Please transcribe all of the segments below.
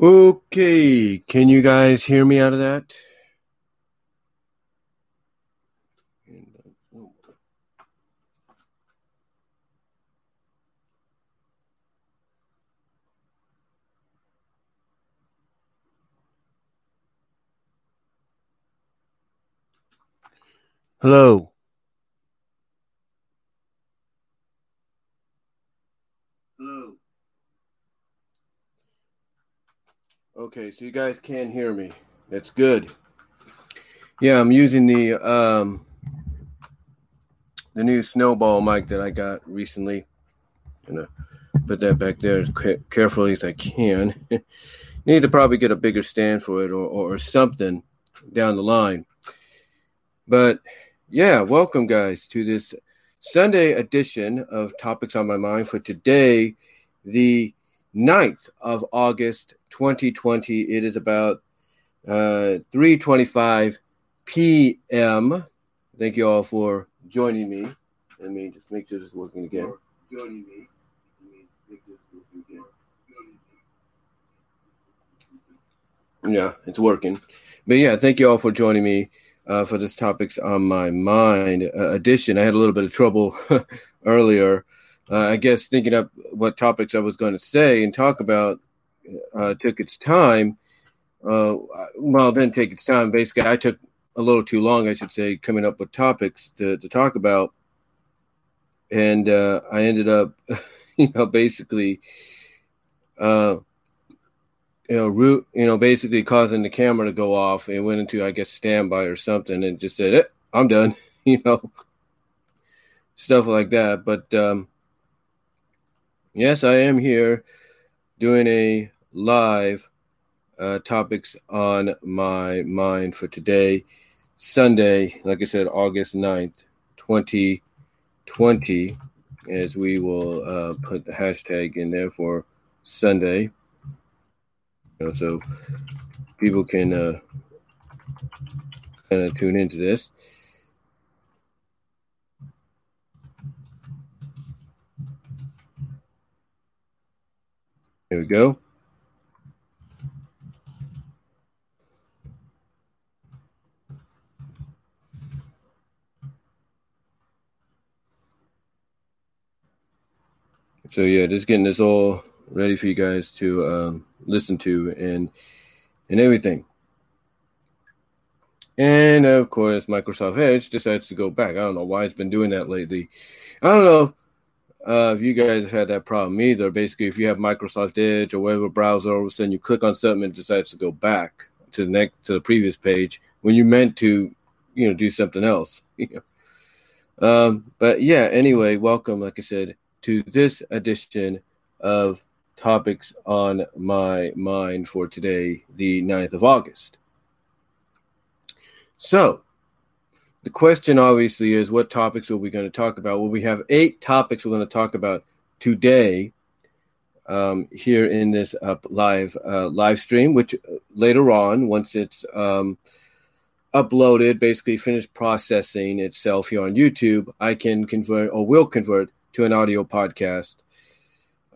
Okay, can you guys hear me out of that? Hello. Hello. Okay, so you guys can hear me. That's good. Yeah, I'm using the um the new snowball mic that I got recently. Gonna put that back there as carefully as I can. Need to probably get a bigger stand for it or, or something down the line. But yeah, welcome guys to this Sunday edition of Topics on My Mind for today, the 9th of August 2020. It is about uh 3:25 p.m. Thank you all for joining me. Let me just make sure this is working again. Joining me. Yeah, it's working. But yeah, thank you all for joining me uh, for this topics on my mind uh, edition. I had a little bit of trouble earlier. Uh, I guess thinking up what topics I was going to say and talk about uh, took its time. Uh, well, didn't take its time. Basically, I took a little too long, I should say, coming up with topics to, to talk about. And uh, I ended up, you know, basically uh, you know, root, you know, basically causing the camera to go off. It went into, I guess, standby or something, and just said, eh, "I'm done," you know, stuff like that. But um, yes, I am here doing a live uh, topics on my mind for today, Sunday. Like I said, August 9th, twenty twenty. As we will uh, put the hashtag in there for Sunday you know, so people can uh, kind of tune into this. There we go. So yeah, just getting this all ready for you guys to um, listen to and and everything. And of course, Microsoft Edge decides to go back. I don't know why it's been doing that lately. I don't know uh, if you guys have had that problem either. Basically, if you have Microsoft Edge or whatever browser, all of a sudden you click on something and it decides to go back to the next to the previous page when you meant to, you know, do something else. um, but yeah, anyway, welcome, like I said, to this edition of topics on my mind for today, the 9th of August. So, the question obviously is what topics are we going to talk about? Well, we have eight topics we're going to talk about today um, here in this uh, live uh, live stream, which uh, later on, once it's um, uploaded, basically finished processing itself here on YouTube, I can convert or will convert to an audio podcast.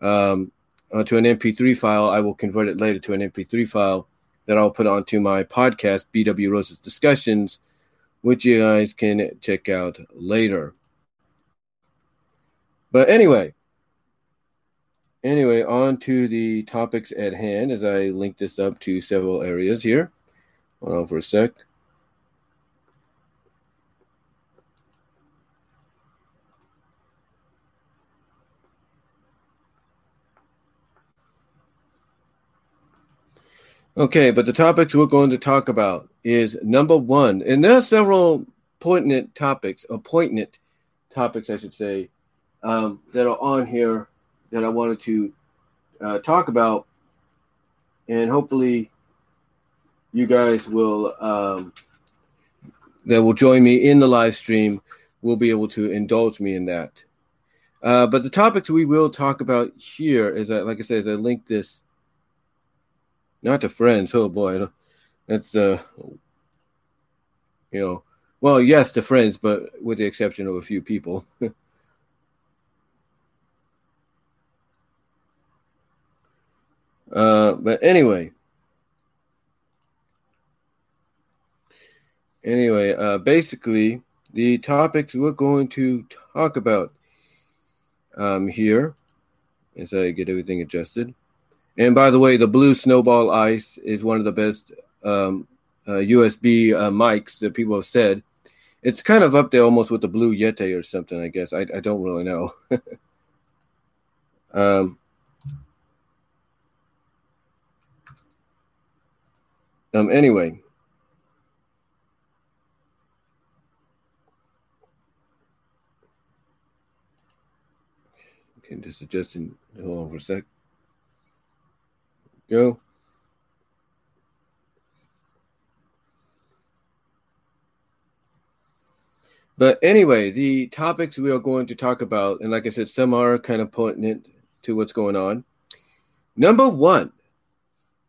Um, uh, to an MP3 file. I will convert it later to an MP3 file that I'll put onto my podcast, BW Roses Discussions, which you guys can check out later. But anyway, anyway, on to the topics at hand as I link this up to several areas here. Hold on for a sec. Okay, but the topics we're going to talk about is number one, and there are several poignant topics, or poignant topics, I should say, um, that are on here that I wanted to uh, talk about, and hopefully, you guys will um, that will join me in the live stream will be able to indulge me in that. Uh, but the topics we will talk about here is that, like I said, as I link this not the friends. Oh boy, that's uh, you know, well, yes, the friends, but with the exception of a few people. Uh, but anyway, anyway, uh, basically, the topics we're going to talk about um, here as I get everything adjusted. And by the way, the blue snowball ice is one of the best um, uh, USB uh, mics that people have said. It's kind of up there almost with the blue Yeti or something, I guess. I, I don't really know. um, um, anyway, okay, just adjusting. Hold on for a sec. Go. But anyway, the topics we are going to talk about, and like I said, some are kind of pertinent to what's going on. Number one,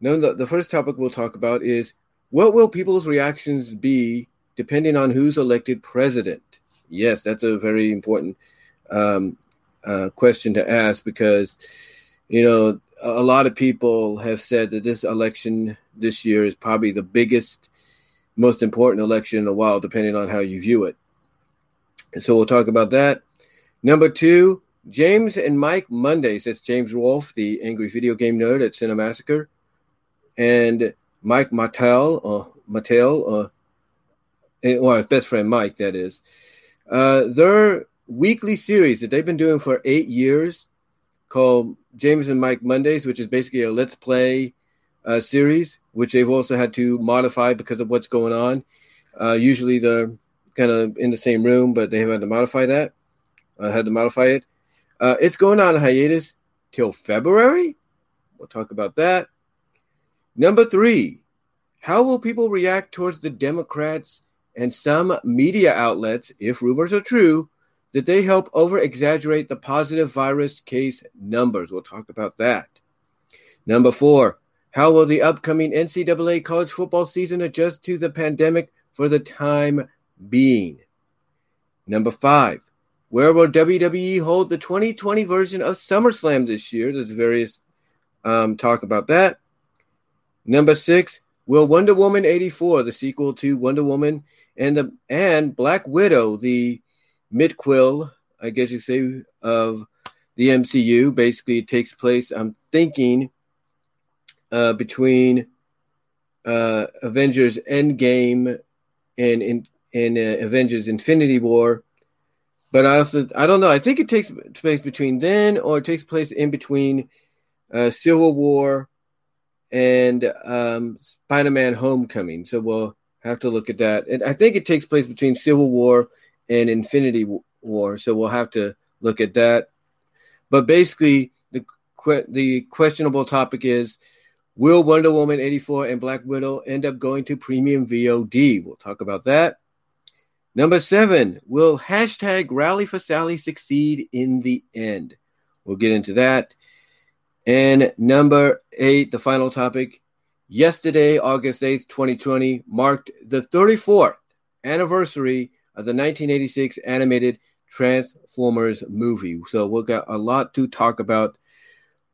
no, the, the first topic we'll talk about is what will people's reactions be depending on who's elected president? Yes, that's a very important um, uh, question to ask because, you know, a lot of people have said that this election this year is probably the biggest, most important election in a while, depending on how you view it. And so we'll talk about that. Number two, James and Mike Mondays. That's James Rolfe, the angry video game nerd at Cinemassacre, and Mike Mattel, or Mattel, or well, his best friend Mike, that is. Uh, their weekly series that they've been doing for eight years, called James and Mike Mondays, which is basically a Let's Play uh, series, which they've also had to modify because of what's going on. Uh, usually they're kind of in the same room, but they have had to modify that. Uh, had to modify it. Uh, it's going on hiatus till February. We'll talk about that. Number three, how will people react towards the Democrats and some media outlets, if rumors are true, that they help over exaggerate the positive virus case numbers? We'll talk about that. Number four, how will the upcoming NCAA college football season adjust to the pandemic for the time being. Number five, where will WWE hold the 2020 version of SummerSlam this year? There's various um, talk about that. Number six, will Wonder Woman 84, the sequel to Wonder Woman, and the and Black Widow, the midquel, I guess you say, of the MCU, basically it takes place. I'm thinking uh, between uh, Avengers Endgame and in uh, Avengers Infinity War. But I also I don't know. I think it takes place between then or it takes place in between uh, Civil War and um, Spider-Man: Homecoming. So we'll have to look at that. And I think it takes place between Civil War and Infinity War. So we'll have to look at that. But basically, the the questionable topic is Will Wonder Woman 84 and Black Widow end up going to premium VOD? We'll talk about that. Number seven, will hashtag rally for Sally succeed in the end? We'll get into that. And number eight, the final topic. Yesterday, August 8th, 2020, marked the 34th anniversary the 1986 animated Transformers movie. So we've got a lot to talk about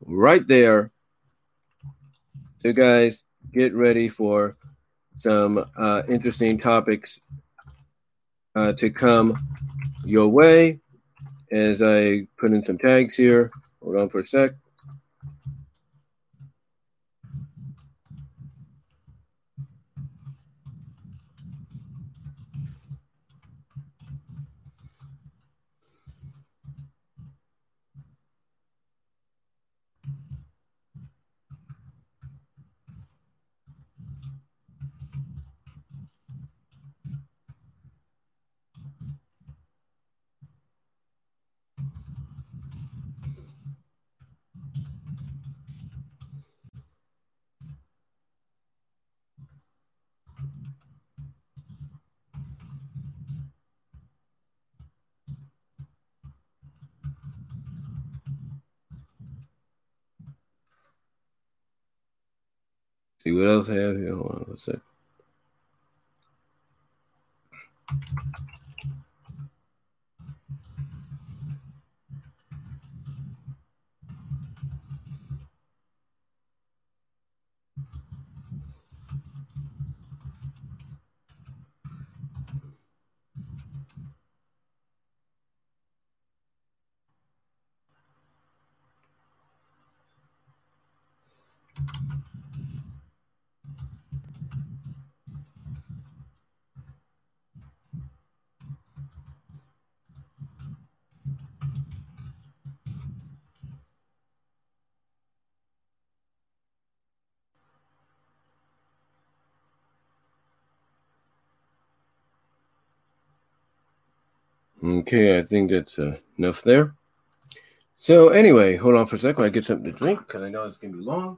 right there. So, guys, get ready for some uh, interesting topics uh, to come your way as I put in some tags here. Hold on for a sec. See what else I have here. Hold on, let's see. Okay, I think that's uh, enough there. So anyway, hold on for a second. I get something to drink because I know it's gonna be long.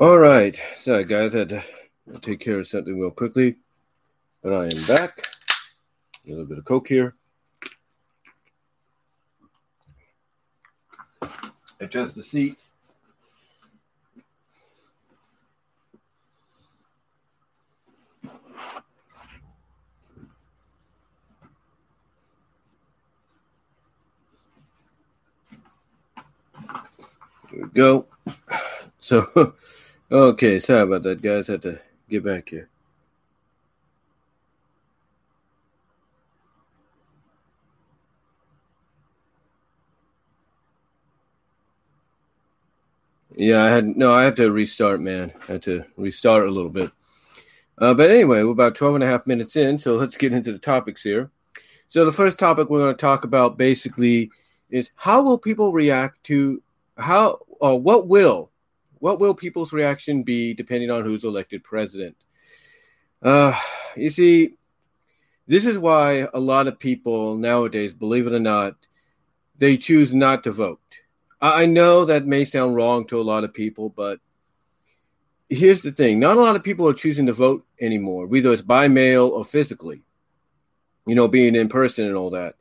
All right. So, guys, I had to take care of something real quickly. But I am back. A little bit of Coke here. Adjust the seat. There we go. So, Okay, sorry about that, guys. I Had to get back here. Yeah, I had no, I had to restart, man. I had to restart a little bit. Uh, but anyway, we're about 12 and a half minutes in, so let's get into the topics here. So, the first topic we're going to talk about basically is how will people react to how or what will what will people's reaction be depending on who's elected president? Uh, you see, this is why a lot of people nowadays, believe it or not, they choose not to vote. I know that may sound wrong to a lot of people, but here's the thing not a lot of people are choosing to vote anymore, whether it's by mail or physically, you know, being in person and all that.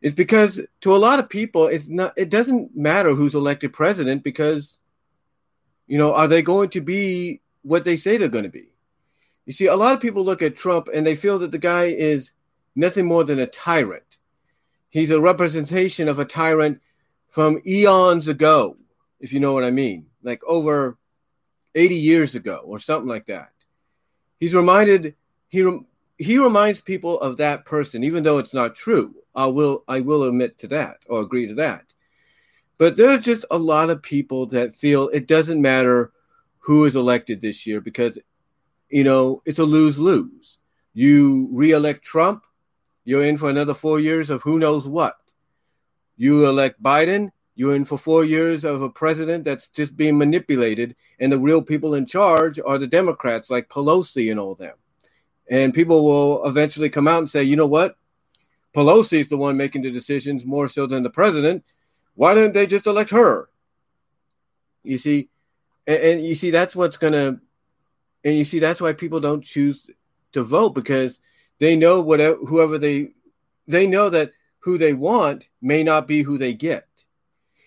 It's because to a lot of people, it's not, it doesn't matter who's elected president because you know, are they going to be what they say they're going to be? You see, a lot of people look at Trump and they feel that the guy is nothing more than a tyrant. He's a representation of a tyrant from eons ago, if you know what I mean, like over 80 years ago or something like that. He's reminded he he reminds people of that person, even though it's not true. I will I will admit to that or agree to that. But there's just a lot of people that feel it doesn't matter who is elected this year because, you know, it's a lose lose. You reelect Trump, you're in for another four years of who knows what. You elect Biden, you're in for four years of a president that's just being manipulated, and the real people in charge are the Democrats like Pelosi and all them. And people will eventually come out and say, you know what? Pelosi is the one making the decisions more so than the president why don't they just elect her? You see, and, and you see that's what's gonna, and you see that's why people don't choose to vote because they know whatever whoever they they know that who they want may not be who they get.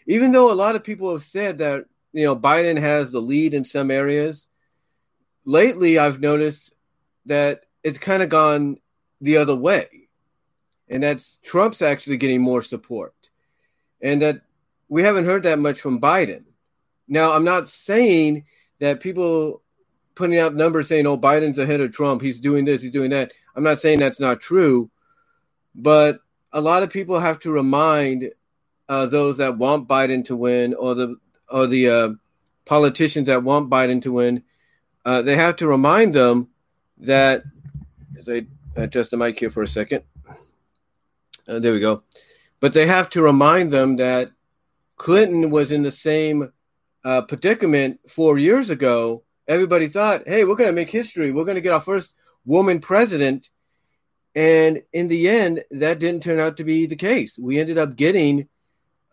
Even though a lot of people have said that you know Biden has the lead in some areas, lately I've noticed that it's kind of gone the other way. And that's Trump's actually getting more support and that we haven't heard that much from Biden. Now, I'm not saying that people putting out numbers saying, "Oh, Biden's ahead of Trump. He's doing this. He's doing that." I'm not saying that's not true, but a lot of people have to remind uh, those that want Biden to win, or the or the uh, politicians that want Biden to win. Uh, they have to remind them that. As I adjust the mic here for a second, uh, there we go. But they have to remind them that Clinton was in the same uh, predicament four years ago, everybody thought, hey, we're going to make history. We're going to get our first woman president. And in the end, that didn't turn out to be the case. We ended up getting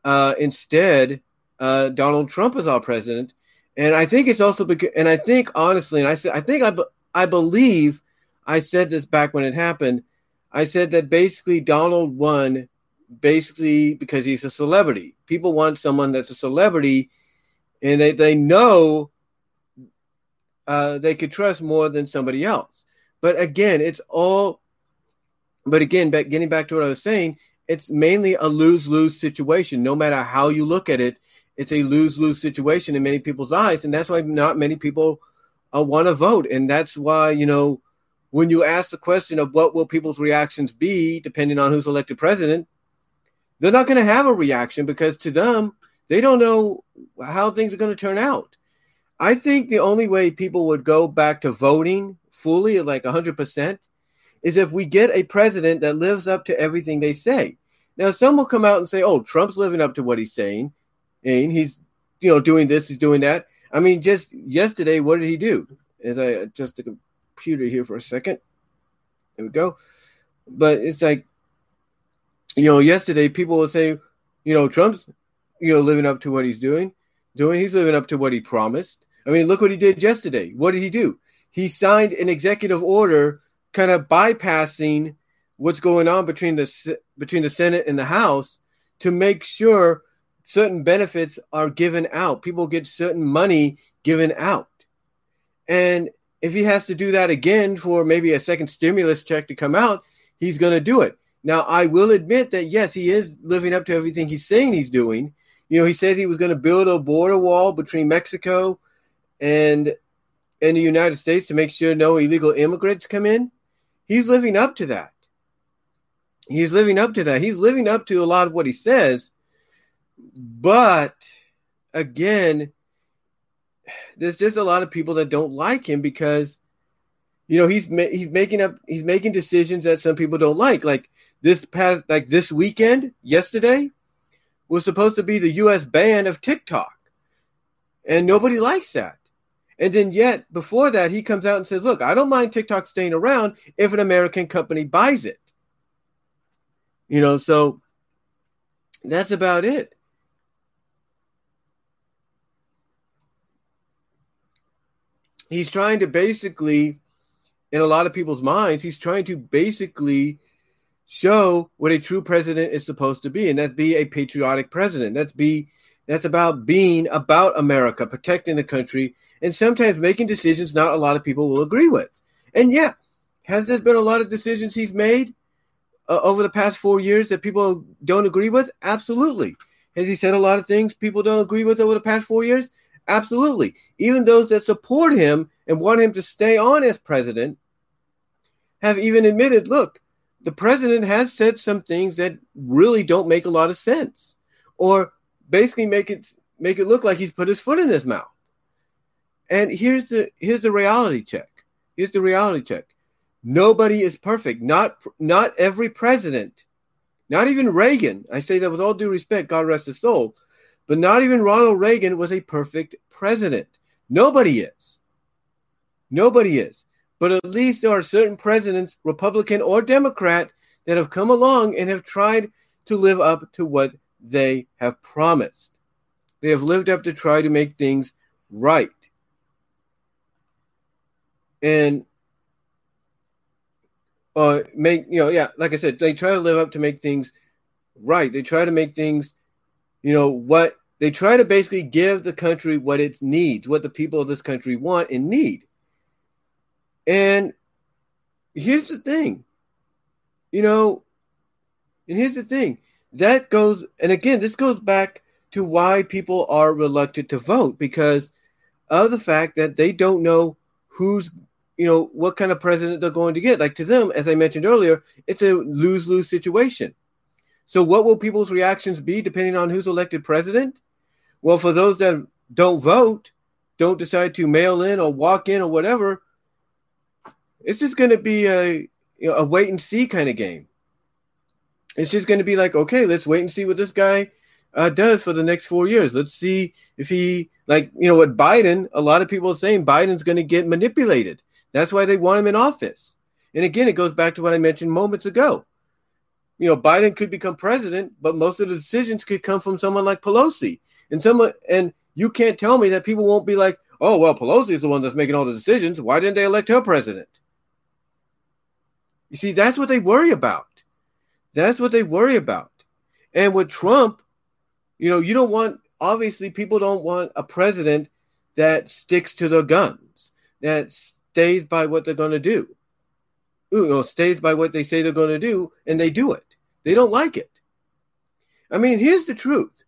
uh, instead uh, Donald Trump as our president. And I think it's also because, and I think honestly, and I said, I think I, I believe I said this back when it happened. I said that basically Donald won basically because he's a celebrity. People want someone that's a celebrity and they, they know uh, they could trust more than somebody else. But again, it's all, but again, back, getting back to what I was saying, it's mainly a lose lose situation. No matter how you look at it, it's a lose lose situation in many people's eyes. And that's why not many people uh, want to vote. And that's why, you know, when you ask the question of what will people's reactions be depending on who's elected president, they're not going to have a reaction because to them, they don't know how things are going to turn out. I think the only way people would go back to voting fully, like 100%, is if we get a president that lives up to everything they say. Now, some will come out and say, oh, Trump's living up to what he's saying, and he's, you know, doing this, he's doing that. I mean, just yesterday, what did he do? As I adjust the computer here for a second. There we go. But it's like, you know, yesterday people will say, you know, Trump's, you know, living up to what he's doing, doing. He's living up to what he promised. I mean, look what he did yesterday. What did he do? He signed an executive order, kind of bypassing what's going on between the between the Senate and the House to make sure certain benefits are given out. People get certain money given out. And if he has to do that again for maybe a second stimulus check to come out, he's going to do it. Now, I will admit that yes, he is living up to everything he's saying he's doing. You know, he says he was going to build a border wall between Mexico and and the United States to make sure no illegal immigrants come in. He's living up to that. He's living up to that. He's living up to a lot of what he says. But again, there's just a lot of people that don't like him because you know he's ma- he's making up he's making decisions that some people don't like. Like this past like this weekend, yesterday was supposed to be the US ban of TikTok. And nobody likes that. And then yet before that he comes out and says, "Look, I don't mind TikTok staying around if an American company buys it." You know, so that's about it. he's trying to basically, in a lot of people's minds, he's trying to basically show what a true president is supposed to be, and that's be a patriotic president. That's be that's about being about America, protecting the country, and sometimes making decisions not a lot of people will agree with. And yeah, has there been a lot of decisions he's made uh, over the past four years that people don't agree with? Absolutely. Has he said a lot of things people don't agree with over the past four years? Absolutely. Even those that support him and want him to stay on as president have even admitted look, the president has said some things that really don't make a lot of sense or basically make it make it look like he's put his foot in his mouth. And here's the here's the reality check. Here's the reality check. Nobody is perfect. Not not every president, not even Reagan. I say that with all due respect, God rest his soul but not even Ronald Reagan was a perfect president. Nobody is. Nobody is. But at least there are certain presidents, Republican or Democrat, that have come along and have tried to live up to what they have promised. They have lived up to try to make things right. And uh, make you know, yeah, like I said, they try to live up to make things right. They try to make things you know what they try to basically give the country what it needs, what the people of this country want and need. And here's the thing, you know, and here's the thing that goes, and again, this goes back to why people are reluctant to vote because of the fact that they don't know who's, you know, what kind of president they're going to get. Like to them, as I mentioned earlier, it's a lose lose situation. So, what will people's reactions be depending on who's elected president? Well, for those that don't vote, don't decide to mail in or walk in or whatever, it's just going to be a you know, a wait and see kind of game. It's just going to be like, okay, let's wait and see what this guy uh, does for the next four years. Let's see if he, like, you know, what Biden, a lot of people are saying Biden's going to get manipulated. That's why they want him in office. And again, it goes back to what I mentioned moments ago. You know, Biden could become president, but most of the decisions could come from someone like Pelosi. And someone, and you can't tell me that people won't be like, oh, well, Pelosi is the one that's making all the decisions. Why didn't they elect her president? You see, that's what they worry about. That's what they worry about. And with Trump, you know, you don't want, obviously, people don't want a president that sticks to the guns, that stays by what they're going to do. You know, stays by what they say they're going to do, and they do it. They don't like it. I mean, here's the truth.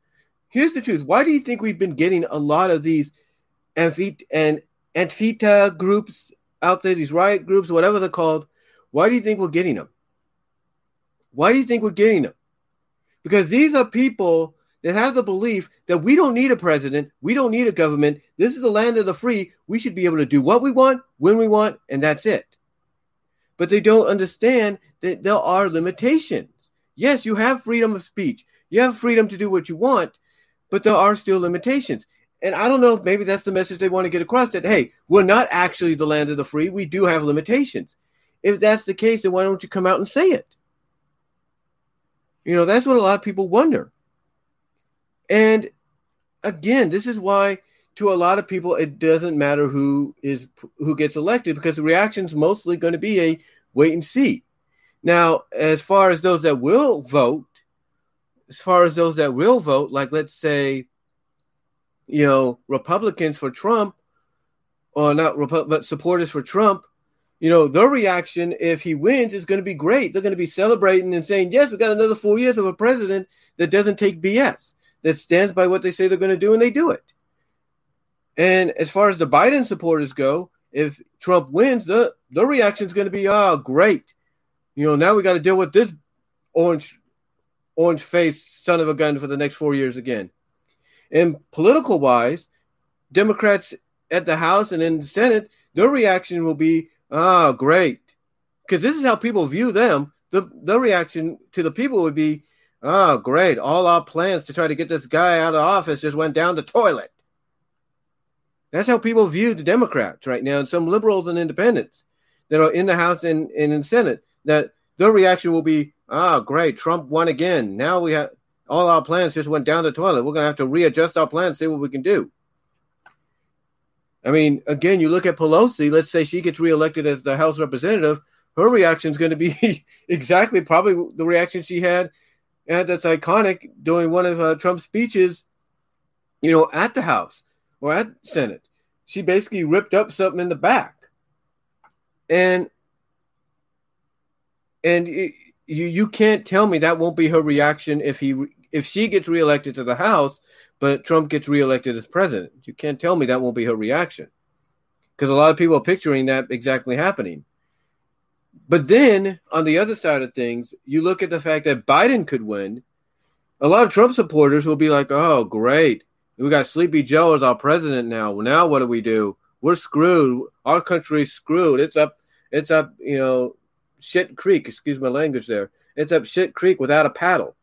Here's the truth. Why do you think we've been getting a lot of these Antifa and Antifa groups out there, these riot groups, whatever they're called? Why do you think we're getting them? Why do you think we're getting them? Because these are people that have the belief that we don't need a president, we don't need a government. This is the land of the free. We should be able to do what we want, when we want, and that's it. But they don't understand that there are limitations. Yes, you have freedom of speech, you have freedom to do what you want, but there are still limitations. And I don't know maybe that's the message they want to get across that, hey, we're not actually the land of the free. We do have limitations. If that's the case, then why don't you come out and say it? You know, that's what a lot of people wonder. And again, this is why to a lot of people it doesn't matter who is who gets elected because the reaction is mostly going to be a wait and see. Now, as far as those that will vote, as far as those that will vote, like let's say, you know, Republicans for Trump, or not Repu- but supporters for Trump, you know, their reaction if he wins is going to be great. They're going to be celebrating and saying, yes, we got another four years of a president that doesn't take BS, that stands by what they say they're going to do, and they do it. And as far as the Biden supporters go, if Trump wins, the, the reaction is going to be, oh, great. You know, now we got to deal with this orange, orange faced son of a gun for the next four years again. And political wise, Democrats at the House and in the Senate, their reaction will be, Oh, great. Because this is how people view them. The the reaction to the people would be, oh, great. All our plans to try to get this guy out of office just went down the toilet. That's how people view the Democrats right now, and some liberals and independents that are in the House and, and in Senate, that their reaction will be, oh, great, Trump won again. Now we have all our plans just went down the toilet. We're going to have to readjust our plans, see what we can do. I mean, again, you look at Pelosi, let's say she gets reelected as the House representative, her reaction is going to be exactly probably the reaction she had and that's iconic during one of uh, Trump's speeches, you know, at the House or at Senate. She basically ripped up something in the back. And and it, you you can't tell me that won't be her reaction if he if she gets reelected to the House but Trump gets reelected as president. You can't tell me that won't be her reaction because a lot of people are picturing that exactly happening. But then on the other side of things, you look at the fact that Biden could win. A lot of Trump supporters will be like, oh, great. We got Sleepy Joe as our president now. Well, now what do we do? We're screwed. Our country's screwed. It's up, it's up, you know, shit creek, excuse my language there. It's up shit creek without a paddle.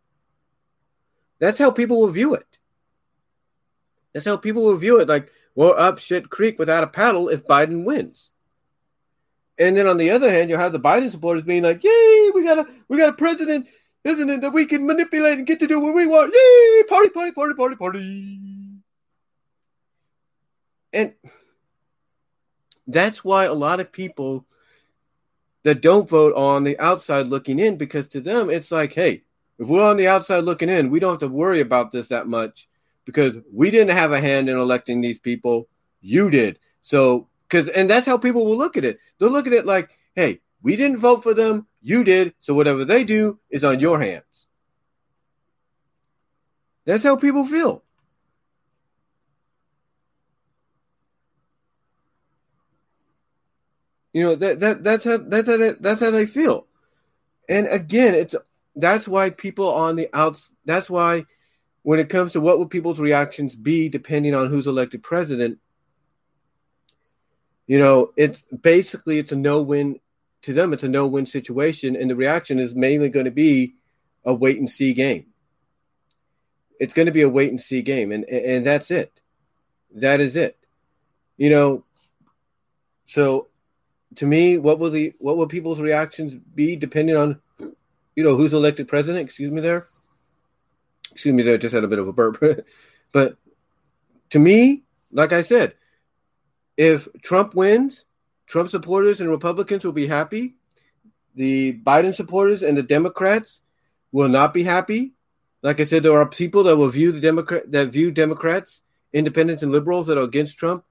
That's how people will view it. That's how people will view it. Like, we're up shit creek without a paddle if Biden wins. And then on the other hand, you'll have the Biden supporters being like, "Yay, we got a we got a president, isn't it, that we can manipulate and get to do what we want? Yay, party, party, party, party, party." And that's why a lot of people that don't vote on the outside looking in because to them it's like, hey, if we're on the outside looking in, we don't have to worry about this that much because we didn't have a hand in electing these people. You did. So, because, and that's how people will look at it. They'll look at it like, hey, we didn't vote for them. You did. So whatever they do is on your hands. That's how people feel. You know that that that's how that's how they, that's how they feel, and again, it's that's why people on the outs. That's why when it comes to what would people's reactions be depending on who's elected president, you know, it's basically it's a no-win to them. It's a no-win situation, and the reaction is mainly going to be a wait and see game. it's going to be a wait and see game, and and that's it. That is it. You know. So, to me, what will the what will people's reactions be depending on, you know, who's elected president? Excuse me, there. Excuse me, there. Just had a bit of a burp, but to me, like I said, if Trump wins, Trump supporters and Republicans will be happy. The Biden supporters and the Democrats will not be happy. Like I said, there are people that will view the Democrat that view Democrats, independents, and liberals that are against Trump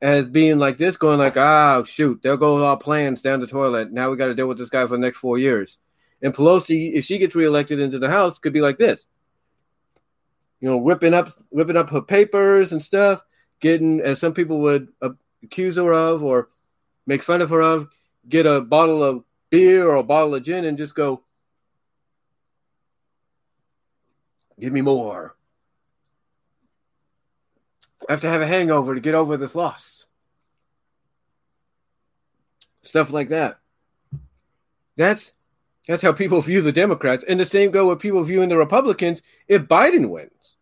as being like this, going like, ah, shoot, there goes our plans down the toilet. Now we got to deal with this guy for the next four years. And Pelosi, if she gets reelected into the House, could be like this. You know, ripping up ripping up her papers and stuff, getting as some people would accuse her of or make fun of her of, get a bottle of beer or a bottle of gin and just go, Give me more. I have to have a hangover to get over this loss. Stuff like that. That's that's how people view the Democrats. And the same go with people viewing the Republicans if Biden wins.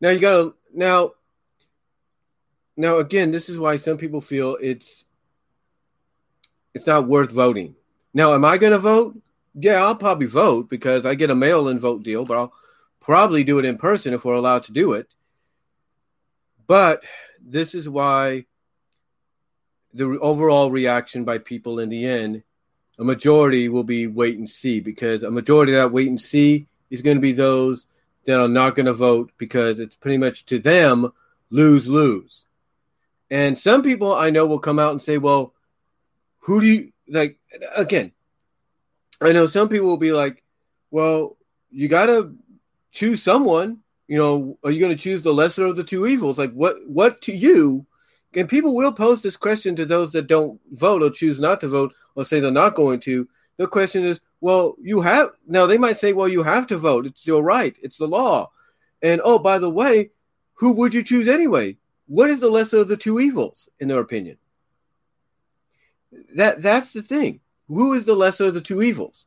Now you gotta now now again, this is why some people feel it's it's not worth voting. Now, am I gonna vote? Yeah, I'll probably vote because I get a mail-in vote deal, but I'll probably do it in person if we're allowed to do it. But this is why the overall reaction by people in the end, a majority will be wait and see because a majority of that wait and see is going to be those that are not going to vote because it's pretty much to them lose lose. And some people I know will come out and say, well, who do you like? Again, I know some people will be like, well, you got to choose someone. You know, are you going to choose the lesser of the two evils? Like, what what to you? And people will pose this question to those that don't vote or choose not to vote or say they're not going to. The question is, well, you have now. They might say, well, you have to vote. It's your right. It's the law. And oh, by the way, who would you choose anyway? What is the lesser of the two evils, in their opinion? That that's the thing. Who is the lesser of the two evils?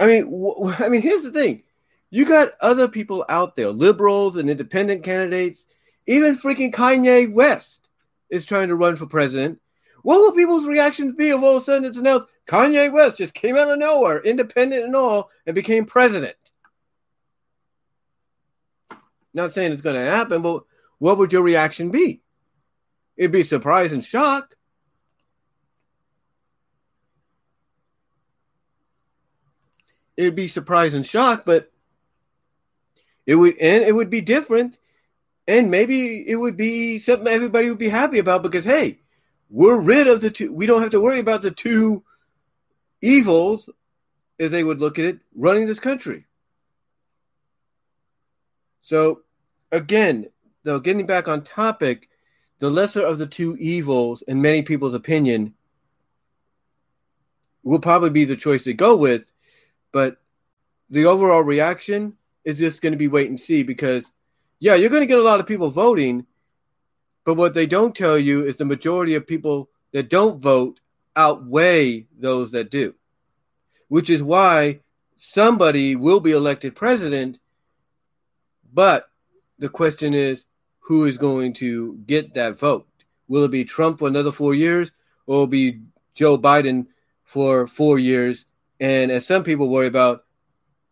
I mean, I mean, here's the thing. You got other people out there, liberals and independent candidates. Even freaking Kanye West is trying to run for president. What will people's reactions be if all of a sudden it's announced Kanye West just came out of nowhere, independent and all, and became president? Not saying it's going to happen, but what would your reaction be? It'd be surprise and shock. It'd be surprise and shock, but it would and it would be different, and maybe it would be something everybody would be happy about because hey, we're rid of the two. We don't have to worry about the two evils, as they would look at it, running this country. So, again, though, getting back on topic, the lesser of the two evils, in many people's opinion, will probably be the choice to go with. But the overall reaction is just going to be wait and see because, yeah, you're going to get a lot of people voting, but what they don't tell you is the majority of people that don't vote outweigh those that do, which is why somebody will be elected president. But the question is, who is going to get that vote? Will it be Trump for another four years, or will it be Joe Biden for four years? And as some people worry about,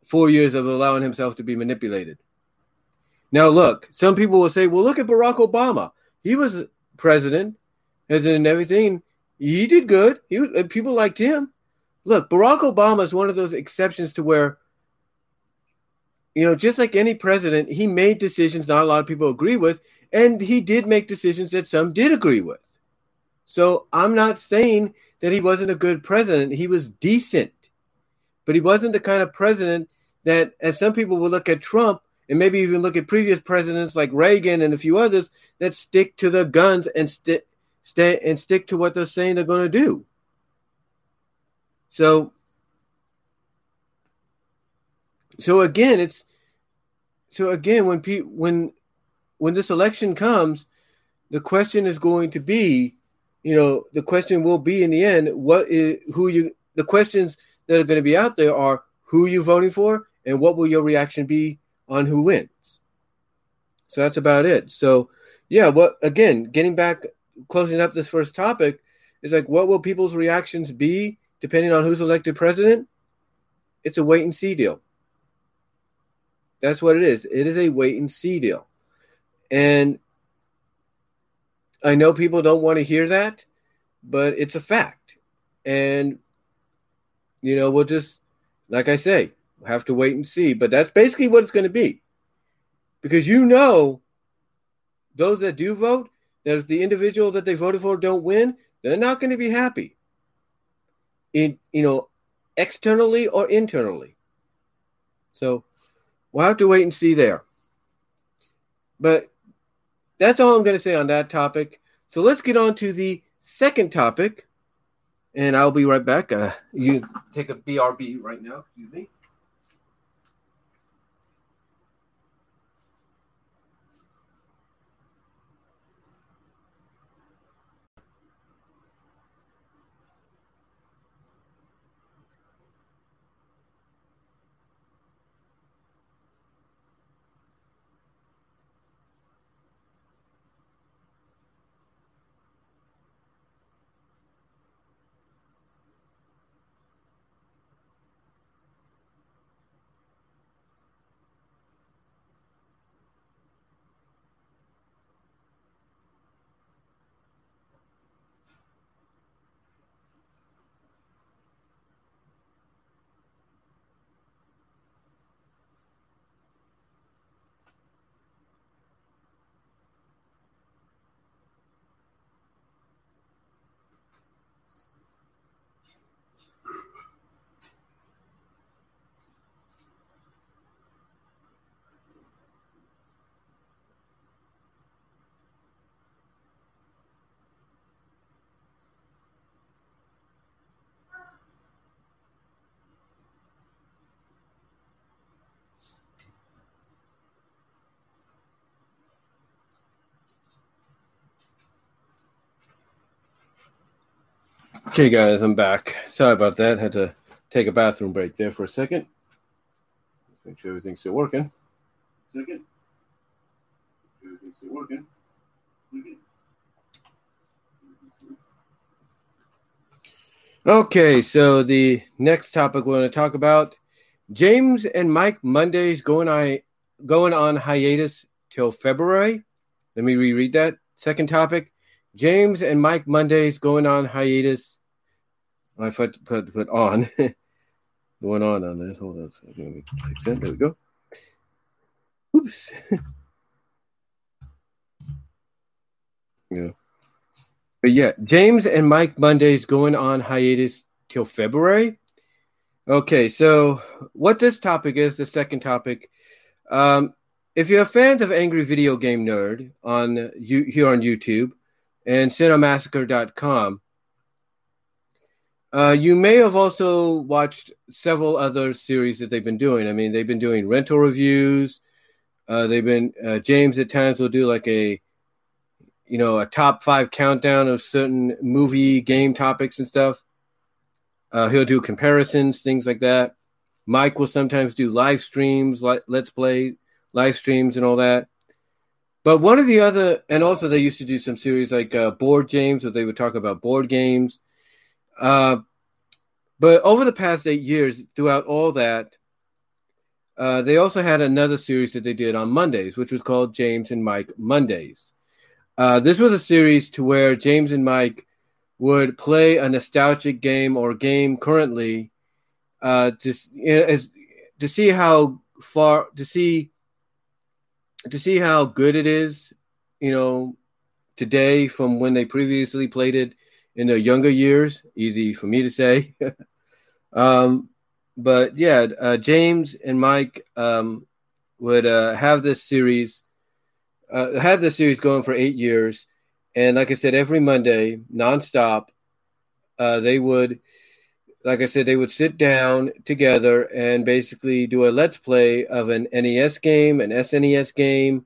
four years of allowing himself to be manipulated. Now, look, some people will say, well, look at Barack Obama. He was president, as in everything. He did good. He was, uh, people liked him. Look, Barack Obama is one of those exceptions to where, you know, just like any president, he made decisions not a lot of people agree with, and he did make decisions that some did agree with. So I'm not saying that he wasn't a good president. He was decent, but he wasn't the kind of president that, as some people will look at Trump and maybe even look at previous presidents like Reagan and a few others that stick to their guns and stick stay and stick to what they're saying they're going to do. So, so again, it's so again when pe- when when this election comes, the question is going to be, you know, the question will be in the end, what is who you the questions that are going to be out there are who you voting for and what will your reaction be on who wins? So that's about it. So yeah, what again, getting back closing up this first topic is like what will people's reactions be depending on who's elected president? It's a wait and see deal. That's what it is. It is a wait and see deal. And I know people don't want to hear that, but it's a fact. And, you know, we'll just, like I say, have to wait and see. But that's basically what it's going to be. Because you know, those that do vote, that if the individual that they voted for don't win, they're not going to be happy. In, you know, externally or internally. So we'll have to wait and see there. But that's all I'm going to say on that topic. So let's get on to the second topic, and I'll be right back. Uh, you take a BRB right now. Excuse me. Okay, guys, I'm back. Sorry about that. Had to take a bathroom break there for a second. Make sure everything's still working. Second. Everything's still working. Okay, so the next topic we're going to talk about James and Mike Mondays going on going on hiatus till February. Let me reread that. Second topic James and Mike Mondays going on hiatus I put put put on going on on this. Hold on, let me fix that. There we go. Oops. yeah. But yeah, James and Mike Mondays going on hiatus till February. Okay, so what this topic is, the second topic. Um, if you're fans of Angry Video Game Nerd on you here on YouTube and Cinemassacre.com, uh, you may have also watched several other series that they've been doing. I mean, they've been doing rental reviews. Uh, they've been uh, James at times will do like a, you know, a top five countdown of certain movie game topics and stuff. Uh, he'll do comparisons, things like that. Mike will sometimes do live streams, like let's play live streams and all that. But one of the other, and also they used to do some series like uh, board games, where they would talk about board games uh, but over the past eight years, throughout all that, uh, they also had another series that they did on Mondays, which was called James and Mike Mondays. Uh, this was a series to where James and Mike would play a nostalgic game or game currently uh, to, as, to see how far to see to see how good it is, you know, today from when they previously played it in their younger years. Easy for me to say. um, but yeah, uh, James and Mike um, would uh, have this series, uh, had this series going for eight years, and like I said, every Monday, nonstop, uh, they would, like I said, they would sit down together and basically do a let's play of an NES game, an SNES game,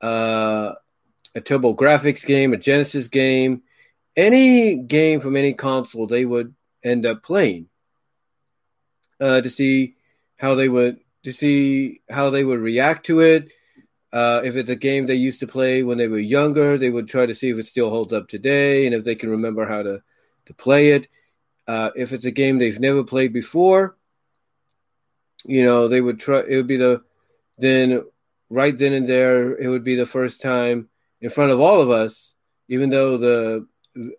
uh, a TurboGrafx game, a Genesis game, any game from any console they would end up playing uh, to see how they would to see how they would react to it. Uh, if it's a game they used to play when they were younger, they would try to see if it still holds up today and if they can remember how to, to play it. Uh, if it's a game they've never played before, you know, they would try, it would be the, then right then and there, it would be the first time in front of all of us, even though the,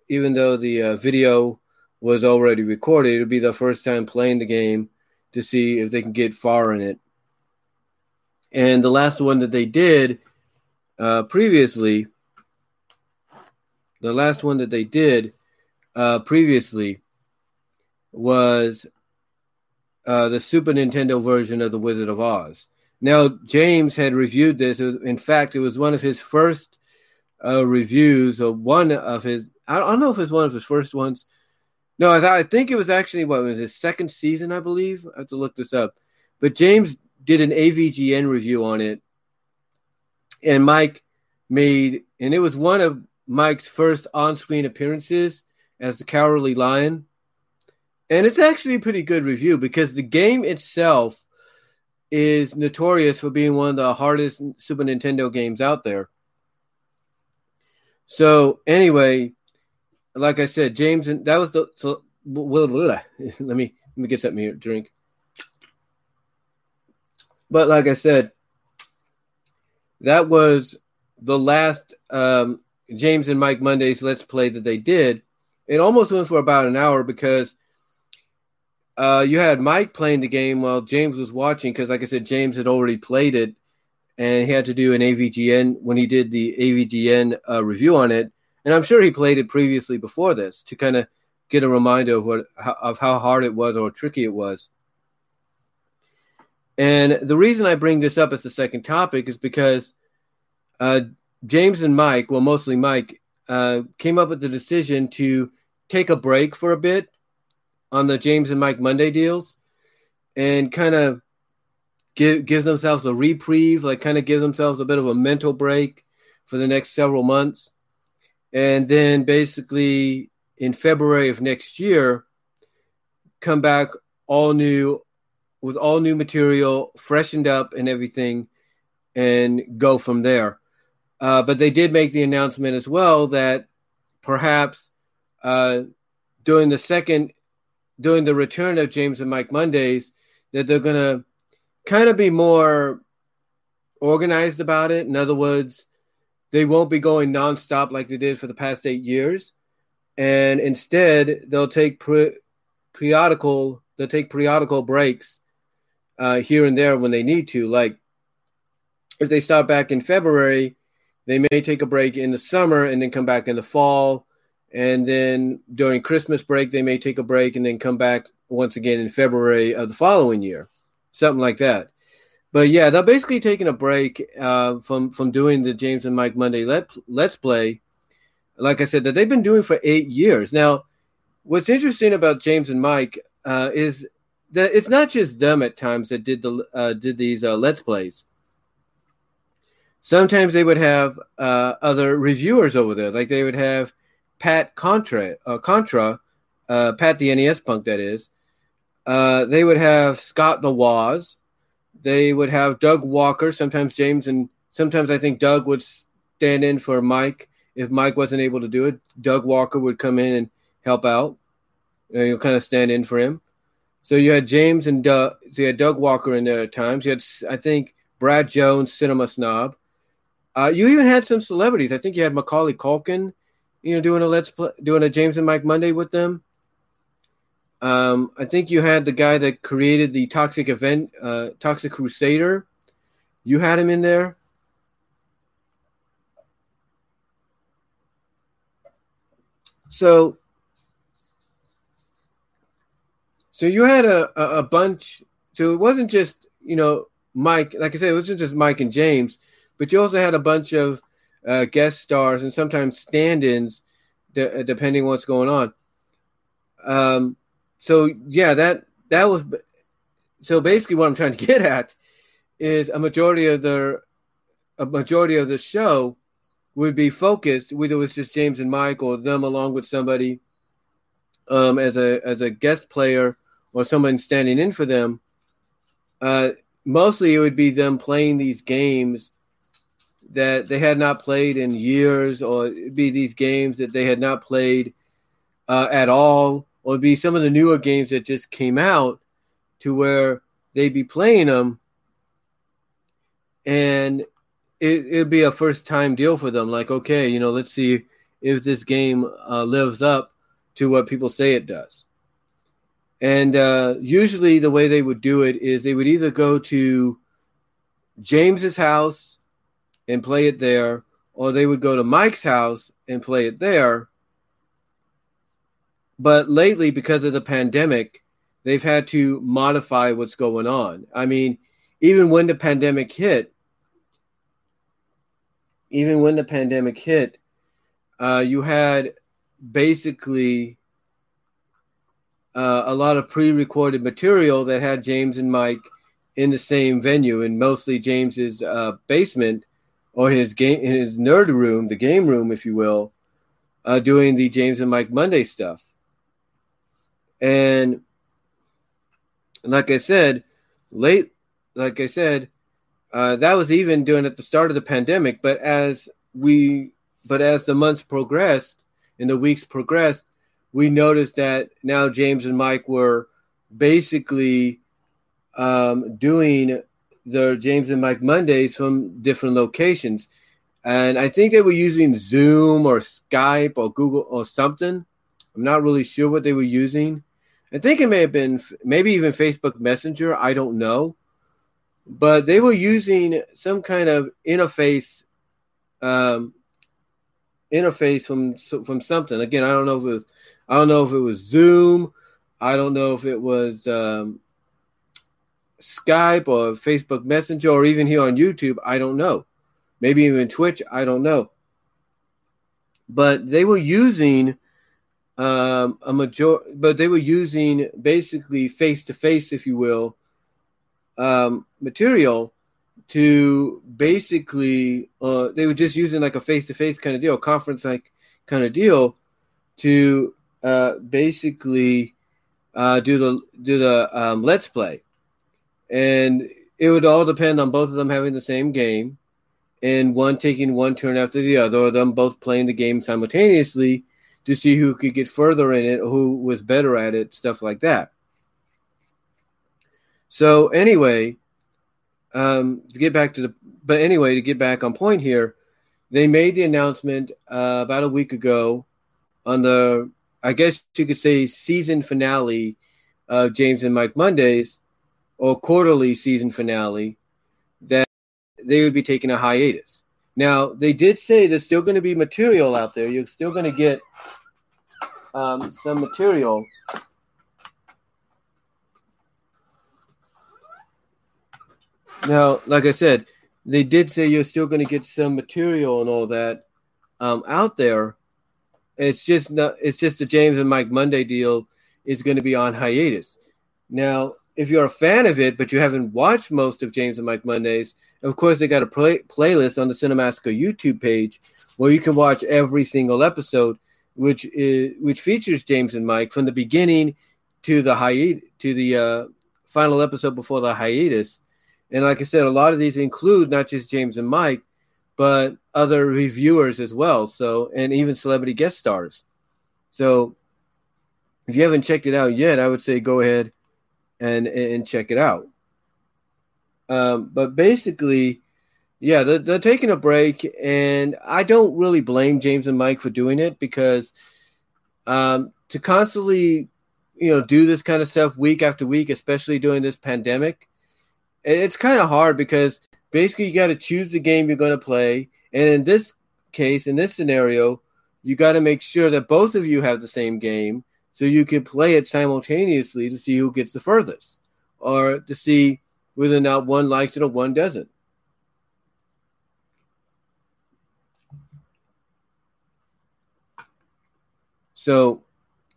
even though the uh, video was already recorded, it would be the first time playing the game to see if they can get far in it. And the last one that they did uh, previously, the last one that they did uh, previously was uh, the Super Nintendo version of The Wizard of Oz. Now, James had reviewed this. In fact, it was one of his first uh, reviews, or one of his, I don't know if it's one of his first ones. No, I, think it was actually what was his second season, I believe. I have to look this up. But James did an AVGN review on it, and Mike made, and it was one of Mike's first on-screen appearances as the Cowardly Lion, and it's actually a pretty good review because the game itself is notorious for being one of the hardest Super Nintendo games out there. So anyway, like I said, James, and that was the so. Let me let me get something here drink. But like I said, that was the last um, James and Mike Mondays Let's Play that they did. It almost went for about an hour because uh, you had Mike playing the game while James was watching. Because, like I said, James had already played it, and he had to do an AVGN when he did the AVGN uh, review on it. And I'm sure he played it previously before this to kind of get a reminder of what of how hard it was or tricky it was. And the reason I bring this up as the second topic is because uh, James and Mike, well, mostly Mike, uh, came up with the decision to take a break for a bit on the James and Mike Monday deals and kind of give give themselves a reprieve, like kind of give themselves a bit of a mental break for the next several months. And then basically in February of next year, come back all new with all new material, freshened up and everything, and go from there. Uh, but they did make the announcement as well that perhaps uh, during the second, during the return of James and Mike Mondays, that they're going to kind of be more organized about it. In other words, they won't be going nonstop like they did for the past eight years, and instead they'll take pre- periodical they'll take periodical breaks uh, here and there when they need to. Like if they start back in February, they may take a break in the summer and then come back in the fall. And then during Christmas break, they may take a break and then come back once again in February of the following year, something like that. But yeah, they're basically taking a break uh, from from doing the James and Mike Monday let, Let's Play. Like I said, that they've been doing for eight years now. What's interesting about James and Mike uh, is that it's not just them at times that did the uh, did these uh, let's plays. Sometimes they would have uh, other reviewers over there, like they would have Pat Contri, uh, Contri, Pat the NES punk that is. They would have Scott the Woz. They would have Doug Walker. Sometimes James and sometimes I think Doug would stand in for Mike if Mike wasn't able to do it. Doug Walker would come in and help out. You know, kind of stand in for him. So you had James and Doug. So you had Doug Walker in there at times. You had, I think, Brad Jones, Cinema Snob. Uh, you even had some celebrities. I think you had Macaulay Culkin, you know, doing a let's play, doing a James and Mike Monday with them. Um, I think you had the guy that created the Toxic Avenger, uh, Toxic Crusader. You had him in there. So So you had a, a, a bunch. So it wasn't just you know Mike. Like I said, it wasn't just Mike and James, but you also had a bunch of uh, guest stars and sometimes stand-ins, de- depending on what's going on. Um. So yeah, that that was. So basically, what I'm trying to get at is a majority of the a majority of the show would be focused, whether it was just James and Mike or them along with somebody um, as a as a guest player or someone standing in for them, uh, mostly it would be them playing these games that they had not played in years, or it'd be these games that they had not played uh, at all, or be some of the newer games that just came out to where they'd be playing them, and it, it'd be a first time deal for them. Like, okay, you know, let's see if this game uh, lives up to what people say it does. And uh, usually, the way they would do it is they would either go to James's house and play it there, or they would go to Mike's house and play it there. But lately, because of the pandemic, they've had to modify what's going on. I mean, even when the pandemic hit, even when the pandemic hit, uh, you had basically uh, a lot of pre-recorded material that had James and Mike in the same venue, and mostly James's uh, basement or his game, his nerd room, the game room, if you will, uh, doing the James and Mike Monday stuff. And like I said, late, like I said, uh, that was even doing at the start of the pandemic. But as we, but as the months progressed and the weeks progressed, we noticed that now James and Mike were basically um, doing the James and Mike Mondays from different locations. And I think they were using Zoom or Skype or Google or something. I'm not really sure what they were using. I think it may have been maybe even Facebook Messenger. I don't know. But they were using some kind of interface um, interface from from something. Again, I don't know if it was I don't know if it was Zoom. I don't know if it was um, Skype or Facebook Messenger or even here on YouTube. I don't know. Maybe even Twitch. I don't know. But they were using um, a major, but they were using basically face to face, if you will, um, material to basically. Uh, they were just using like a face to face kind of deal, conference like kind of deal, to uh, basically uh, do the do the um, let's play, and it would all depend on both of them having the same game, and one taking one turn after the other, or them both playing the game simultaneously to see who could get further in it, who was better at it, stuff like that. So anyway, um, to get back to the, but anyway, to get back on point here, they made the announcement uh, about a week ago on the I guess you could say season finale of James and Mike Mondays or quarterly season finale that they would be taking a hiatus. Now, they did say there's still going to be material out there. You're still going to get um, some material. Now, like I said, they did say you're still going to get some material and all that um, out there it's just not. It's just the James and Mike Monday deal is going to be on hiatus. Now, if you're a fan of it, but you haven't watched most of James and Mike Mondays, of course they got a play- playlist on the Cinemassacre YouTube page where you can watch every single episode, which is which features James and Mike from the beginning to the hiatus to the uh, final episode before the hiatus. And like I said, a lot of these include not just James and Mike, but other reviewers as well. So, and even celebrity guest stars. So, if you haven't checked it out yet, I would say go ahead and and check it out. Um, but basically, yeah, they're, they're taking a break, and I don't really blame James and Mike for doing it because um, to constantly, you know, do this kind of stuff week after week, especially during this pandemic, it's kind of hard because basically you got to choose the game you're going to play. And in this case in this scenario you got to make sure that both of you have the same game so you can play it simultaneously to see who gets the furthest or to see whether or not one likes it or one doesn't so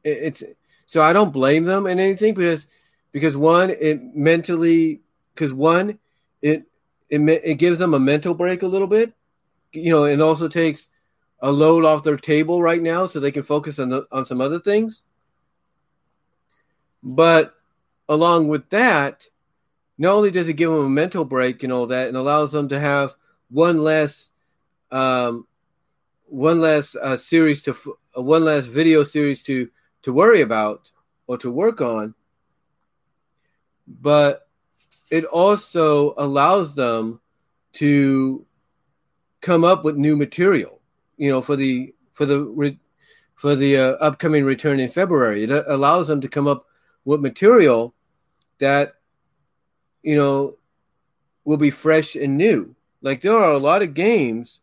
it's so i don't blame them in anything because because one it mentally because one it it it gives them a mental break a little bit, you know, and also takes a load off their table right now so they can focus on the, on some other things. But along with that, not only does it give them a mental break and all that, and allows them to have one less, um, one less uh, series to uh, one last video series to to worry about or to work on, but it also allows them to come up with new material. You know, for the for the for the uh, upcoming return in February, it allows them to come up with material that you know will be fresh and new. Like there are a lot of games.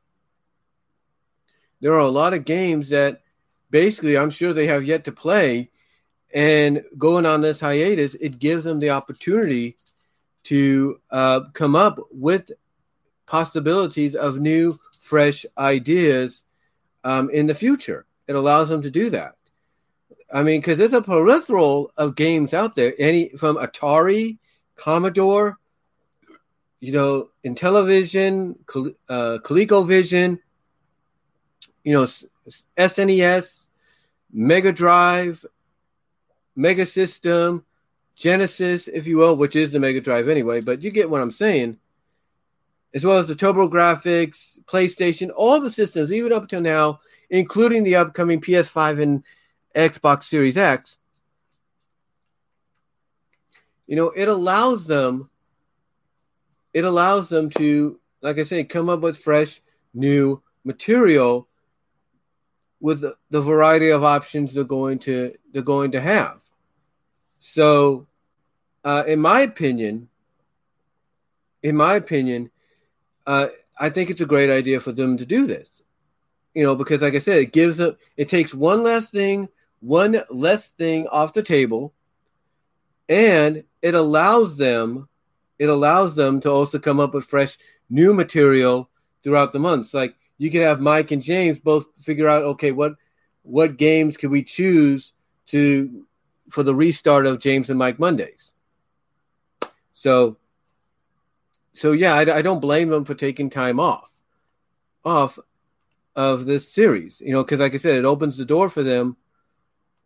There are a lot of games that basically I'm sure they have yet to play. And going on this hiatus, it gives them the opportunity to uh, come up with possibilities of new, fresh ideas um, in the future. It allows them to do that. I mean, because there's a plethora of games out there, any from Atari, Commodore, you know, Intellivision, uh, ColecoVision, you know, SNES, Mega Drive, Mega System, Genesis, if you will, which is the Mega Drive anyway, but you get what I'm saying. As well as the TurboGrafx, PlayStation, all the systems, even up until now, including the upcoming PS5 and Xbox Series X. You know, it allows them it allows them to, like I say, come up with fresh, new material with the, variety of options they're going to they're going to have. So, uh, in my opinion, in my opinion, uh, I think it's a great idea for them to do this. You know, because like I said, it gives them it takes one less thing, one less thing off the table, and it allows them it allows them to also come up with fresh new material throughout the months. Like you could have Mike and James both figure out, okay, what what games can we choose to for the restart of James and Mike Mondays. So, so yeah, I, I don't blame them for taking time off, off of this series. You know, because like I said, it opens the door for them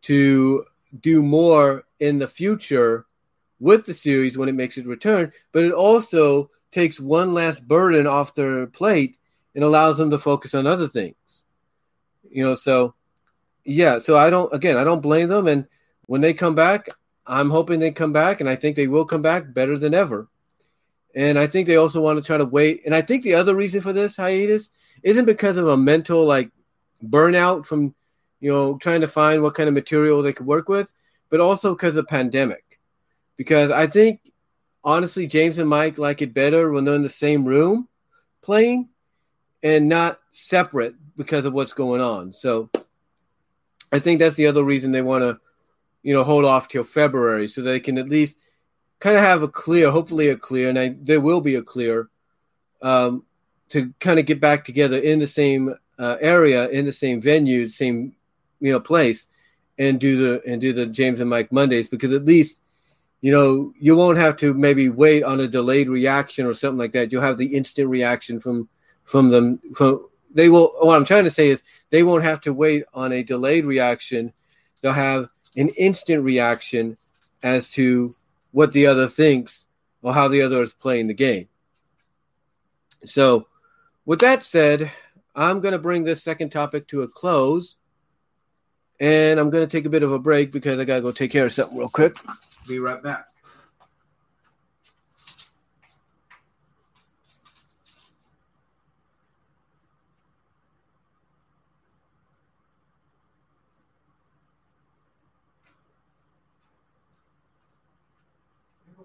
to do more in the future with the series when it makes its return, but it also takes one last burden off their plate and allows them to focus on other things. You know, so yeah, so I don't again, I don't blame them and when they come back, I'm hoping they come back and I think they will come back better than ever. And I think they also want to try to wait. And I think the other reason for this hiatus isn't because of a mental like burnout from you know trying to find what kind of material they could work with, but also because of pandemic because I think honestly James and Mike like it better when they're in the same room playing and not separate because of what's going on. So I think that's the other reason they want to, you know, hold off till February so they can at least kind of have a clear, hopefully a clear, and I, there will be a clear, um, to kind of get back together in the same uh, area, in the same venue, same you know place, and do the and do the James and Mike Mondays because at least you know, you won't have to maybe wait on a delayed reaction or something like that. You'll have the instant reaction from from them. From they will. What I'm trying to say is they won't have to wait on a delayed reaction. They'll have an instant reaction as to what the other thinks or how the other is playing the game. So, with that said, I'm going to bring this second topic to a close. And I'm going to take a bit of a break because I got to go take care of something real quick. Be right back.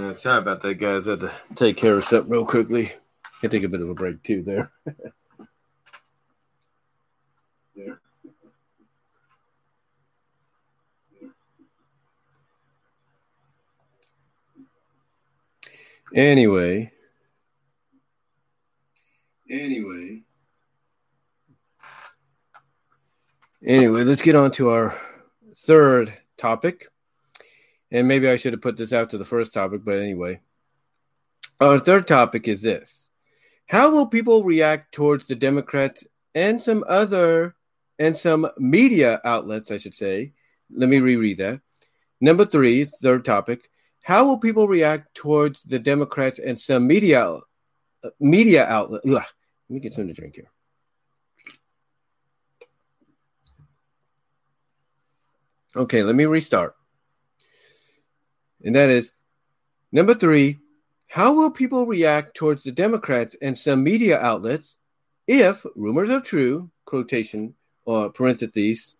Uh, sorry about that, guys. I had to take care of something real quickly. Can take a bit of a break too there. there. Anyway. Anyway. Anyway, let's get on to our third topic. And maybe I should have put this out to the first topic, but anyway. Our third topic is this How will people react towards the Democrats and some other and some media outlets, I should say? Let me reread that. Number three, third topic. How will people react towards the Democrats and some media media outlet? Ugh, let me get something to drink here. Okay, let me restart. And that is number three how will people react towards the Democrats and some media outlets if rumors are true, quotation or parentheses,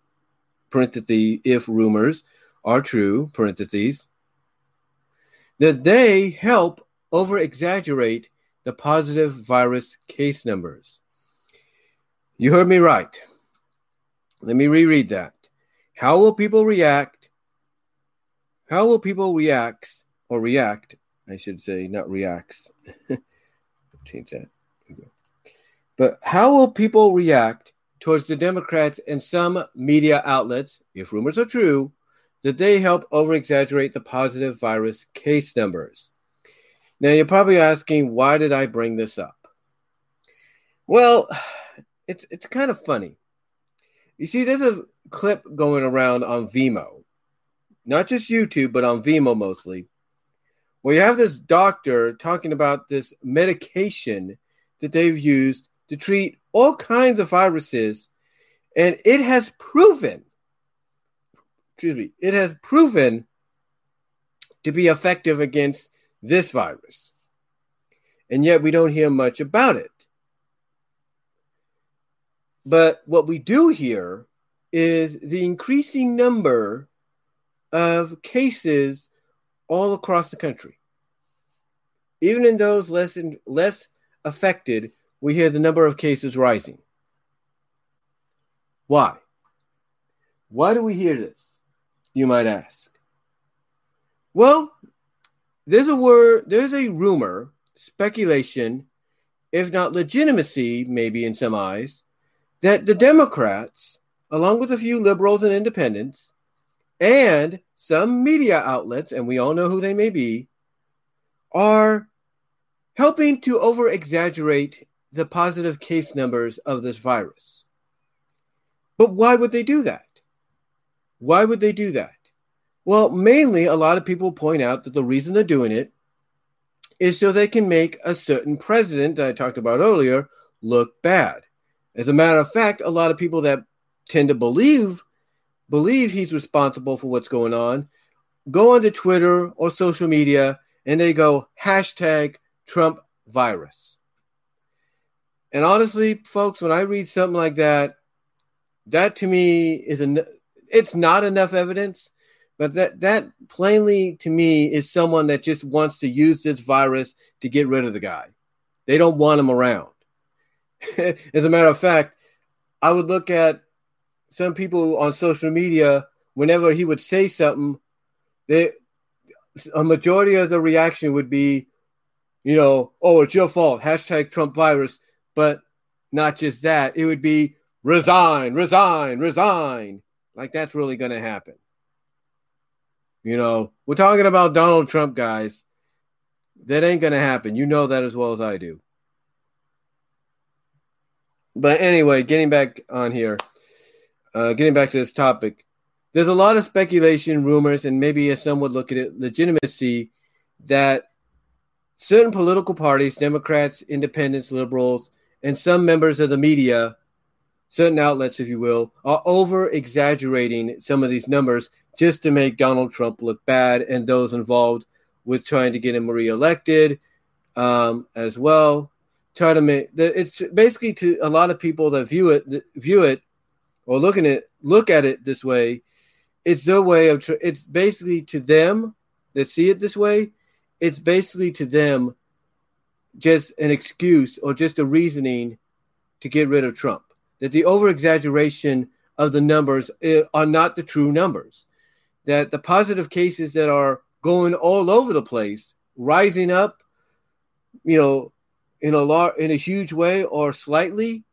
parentheses, if rumors are true, parentheses, that they help over exaggerate the positive virus case numbers? You heard me right. Let me reread that. How will people react? How will people react or react I should say, not reacts. Change that. But how will people react towards the Democrats and some media outlets, if rumors are true, that they help over exaggerate the positive virus case numbers? Now, you're probably asking, why did I bring this up? Well, it's, it's kind of funny. You see, there's a clip going around on Vimeo, not just YouTube, but on Vimeo mostly, well, you have this doctor talking about this medication that they've used to treat all kinds of viruses, and it has proven, excuse me, it has proven to be effective against this virus. And yet we don't hear much about it. But what we do hear is the increasing number of cases all across the country. Even in those less in, less affected, we hear the number of cases rising. Why? Why do we hear this? You might ask. Well, there's a word, there's a rumor, speculation, if not legitimacy, maybe in some eyes, that the Democrats, along with a few liberals and independents, and some media outlets, and we all know who they may be, are helping to over exaggerate the positive case numbers of this virus. But why would they do that? Why would they do that? Well, mainly, a lot of people point out that the reason they're doing it is so they can make a certain president that I talked about earlier look bad. As a matter of fact, a lot of people that tend to believe believe he's responsible for what's going on, go onto Twitter or social media and they go hashtag Trump virus. And honestly, folks, when I read something like that, that to me is an it's not enough evidence, but that that plainly to me is someone that just wants to use this virus to get rid of the guy. They don't want him around. As a matter of fact, I would look at some people on social media, whenever he would say something, they a majority of the reaction would be, you know, oh, it's your fault, hashtag Trump virus. But not just that, it would be resign, resign, resign. Like that's really going to happen. You know, we're talking about Donald Trump, guys. That ain't going to happen. You know that as well as I do. But anyway, getting back on here uh, getting back to this topic, there's a lot of speculation, rumors, and maybe as some would look at it, legitimacy that certain political parties, Democrats, independents, liberals, and some members of the media, certain outlets, if you will, are over exaggerating some of these numbers just to make Donald Trump look bad and those involved with trying to get him reelected um, as well. Try to make it's basically to a lot of people that view it view it or looking at look at it this way, it's their way of it's basically to them that see it this way. it's basically to them just an excuse or just a reasoning to get rid of Trump. That the over exaggeration of the numbers eh, are not the true numbers. That the positive cases that are going all over the place, rising up, you know, in a lot in a huge way or slightly,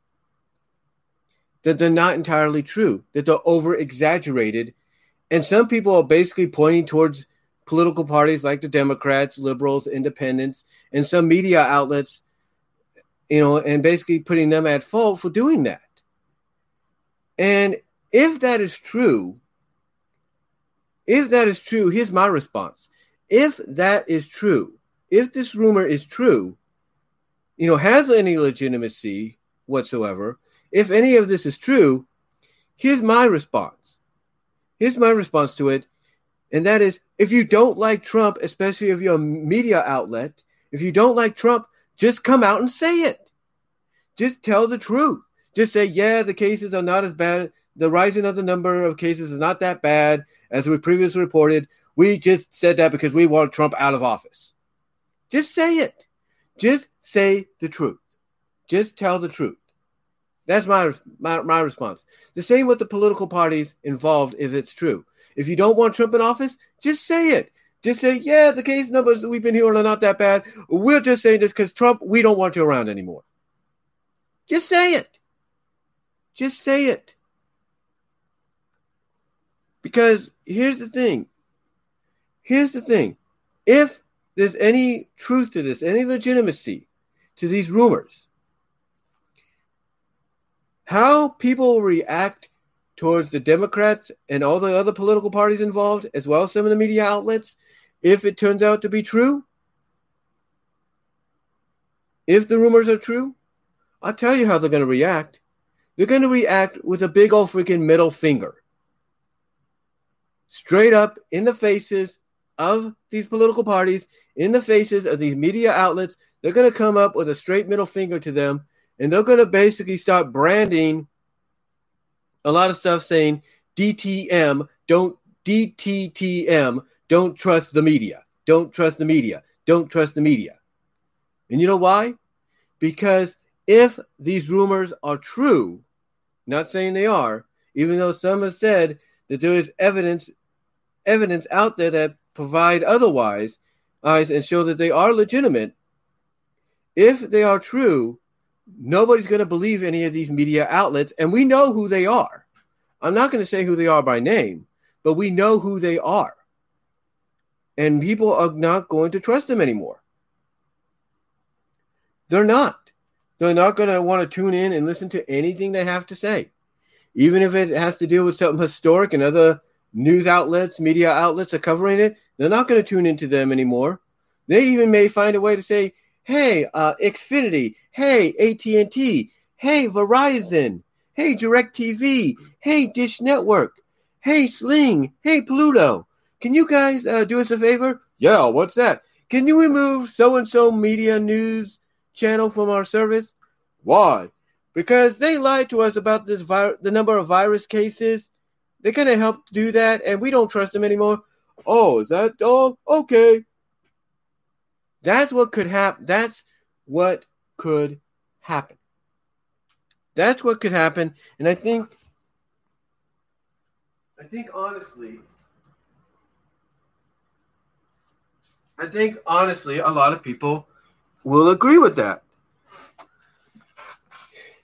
that they're not entirely true. That they're over exaggerated, and some people are basically pointing towards political parties like the Democrats, liberals, independents, and some media outlets, you know, and basically putting them at fault for doing that. And if that is true, if that is true, here's my response. If that is true, if this rumor is true, you know, has any legitimacy whatsoever, if any of this is true, here's my response. Here's my response to it. And that is if you don't like Trump, especially if you're a media outlet, if you don't like Trump, just come out and say it. Just tell the truth. Just say, yeah, the cases are not as bad. The rising of the number of cases is not that bad as we previously reported. We just said that because we want Trump out of office. Just say it. Just say the truth. Just tell the truth. That's my, my, my response. The same with the political parties involved if it's true. If you don't want Trump in office, just say it. Just say, yeah, the case numbers that we've been hearing are not that bad. We're just saying this because Trump, we don't want you around anymore. Just say it. Just say it. Because here's the thing. Here's the thing. If there's any truth to this, any legitimacy to these rumors, how people react towards the Democrats and all the other political parties involved, as well as some of the media outlets, if it turns out to be true? If the rumors are true, I'll tell you how they're going to react. They're going to react with a big old freaking middle finger. Straight up in the faces of these political parties, in the faces of these media outlets, they're going to come up with a straight middle finger to them and they're going to basically start branding a lot of stuff saying DTM, don't DTTM, don't trust the media. Don't trust the media. Don't trust the media. And you know why? Because if these rumors are true, not saying they are, even though some have said that there is evidence evidence out there that provide otherwise uh, and show that they are legitimate, if they are true, nobody's going to believe any of these media outlets, and we know who they are. I'm not going to say who they are by name, but we know who they are. And people are not going to trust them anymore. They're not. They're not going to want to tune in and listen to anything they have to say, even if it has to deal with something historic and other news outlets, media outlets are covering it. They're not going to tune into them anymore. They even may find a way to say, hey, uh, Xfinity, hey, AT&T, hey, Verizon, hey, DirecTV, hey, Dish Network, hey, Sling, hey, Pluto. Can you guys uh, do us a favor? Yeah, what's that? Can you remove so-and-so media news channel from our service? Why? Because they lied to us about this vi- the number of virus cases. They're going to help do that, and we don't trust them anymore. Oh, is that dog? Oh, okay. That's what could happen. That's what could happen. That's what could happen. And I think, I think honestly, I think honestly, a lot of people will agree with that.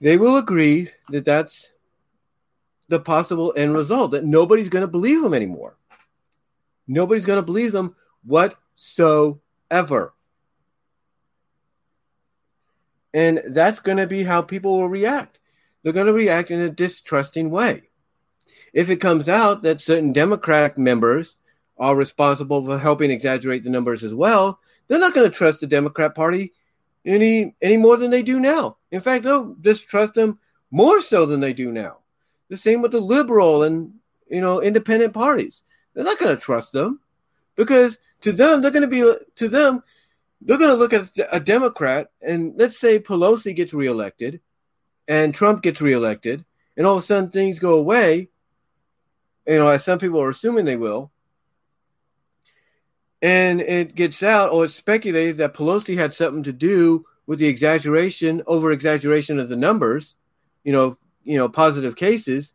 They will agree that that's the possible end result, that nobody's going to believe them anymore. Nobody's going to believe them whatsoever. And that's going to be how people will react. They're going to react in a distrusting way. If it comes out that certain Democratic members are responsible for helping exaggerate the numbers as well, they're not going to trust the Democrat Party any any more than they do now. In fact, they'll distrust them more so than they do now. The same with the liberal and you know independent parties. They're not going to trust them because to them they're going to be to them they're going to look at a Democrat, and let's say Pelosi gets reelected, and Trump gets reelected, and all of a sudden things go away. You know, as some people are assuming they will. and it gets out or it's speculated that Pelosi had something to do with the exaggeration, over exaggeration of the numbers, you know, you know, positive cases.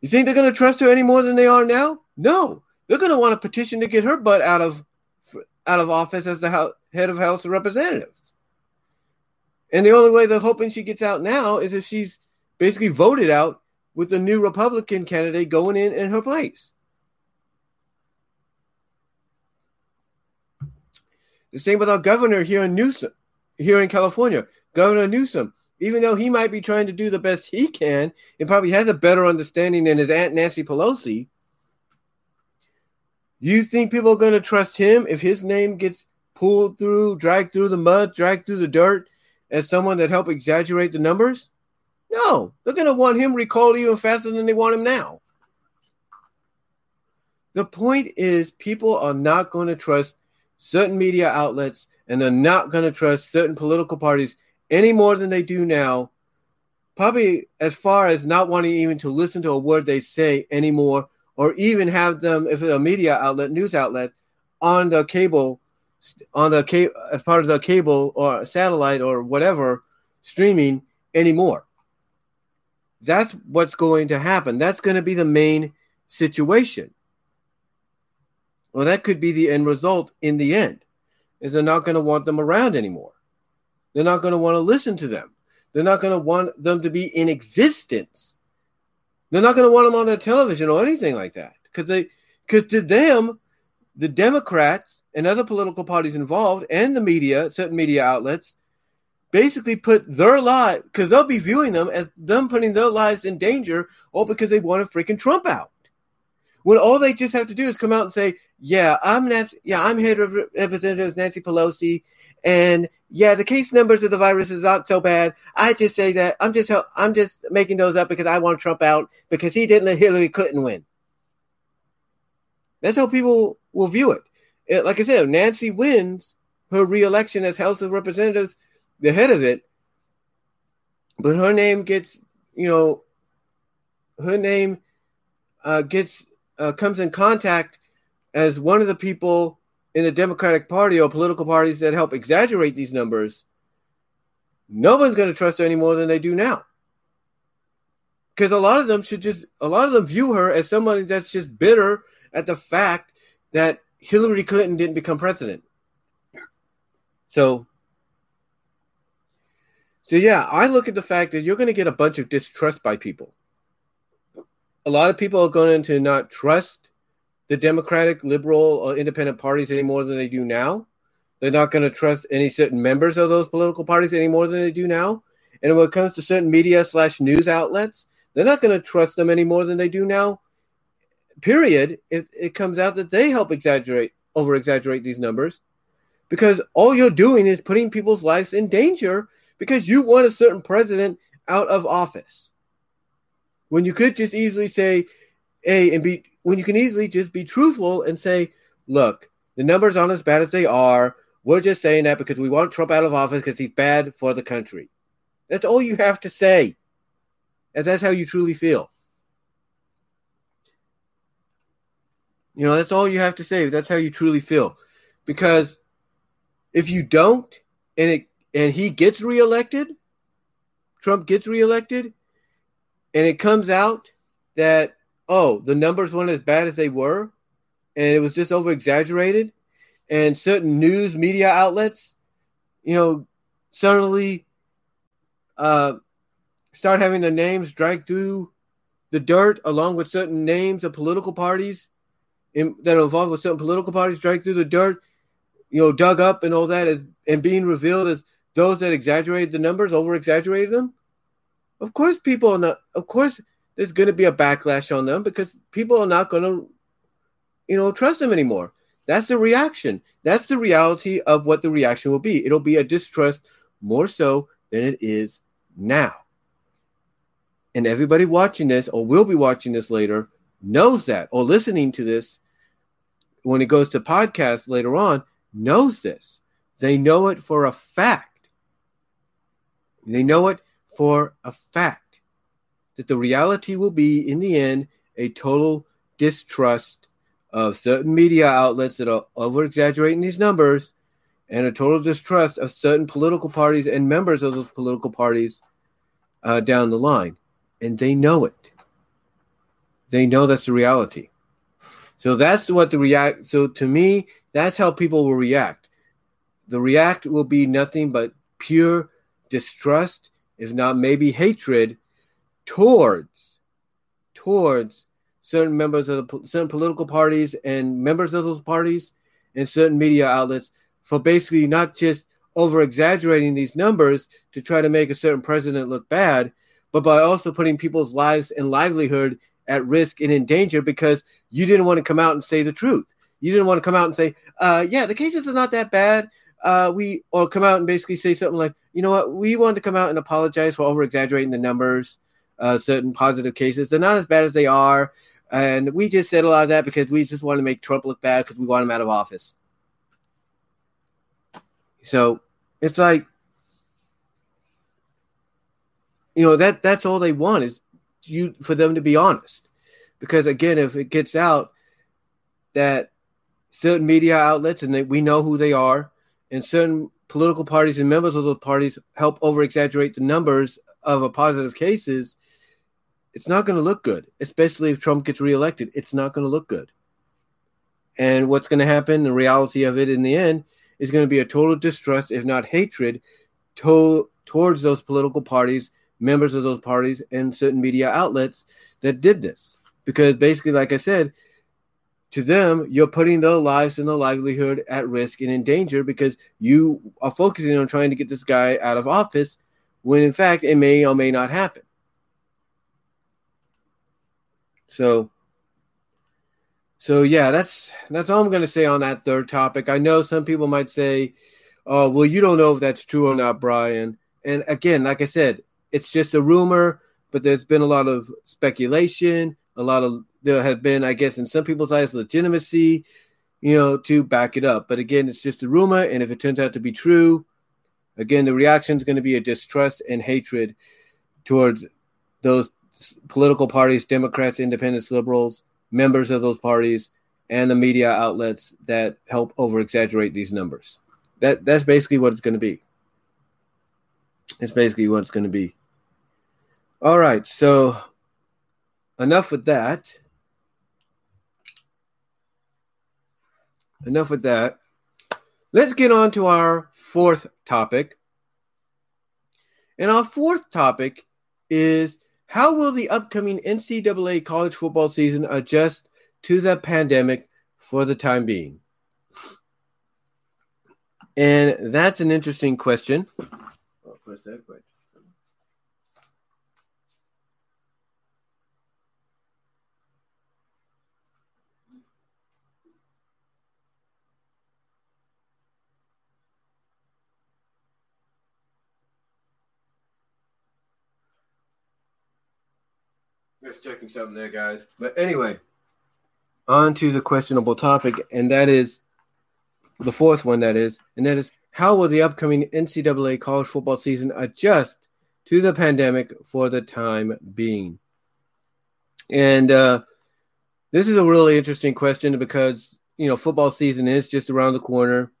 You think they're going to trust her any more than they are now? No, they're going to want a petition to get her butt out of out of office as the head of House of Representatives. And the only way they're hoping she gets out now is if she's basically voted out with the new Republican candidate going in in her place. The same with our governor here in Newsom, here in California, Governor Newsom. Even though he might be trying to do the best he can, and probably has a better understanding than his aunt Nancy Pelosi. Do you think people are going to trust him if his name gets pulled through, dragged through the mud, dragged through the dirt as someone that helped exaggerate the numbers? No, they're going to want him recalled even faster than they want him now. The point is, people are not going to trust certain media outlets and they're not going to trust certain political parties any more than they do now. Probably as far as not wanting even to listen to a word they say anymore, or even have them, if it's a media outlet, news outlet, on the cable, on the cable as part of the cable or satellite or whatever streaming anymore. That's what's going to happen. That's going to be the main situation. Well, that could be the end result in the end, is they're not going to want them around anymore. They're not going to want to listen to them. They're not going to want them to be in existence. They're not going to want them on their television or anything like that because they, because to them, the Democrats and other political parties involved and the media, certain media outlets, basically put their lives because they'll be viewing them as them putting their lives in danger, all because they want to freaking Trump out. When all they just have to do is come out and say, yeah, I'm Nancy. Yeah, I'm head of Representative Nancy Pelosi, and yeah, the case numbers of the virus is not so bad. I just say that I'm just I'm just making those up because I want Trump out because he didn't let Hillary Clinton win. That's how people will view it. it like I said, if Nancy wins her reelection as House of Representatives, the head of it, but her name gets, you know, her name uh, gets uh, comes in contact as one of the people in the Democratic Party or political parties that help exaggerate these numbers, no one's going to trust her any more than they do now. Because a lot of them should just, a lot of them view her as somebody that's just bitter at the fact that Hillary Clinton didn't become president. So, so yeah, I look at the fact that you're going to get a bunch of distrust by people. A lot of people are going to not trust the Democratic, liberal, or independent parties any more than they do now. They're not going to trust any certain members of those political parties any more than they do now. And when it comes to certain media slash news outlets, they're not going to trust them any more than they do now. Period. If it comes out that they help exaggerate, over exaggerate these numbers, because all you're doing is putting people's lives in danger because you want a certain president out of office. When you could just easily say, hey, and be when you can easily just be truthful and say, look, the numbers aren't as bad as they are. We're just saying that because we want Trump out of office because he's bad for the country. That's all you have to say. And that's how you truly feel. You know, that's all you have to say. That's how you truly feel. Because if you don't and it and he gets reelected, Trump gets reelected, and it comes out that oh, the numbers weren't as bad as they were, and it was just over exaggerated, and certain news media outlets, you know, suddenly uh, start having their names dragged through the dirt along with certain names of political parties in, that are involved with certain political parties dragged through the dirt, you know, dug up and all that, as, and being revealed as those that exaggerated the numbers, over exaggerated them. Of course, people are not. Of course, there's going to be a backlash on them because people are not going to, you know, trust them anymore. That's the reaction. That's the reality of what the reaction will be. It'll be a distrust more so than it is now. And everybody watching this or will be watching this later knows that, or listening to this when it goes to podcast later on, knows this. They know it for a fact. They know it for a fact that the reality will be, in the end, a total distrust of certain media outlets that are over exaggerating these numbers and a total distrust of certain political parties and members of those political parties uh, down the line. And they know it. They know that's the reality. So that's what the react. So to me, that's how people will react. The react will be nothing but pure distrust, if not maybe hatred, towards towards certain members of the certain political parties and members of those parties and certain media outlets for basically not just over exaggerating these numbers to try to make a certain president look bad, but by also putting people's lives and livelihood at risk and in danger because you didn't want to come out and say the truth. You didn't want to come out and say, uh, yeah, the cases are not that bad. Uh, we or come out and basically say something like, you know what, we wanted to come out and apologize for over exaggerating the numbers, uh, certain positive cases. They're not as bad as they are. And we just said a lot of that because we just want to make Trump look bad because we want him out of office. So it's like, you know, that that's all they want is you for them to be honest. Because again, if it gets out that certain media outlets and they, we know who they are, and certain political parties and members of those parties help over exaggerate the numbers of a positive cases, it's not going to look good, especially if Trump gets reelected. It's not going to look good. And what's going to happen, the reality of it in the end, is going to be a total distrust, if not hatred, to- towards those political parties, members of those parties, and certain media outlets that did this. Because basically, like I said, to them, you're putting their lives and their livelihood at risk and in danger because you are focusing on trying to get this guy out of office when in fact it may or may not happen. So so yeah, that's that's all I'm going to say on that third topic. I know some people might say, "Oh, well, you don't know if that's true or not, Brian." And again, like I said, it's just a rumor, but there's been a lot of speculation, a lot of there have been, I guess, in some people's eyes, legitimacy, you know, to back it up. But again, it's just a rumor, and if it turns out to be true, again, the reaction is going to be a distrust and hatred towards those political parties, Democrats, Independents, Liberals members of those parties and the media outlets that help over exaggerate these numbers. That that's basically what it's going to be. It's basically what it's going to be. All right, so enough with that. Enough with that. Let's get on to our fourth topic. And our fourth topic is how will the upcoming NCAA college football season adjust to the pandemic for the time being? And that's an interesting question. Oh, Just checking something there, guys. But anyway, on to the questionable topic, and that is the fourth one, that is, and that is how will the upcoming NCAA college football season adjust to the pandemic for the time being? And uh, this is a really interesting question because, you know, football season is just around the corner.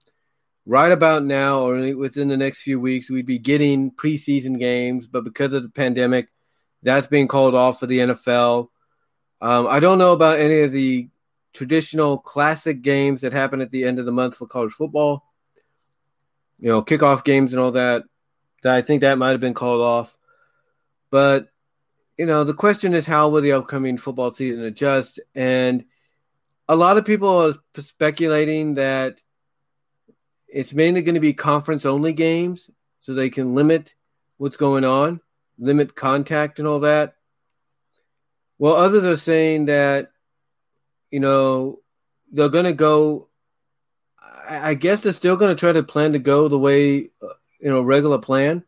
Right about now, or within the next few weeks, we'd be getting preseason games, but because of the pandemic, that's being called off for the NFL. Um, I don't know about any of the traditional classic games that happen at the end of the month for college football. You know, kickoff games and all that. That I think that might have been called off. But you know, the question is how will the upcoming football season adjust? And a lot of people are speculating that it's mainly going to be conference only games so they can limit what's going on limit contact and all that. Well, others are saying that, you know, they're going to go. I guess they're still going to try to plan to go the way, uh, you know, regular plan,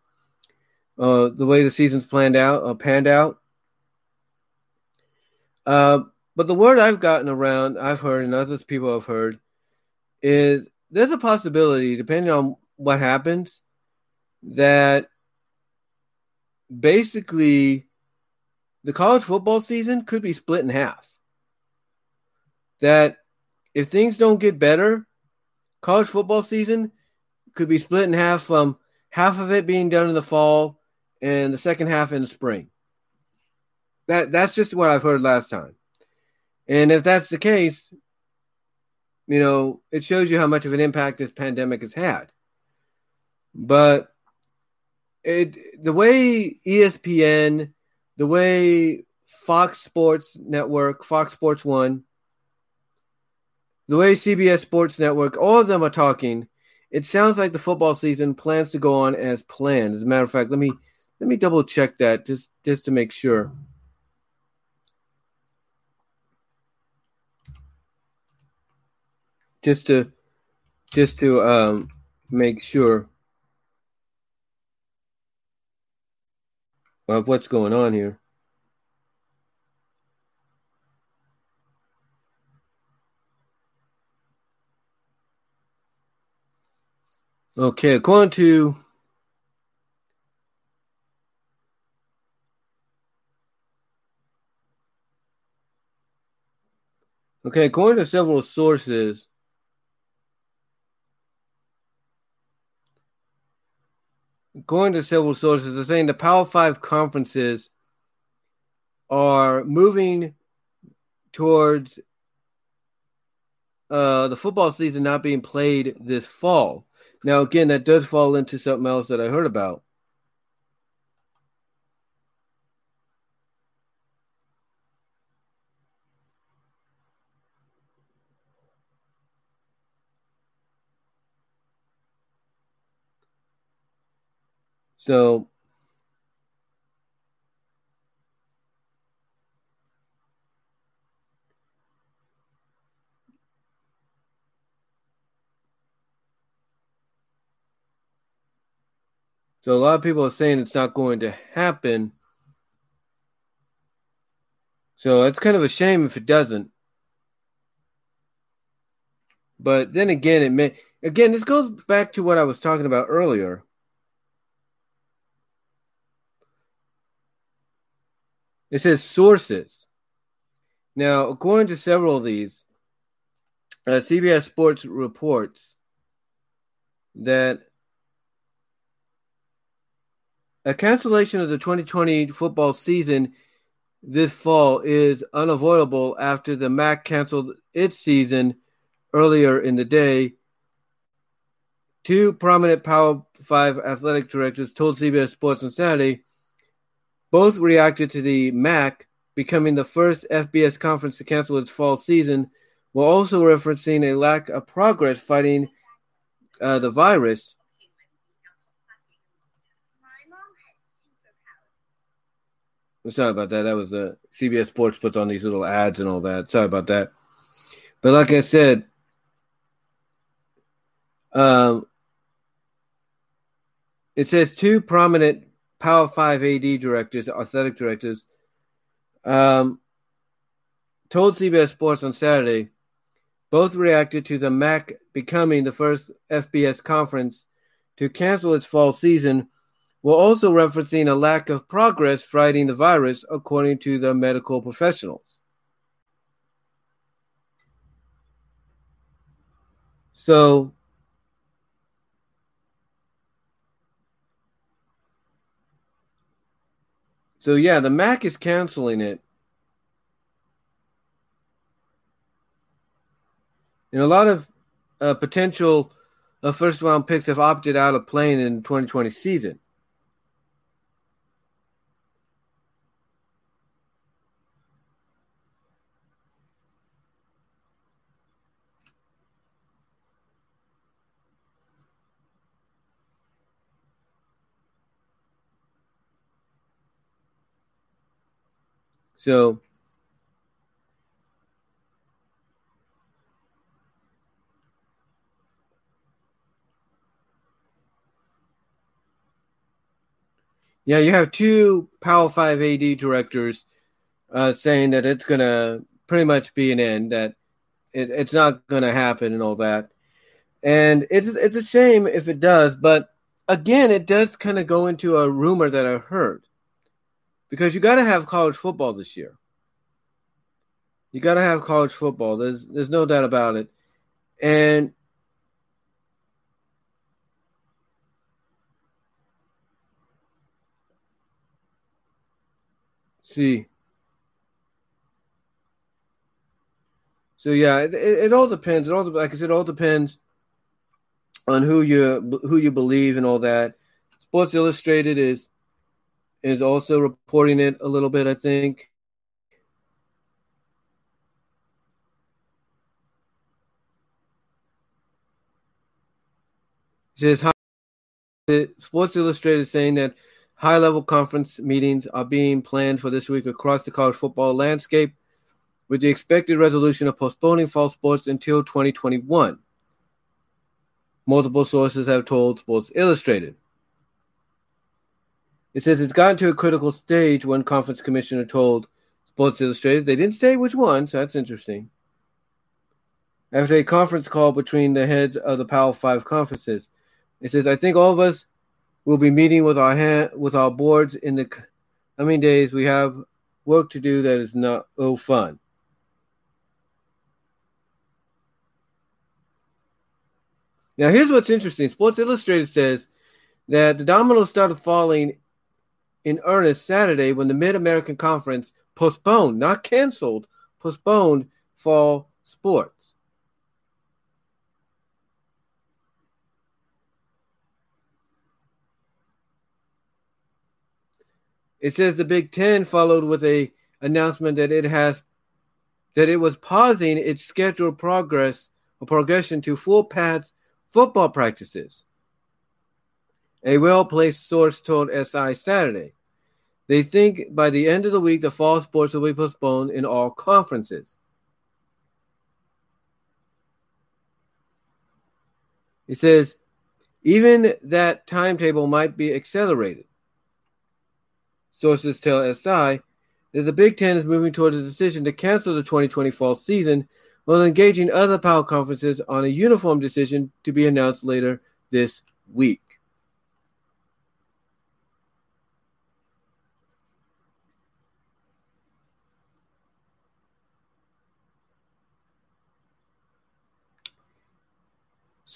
uh, the way the season's planned out, uh, panned out. Uh, but the word I've gotten around, I've heard, and others people have heard, is there's a possibility, depending on what happens, that basically the college football season could be split in half. That if things don't get better, college football season could be split in half from half of it being done in the fall and the second half in the spring. That that's just what I've heard last time. And if that's the case, you know, it shows you how much of an impact this pandemic has had. But it the way ESPN, the way Fox Sports Network, Fox Sports One, the way CBS Sports Network, all of them are talking. It sounds like the football season plans to go on as planned. As a matter of fact, let me let me double check that just just to make sure. Just to just to um, make sure of what's going on here. Okay, according to Okay, according to several sources, according to several sources, they're saying the Power Five conferences are moving towards uh, the football season not being played this fall. Now, again, that does fall into something else that I heard about. So, So a lot of people are saying it's not going to happen. So it's kind of a shame if it doesn't. But then again, it may again this goes back to what I was talking about earlier. It says sources. Now, according to several of these, uh, CBS Sports reports that a cancellation of the 2020 football season this fall is unavoidable after the MAC canceled its season earlier in the day. Two prominent Power 5 athletic directors told CBS Sports on Saturday both reacted to the MAC becoming the first FBS conference to cancel its fall season, while also referencing a lack of progress fighting uh, the virus. Sorry about that. That was a uh, CBS Sports puts on these little ads and all that. Sorry about that. But like I said, um, it says two prominent Power Five AD directors, athletic directors, um, told CBS Sports on Saturday. Both reacted to the MAC becoming the first FBS conference to cancel its fall season while also referencing a lack of progress fighting the virus, according to the medical professionals. So, so yeah, the MAC is canceling it. And a lot of uh, potential uh, first round picks have opted out of playing in 2020 season. So Yeah, you have two Power Five AD directors uh, saying that it's going to pretty much be an end, that it, it's not going to happen, and all that. And it's it's a shame if it does, but again, it does kind of go into a rumor that I heard because you got to have college football this year. You got to have college football. There's there's no doubt about it. And see. So yeah, it, it, it, all depends. It all like I said, it all depends on who you who you believe and all that. Sports Illustrated is is also reporting it a little bit. I think. Says Sports Illustrated is saying that high level conference meetings are being planned for this week across the college football landscape, with the expected resolution of postponing fall sports until 2021. Multiple sources have told Sports Illustrated. It says it's gotten to a critical stage, one conference commissioner told Sports Illustrated. They didn't say which one, so that's interesting. After a conference call between the heads of the Power Five conferences, it says, I think all of us will be meeting with our hand, with our boards in the coming days. We have work to do that is not oh fun. Now, here's what's interesting. Sports Illustrated says that the dominoes started falling in earnest Saturday when the Mid American Conference postponed, not canceled, postponed fall sports. It says the Big Ten followed with a announcement that it has that it was pausing its scheduled progress or progression to full pads football practices. A well placed source told SI Saturday. They think by the end of the week, the fall sports will be postponed in all conferences. It says, even that timetable might be accelerated. Sources tell SI that the Big Ten is moving toward a decision to cancel the 2020 fall season while engaging other power conferences on a uniform decision to be announced later this week.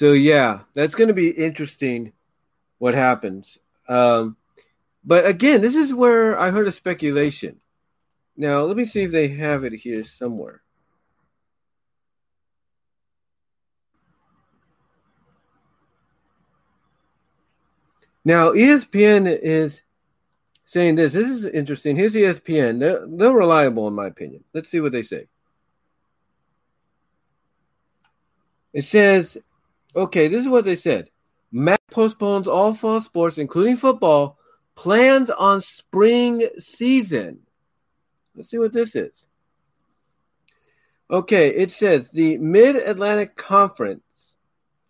So yeah, that's going to be interesting. What happens? Um, but again, this is where I heard a speculation. Now, let me see if they have it here somewhere. Now, ESPN is saying this. This is interesting. Here's ESPN. They're, they're reliable, in my opinion. Let's see what they say. It says, okay, this is what they said. MAC postpones all fall sports, including football, plans on spring season. Let's see what this is. Okay, it says the Mid Atlantic Conference,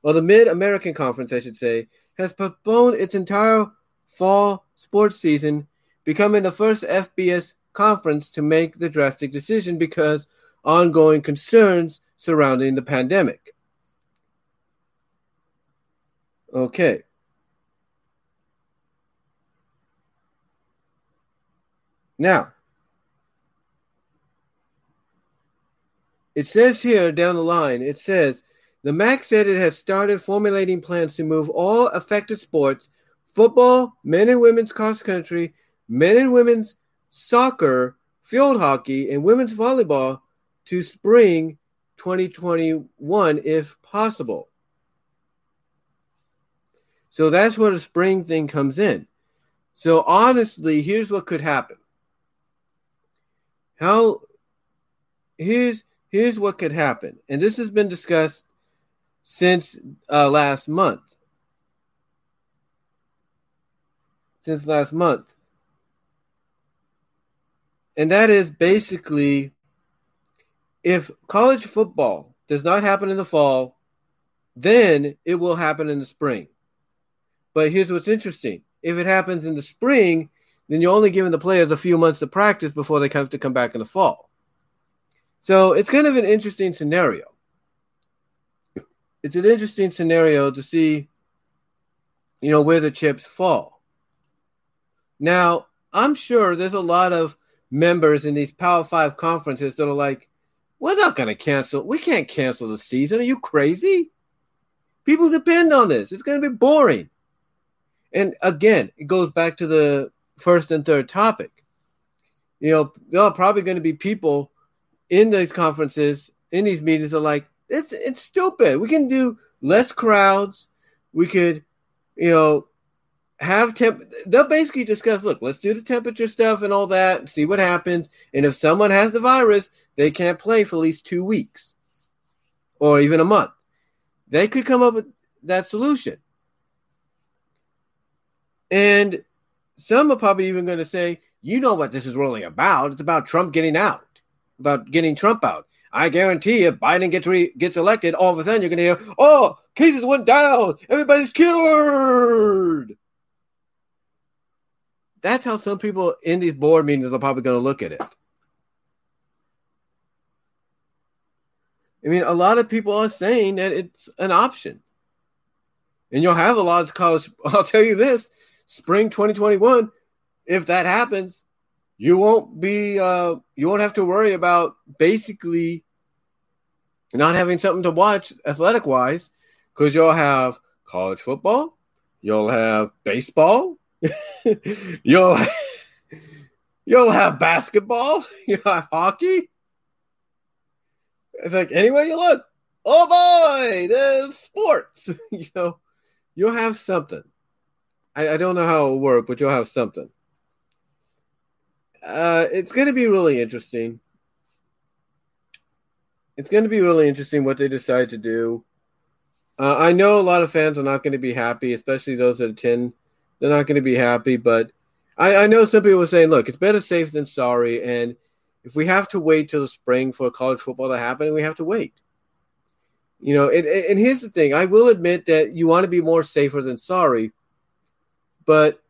or the Mid American Conference, I should say, has postponed its entire fall sports season, becoming the first FBS conference to make the drastic decision because ongoing concerns surrounding the pandemic. Okay. Now, it says here down the line, it says the MAC said it has started formulating plans to move all affected sports football, men and women's cross country, men and women's soccer, field hockey, and women's volleyball to spring 2021 if possible. So that's where the spring thing comes in. So honestly, here's what could happen. How here's here's what could happen, and this has been discussed since uh, last month. Since last month, and that is basically if college football does not happen in the fall, then it will happen in the spring. But here's what's interesting: if it happens in the spring, then you're only giving the players a few months to practice before they have to come back in the fall. So it's kind of an interesting scenario. It's an interesting scenario to see, you know, where the chips fall. Now, I'm sure there's a lot of members in these Power Five conferences that are like, We're not going to cancel. We can't cancel the season. Are you crazy? People depend on this. It's going to be boring. And again, it goes back to the first and third topic. You know, there are probably going to be people in these conferences, in these meetings, are like, it's it's stupid. We can do less crowds. We could, you know, have temp. They'll basically discuss. Look, let's do the temperature stuff and all that. And See what happens. And if someone has the virus, they can't play for at least two weeks, or even a month. They could come up with that solution. And some are probably even going to say, you know what this is really about. It's about Trump getting out, about getting Trump out. I guarantee if Biden gets re- gets elected, all of a sudden you're going to hear, "Oh, cases went down, everybody's cured." That's how some people in these board meetings are probably going to look at it. I mean, a lot of people are saying that it's an option, and you'll have a lot of college. I'll tell you this: spring 2021, if that happens, you won't be uh, you won't have to worry about basically not having something to watch athletic wise because you'll have college football, you'll have baseball, you'll you'll have basketball, you'll have hockey. It's like anywhere you look, oh boy, there's sports. you know, you'll have something. I, I don't know how it'll work, but you'll have something uh, it's going to be really interesting. It's going to be really interesting what they decide to do. Uh, I know a lot of fans are not going to be happy, especially those that attend. They're not going to be happy, but I, I know some people are saying, look, it's better safe than sorry. And if we have to wait till the spring for college football to happen, we have to wait. You know, and, and here's the thing I will admit that you want to be more safer than sorry, but,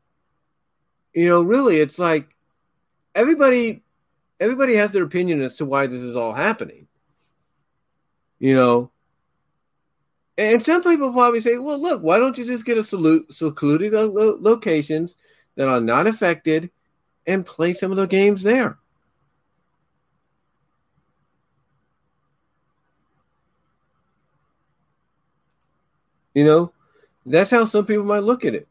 you know, really, it's like everybody everybody has their opinion as to why this is all happening. You know, and some people probably say, "Well, look, why don't you just get a salute, secluded lo- locations that are not affected and play some of the games there?" You know, that's how some people might look at it.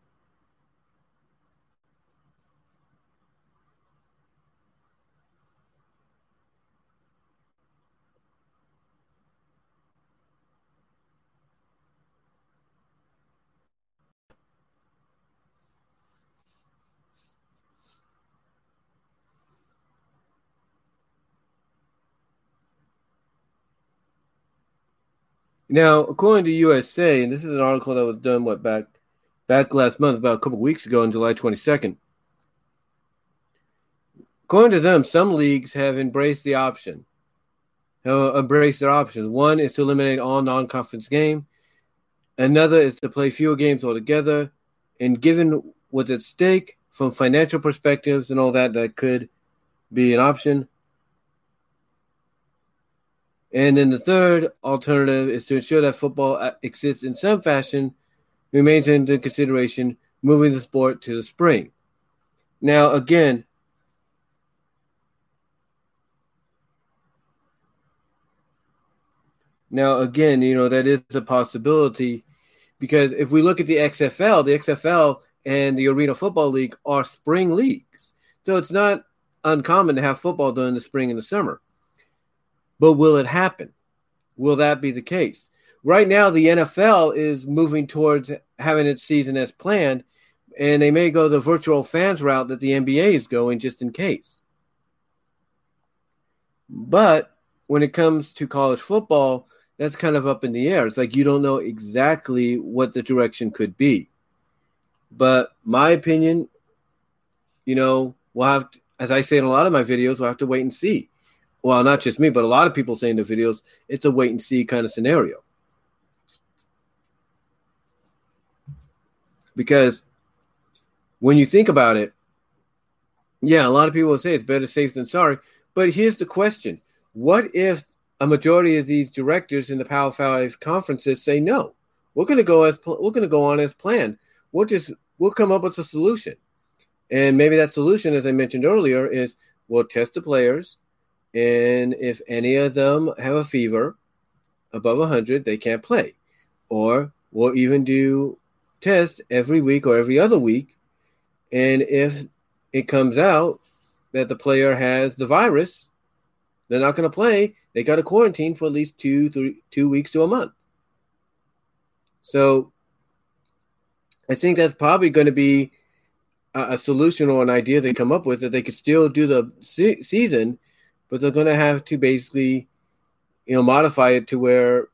Now, according to USA, and this is an article that was done what back back last month, about a couple weeks ago on July 22nd. According to them, some leagues have embraced the option, have embraced their options. One is to eliminate all non-conference game. Another is to play fewer games altogether. And given what's at stake from financial perspectives and all that, that could be an option. And then the third alternative is to ensure that football uh, exists in some fashion, remains into consideration, moving the sport to the spring. Now, again, now again, you know that is a possibility because if we look at the XFL, the XFL and the Arena Football League are spring leagues, so it's not uncommon to have football during the spring and the summer. But will it happen? Will that be the case? Right now, the NFL is moving towards having its season as planned, and they may go the virtual fans route that the NBA is going just in case. But when it comes to college football, that's kind of up in the air. It's like you don't know exactly what the direction could be. But my opinion, you know, we'll have, to, as I say in a lot of my videos, we'll have to wait and see well, not just me, but a lot of people saying the videos, it's a wait and see kind of scenario. Because when you think about it, yeah, a lot of people say it's better safe than sorry. But here's the question What if a majority of these directors in the Power Five conferences say no? We're going to go as we're going to go on as planned. We'll just we'll come up with a solution, and maybe that solution, as I mentioned earlier, is we'll test the players, and if any of them have a fever above 100, they can't play. Or we'll even do tests every week or every other week. And if it comes out that the player has the virus, they're not going to play. They got to quarantine for at least two, three, two weeks to a month. So I think that's probably going to be a, a, solution or an idea they come up with that they could still do the se- season, but they're going to have to basically, you know, modify it to where,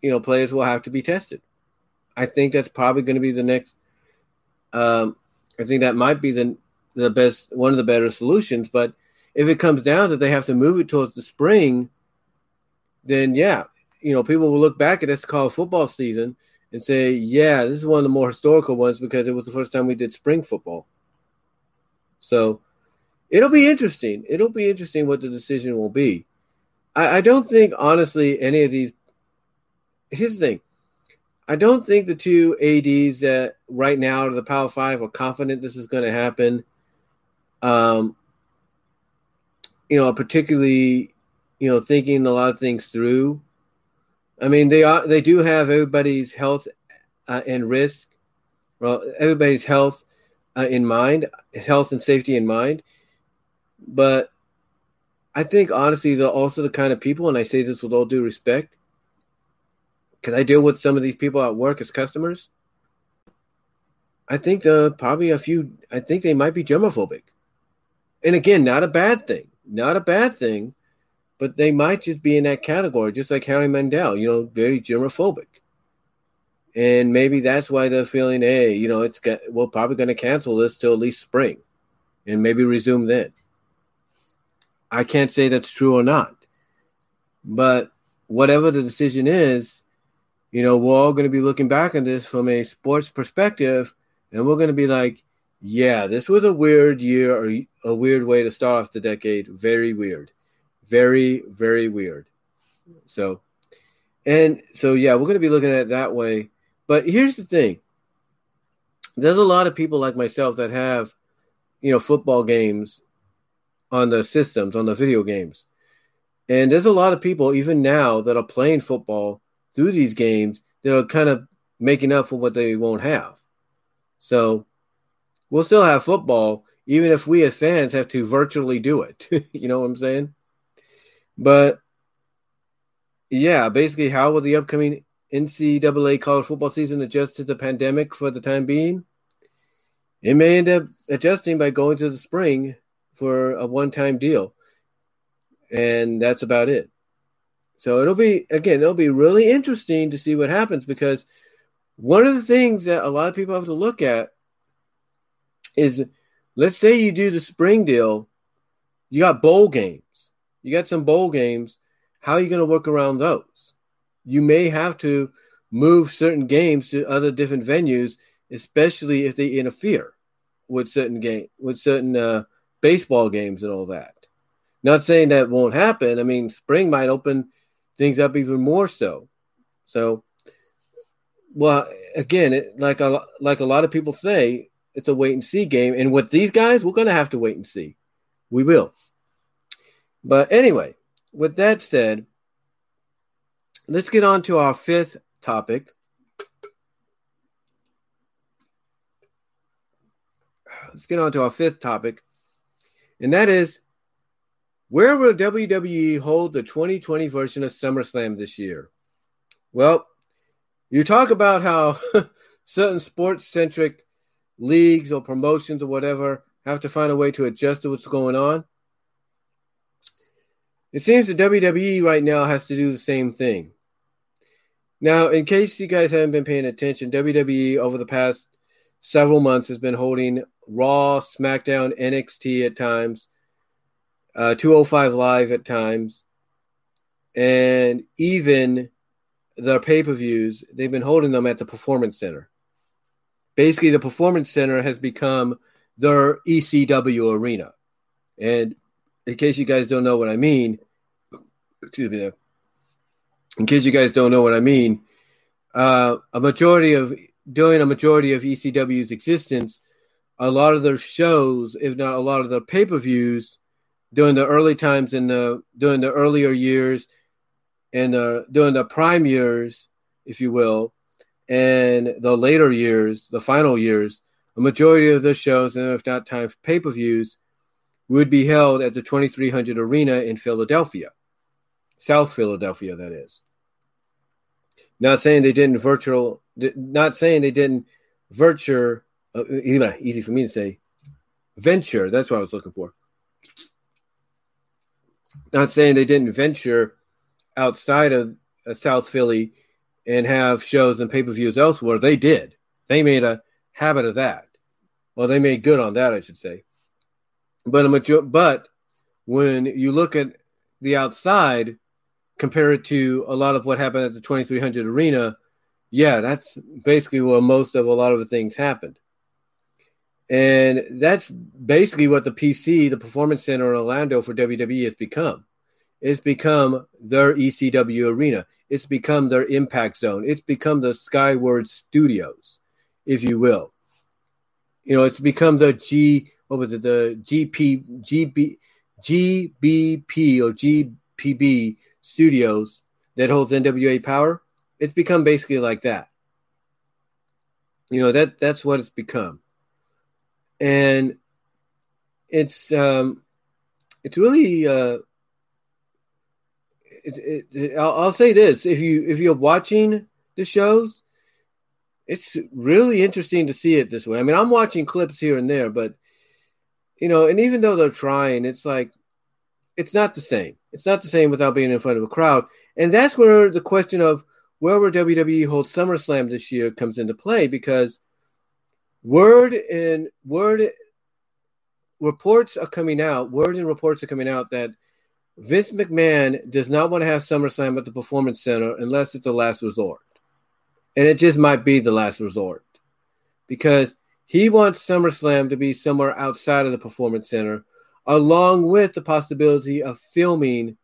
you know, players will have to be tested. I think that's probably going to be the next. Um, I think that might be the the best one of the better solutions. But if it comes down that they have to move it towards the spring, then yeah, you know, people will look back at this called football season and say, yeah, this is one of the more historical ones because it was the first time we did spring football. So it'll be interesting. It'll be interesting what the decision will be. I, I don't think, honestly, any of these. Here's the thing I don't think the two ADs that right now to the Power Five are confident this is going to happen. Um, you know, particularly, you know, thinking a lot of things through. I mean, they are they do have everybody's health uh, and risk, well, everybody's health uh, in mind, health and safety in mind. But I think honestly, they're also the kind of people, and I say this with all due respect, because I deal with some of these people at work as customers. I think the probably a few. I think they might be germophobic, and again, not a bad thing. Not a bad thing, but they might just be in that category, just like Howie Mandel. You know, very germophobic, and maybe that's why they're feeling, hey, you know, it's got, we're probably going to cancel this till at least spring, and maybe resume then. I can't say that's true or not, but whatever the decision is, you know, we're all going to be looking back on this from a sports perspective, and we're going to be like, yeah, this was a weird year or a weird way to start off the decade. Very weird. Very, very weird. So, and so, yeah, we're going to be looking at it that way. But here's the thing there's a lot of people like myself that have, you know, football games on the systems, on the video games. And there's a lot of people, even now, that are playing football through these games that are kind of making up for what they won't have. So we'll still have football, even if we as fans have to virtually do it. you know what I'm saying? But yeah, basically, how will the upcoming NCAA college football season adjust to the pandemic for the time being? It may end up adjusting by going to the spring for a one time deal. And that's about it. So it'll be again, it'll be really interesting to see what happens because one of the things that a lot of people have to look at is let's say you do the spring deal, you got bowl games. You got some bowl games. How are you going to work around those? You may have to move certain games to other different venues, especially if they interfere with certain game with certain uh, baseball games and all that. Not saying that won't happen. I mean, spring might open things up even more so. So, well, again, it, like a like a lot of people say, it's a wait and see game. And with these guys, we're going to have to wait and see. We will. But anyway, with that said, let's get on to our fifth topic. Let's get on to our fifth topic, and that is where will WWE hold the 2020 version of SummerSlam this year? Well, you talk about how certain sports centric leagues or promotions or whatever have to find a way to adjust to what's going on. It seems the WWE right now has to do the same thing. Now, in case you guys haven't been paying attention, WWE over the past several months has been holding Raw, SmackDown, NXT at times, uh, 205 Live at times, and even the pay per views, they've been holding them at the Performance Center. Basically, the Performance Center has become their ECW arena. And in case you guys don't know what I mean, excuse me there. In case you guys don't know what I mean, uh, a majority of during a majority of ECW's existence, a lot of their shows, if not a lot of their pay per views, during the early times in the during the earlier years and the during the prime years, if you will, and the later years, the final years, a majority of the shows, and if not time pay per views, would be held at the 2300 Arena in Philadelphia, South Philadelphia, that is. Not saying they didn't virtual, not saying they didn't virture, uh, easy for me to say, venture. That's what I was looking for. Not saying they didn't venture outside of uh, South Philly and have shows and pay per views elsewhere. They did. They made a habit of that. Well, they made good on that, I should say. But a major- but when you look at the outside, compare it to a lot of what happened at the 2300 Arena, yeah, that's basically where most of a lot of the things happened. And that's basically what the PC, the Performance Center in Orlando for WWE has become. It's become their ECW arena. It's become their impact zone. It's become the Skyway Studios, if you will. You know, it's become the G, what was it, the GP, GB, GBP or GPB studios that holds NWA power. It's become basically like that. You know, that that's what it's become. And it's um it's really uh it, it, I'll, I'll say this: if you if you're watching the shows, it's really interesting to see it this way. I mean, I'm watching clips here and there, but you know, and even though they're trying, it's like it's not the same. It's not the same without being in front of a crowd, and that's where the question of where will WWE hold SummerSlam this year comes into play because word and word reports are coming out. Word and reports are coming out that Vince McMahon does not want to have SummerSlam at the Performance Center unless it's a last resort. And it just might be the last resort because he wants SummerSlam to be somewhere outside of the Performance Center, along with the possibility of filming,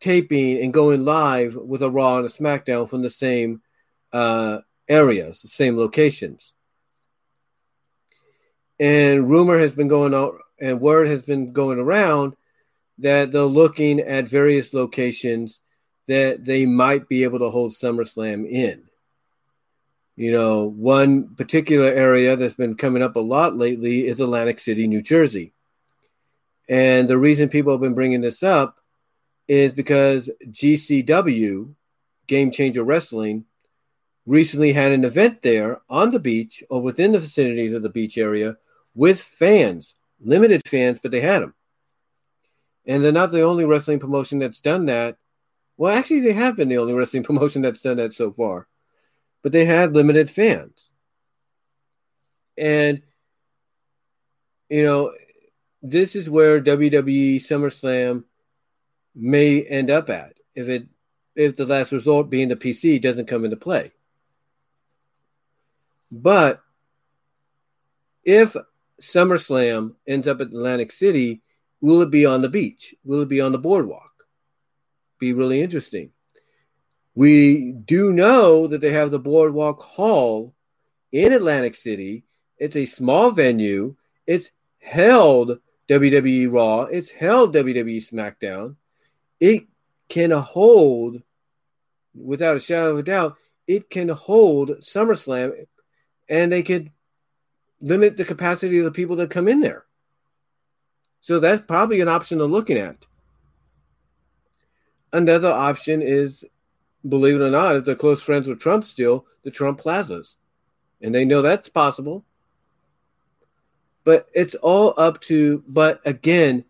taping, and going live with a Raw and a SmackDown from the same uh, areas, the same locations. And rumor has been going out, and word has been going around that they're looking at various locations that they might be able to hold SummerSlam in. You know, one particular area that's been coming up a lot lately is Atlantic City, New Jersey. And the reason people have been bringing this up is because GCW, Game Changer Wrestling, recently had an event there on the beach or within the vicinities of the beach area with fans, limited fans, but they had them. And they're not the only wrestling promotion that's done that. Well, actually, they have been the only wrestling promotion that's done that so far. But they had limited fans. And, you know, this is where WWE SummerSlam may end up at if it if the last resort being the PC doesn't come into play. But if SummerSlam ends up at Atlantic City, Will it be on the beach? Will it be on the boardwalk? Be really interesting. We do know that they have the Boardwalk Hall in Atlantic City. It's a small venue. It's held WWE Raw. It's held WWE SmackDown. It can hold, without a shadow of a doubt, it can hold SummerSlam, and they could limit the capacity of the people that come in there. So that's probably an option they're looking at. Another option is, believe it or not, if they're close friends with Trump still, the Trump plazas. And they know that's possible. But it's all up to, but again,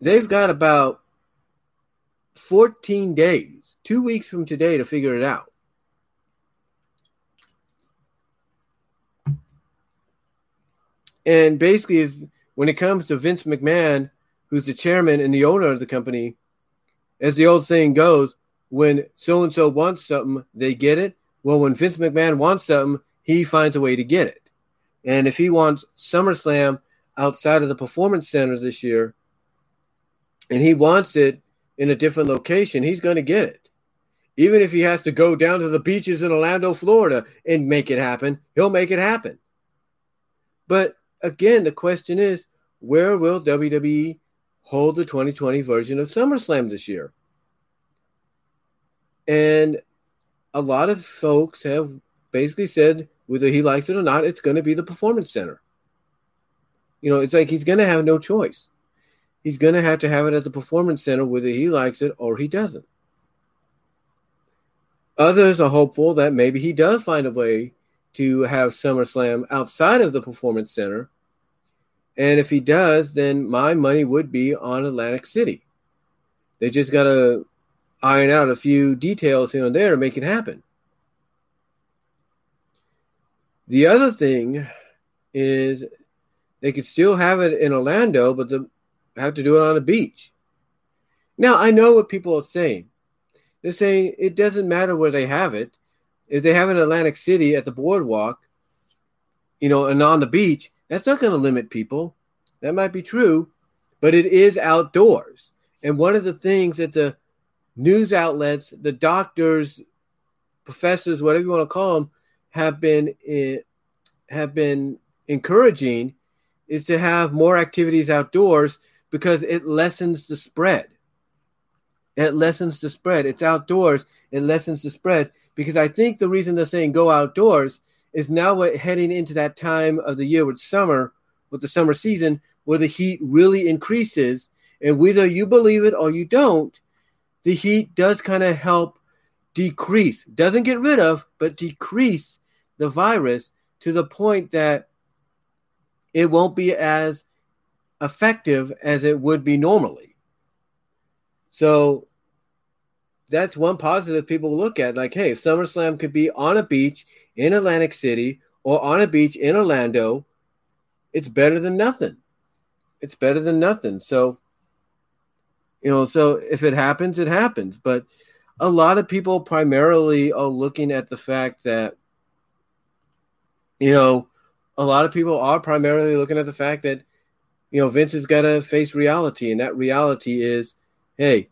they've got about 14 days, two weeks from today to figure it out. And basically, is when it comes to Vince McMahon, who's the chairman and the owner of the company, as the old saying goes, when so and so wants something, they get it. Well, when Vince McMahon wants something, he finds a way to get it. And if he wants SummerSlam outside of the performance centers this year, and he wants it in a different location, he's going to get it. Even if he has to go down to the beaches in Orlando, Florida, and make it happen, he'll make it happen. But again, the question is, where will WWE hold the 2020 version of SummerSlam this year. And a lot of folks have basically said, whether he likes it or not, it's going to be the Performance Center. You know, it's like he's going to have no choice. He's going to have to have it at the Performance Center, whether he likes it or he doesn't. Others are hopeful that maybe he does find a way to have SummerSlam outside of the Performance Center. And if he does, then my money would be on Atlantic City. They just got to iron out a few details here and there to make it happen. The other thing is they could still have it in Orlando, but they have to do it on a beach. Now, I know what people are saying. They're saying it doesn't matter where they have it. If they have in Atlantic City at the boardwalk, you know, and on the beach, that's not going to limit people. That might be true, but it is outdoors. And one of the things that the news outlets, the doctors, professors, whatever you want to call them, have been eh, have been encouraging is to have more activities outdoors because it lessens the spread. It lessens the spread. It's outdoors. It lessens the spread because I think the reason they're saying go outdoors is now we're heading into that time of the year with summer, with the summer season, where the heat really increases. And whether you believe it or you don't, the heat does kind of help decrease, doesn't get rid of, but decrease the virus to the point that it won't be as effective as it would be normally. So that's one positive people look at. Like, hey, SummerSlam could be on a beach in Atlantic City or on a beach in Orlando, it's better than nothing. It's better than nothing. So you know, so if it happens, it happens. But a lot of people primarily are looking at the fact that, you know, a lot of people are primarily looking at the fact that, you know, Vince has got to face reality. And that reality is, hey,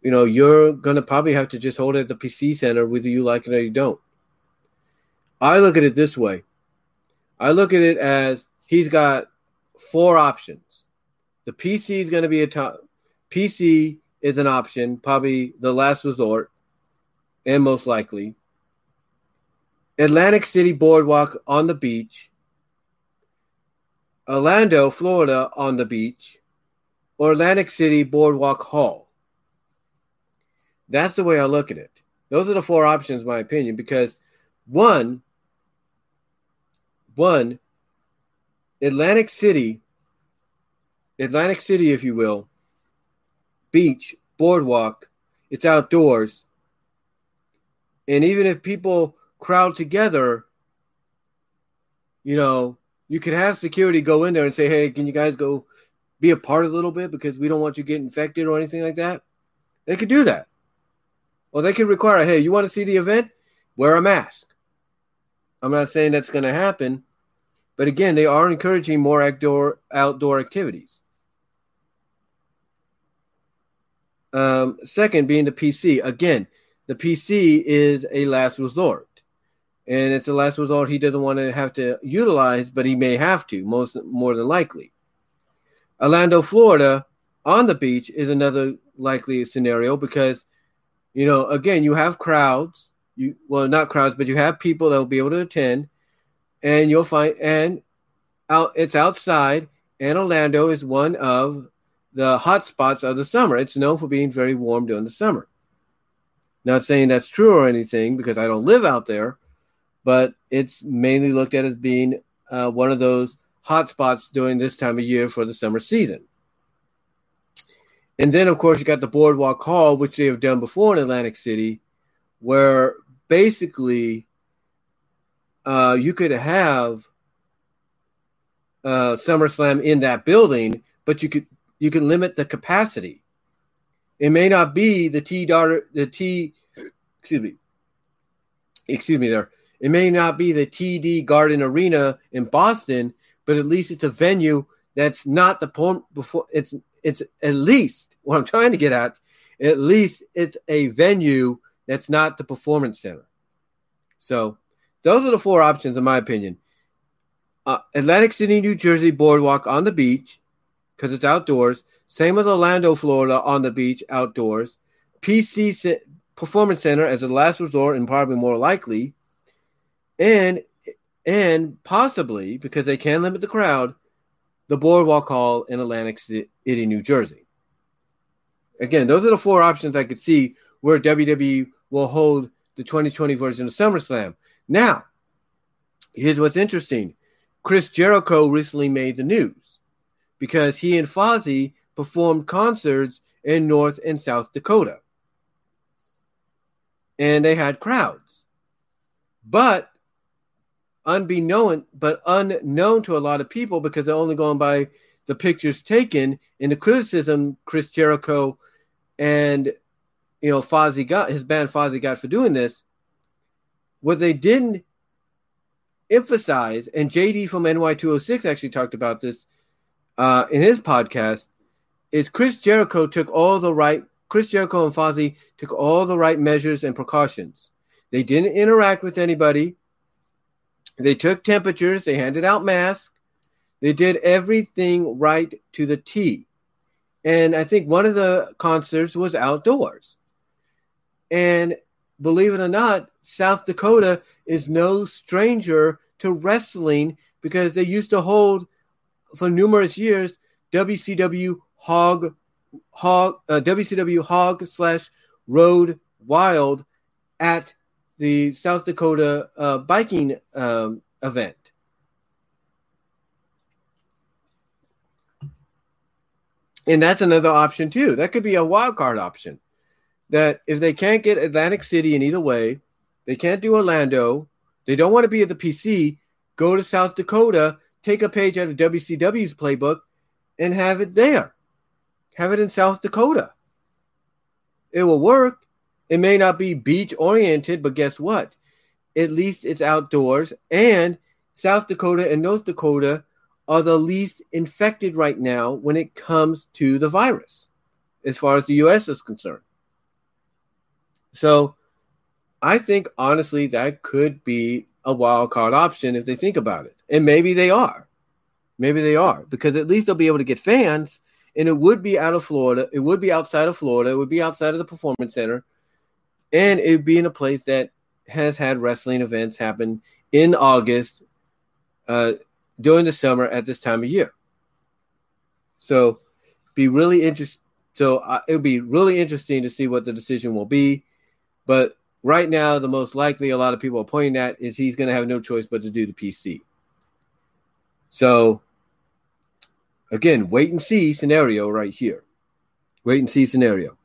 you know, you're going to probably have to just hold it at the PC center whether you like it or you don't. I look at it this way I look at it as he's got four options. The PC is going to be a top, PC is an option, probably the last resort, and most likely. Atlantic City Boardwalk on the beach, Orlando, Florida on the beach, or Atlantic City Boardwalk Hall. That's the way I look at it. Those are the four options, my opinion, because one, one, Atlantic City, Atlantic City, if you will, beach, boardwalk, it's outdoors. And even if people crowd together, you know, you could have security go in there and say, hey, can you guys go be a part a little bit because we don't want you to get infected or anything like that? They could do that. Or they could require, hey, you want to see the event? Wear a mask. I'm not saying that's going to happen, but again, they are encouraging more outdoor outdoor activities. Um, second, being the PC. Again, the PC is a last resort, and it's a last resort he doesn't want to have to utilize, but he may have to, most more than likely. Orlando, Florida, on the beach is another likely scenario because, you know, again, you have crowds. You well, not crowds, but you have people that will be able to attend, and you'll find and out it's outside. And Orlando is one of the hot spots of the summer. It's known for being very warm during the summer. Not saying that's true or anything because I don't live out there, but it's mainly looked at as being uh, one of those hot spots during this time of year for the summer season. And then, of course, you got the Boardwalk Hall, which they have done before in Atlantic City, where basically uh, you could have uh, SummerSlam in that building, but you could you can limit the capacity. It may not be the T daughter the T excuse me excuse me there. It may not be the TD Garden Arena in Boston, but at least it's a venue that's not the point before it's it's at least what I'm trying to get at, at least it's a venue that's not the performance center. So those are the four options in my opinion. Uh, Atlantic City, New Jersey boardwalk on the beach, because it's outdoors. Same with Orlando, Florida, on the beach, outdoors. PC Performance Center as a last resort and probably more likely, and and possibly because they can limit the crowd, the Boardwalk Hall in Atlantic City, New Jersey. Again, those are the four options I could see where WWE will hold the 2020 version of SummerSlam. Now, here's what's interesting Chris Jericho recently made the news because he and Fozzy performed concerts in North and South Dakota. And they had crowds. But unbeknown, but unknown to a lot of people because they're only going by the pictures taken and the criticism Chris Jericho and you know Fozzy got his band Fozzy got for doing this. What they didn't emphasize, and JD from NY206 actually talked about this uh, in his podcast, is Chris Jericho took all the right Chris Jericho and Fozzy took all the right measures and precautions. They didn't interact with anybody. They took temperatures, they handed out masks, they did everything right to the T. And I think one of the concerts was outdoors. And believe it or not, South Dakota is no stranger to wrestling because they used to hold for numerous years WCW Hog Hog uh, WCW Hog slash Road Wild at the South Dakota uh, biking um, event. And that's another option too. That could be a wild card option. That if they can't get Atlantic City in either way, they can't do Orlando, they don't want to be at the PC, go to South Dakota, take a page out of WCW's playbook, and have it there. Have it in South Dakota. It will work. It may not be beach oriented, but guess what? At least it's outdoors. And South Dakota and North Dakota are the least infected right now when it comes to the virus, as far as the US is concerned. So I think honestly that could be a wild card option if they think about it. And maybe they are. Maybe they are because at least they'll be able to get fans and it would be out of Florida. It would be outside of Florida. It would be outside of the performance center and it would be in a place that has had wrestling events happen in August uh, during the summer at this time of year. So, be really interesting. So uh, it would be really interesting to see what the decision will be. But right now, the most likely a lot of people are pointing at is he's going to have no choice but to do the PC. So again, wait and see scenario right here. Wait and see scenario.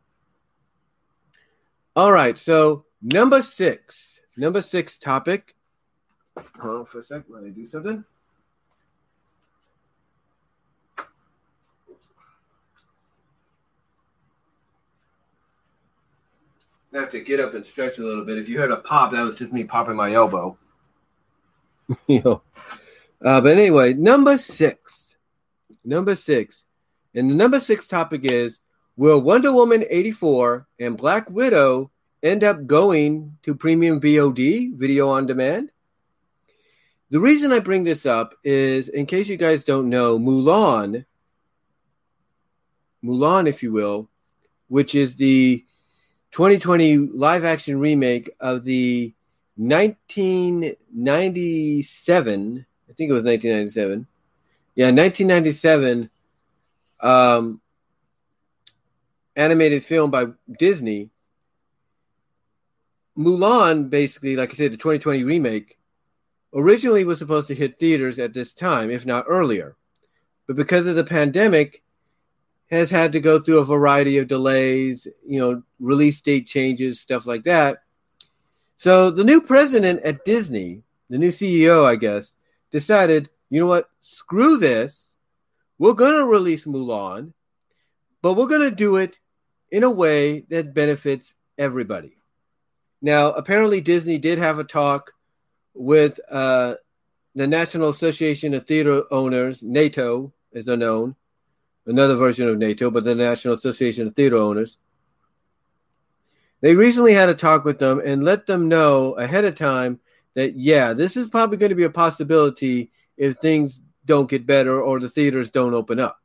All right, so number six, number six topic. Hold on for a sec. Let me do something. I have to get up and stretch a little bit. If you heard a pop, that was just me popping my elbow. you know. Uh, but anyway, number six. Number six. And the number six topic is Will Wonder Woman 84 and Black Widow end up going to premium VOD, video on demand? The reason I bring this up is in case you guys don't know, Mulan, Mulan, if you will, which is the 2020 live action remake of the 1997, I think it was 1997. Yeah, 1997 um, animated film by Disney, Mulan, basically, like I said, the 2020 remake, originally was supposed to hit theaters at this time, if not earlier. But because of the pandemic, has had to go through a variety of delays, you know, release date changes, stuff like that. So the new president at Disney, the new CEO, I guess, decided, you know what, screw this. We're going to release Mulan, but we're going to do it in a way that benefits everybody. Now, apparently, Disney did have a talk with uh, the National Association of Theater Owners, NATO, as they're known, another version of NATO, but the National Association of Theater Owners. They recently had a talk with them and let them know ahead of time that, yeah, this is probably going to be a possibility if things don't get better or the theaters don't open up.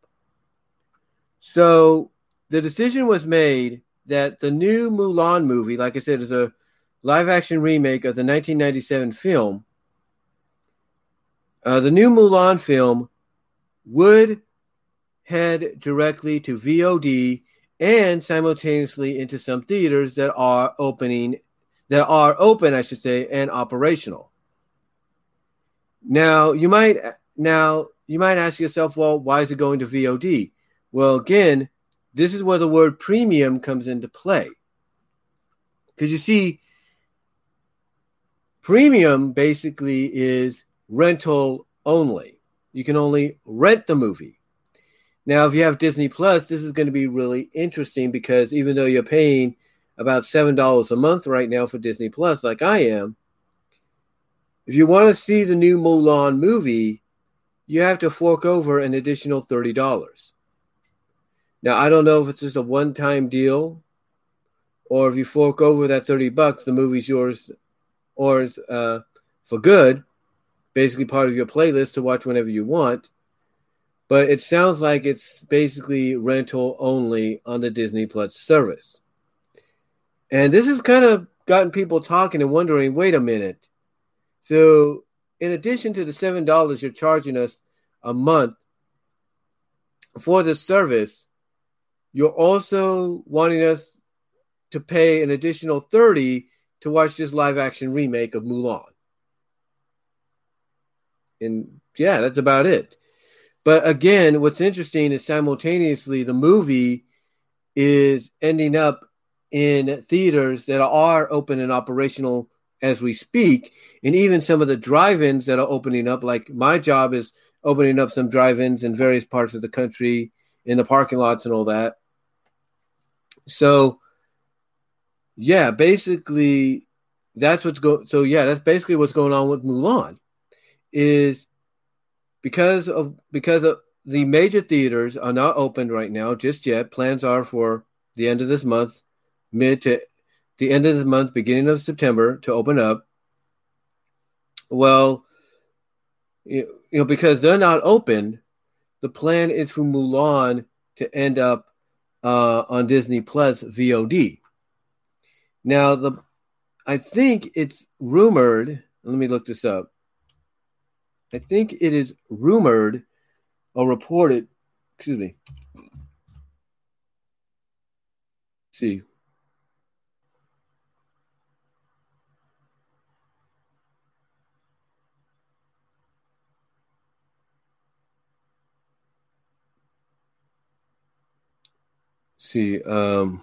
So the decision was made that the new Mulan movie, like I said, is a live action remake of the 1997 film. Uh, the new Mulan film would head directly to VOD and simultaneously into some theaters that are opening that are open, I should say, and operational. Now you might now you might ask yourself, well, why is it going to VOD? Well, again, this is where the word premium comes into play. Because you see, premium basically is rental only. You can only rent the movie. Now, if you have Disney Plus, this is going to be really interesting because even though you're paying about $7 a month right now for Disney Plus, like I am, if you want to see the new Mulan movie, you have to fork over an additional $30. Now, I don't know if it's just a one time deal or if you fork over that 30 bucks, the movie's yours or uh, for good, basically part of your playlist to watch whenever you want. But it sounds like it's basically rental only on the Disney Plus service. And this has kind of gotten people talking and wondering wait a minute. So, in addition to the $7 you're charging us a month for the service, you're also wanting us to pay an additional 30 to watch this live action remake of Mulan. And yeah, that's about it. But again, what's interesting is simultaneously the movie is ending up in theaters that are open and operational as we speak. And even some of the drive ins that are opening up, like my job is opening up some drive ins in various parts of the country in the parking lots and all that. So, yeah, basically, that's what's going. So, yeah, that's basically what's going on with Mulan. Is because of because of the major theaters are not open right now just yet. Plans are for the end of this month, mid to the end of this month, beginning of September, to open up. Well, you know, because they're not open, the plan is for Mulan to end up uh, on Disney Plus VOD. Now, the I think it's rumored. Let me look this up. I think it is rumored or reported. Excuse me. Let's see. see. Um,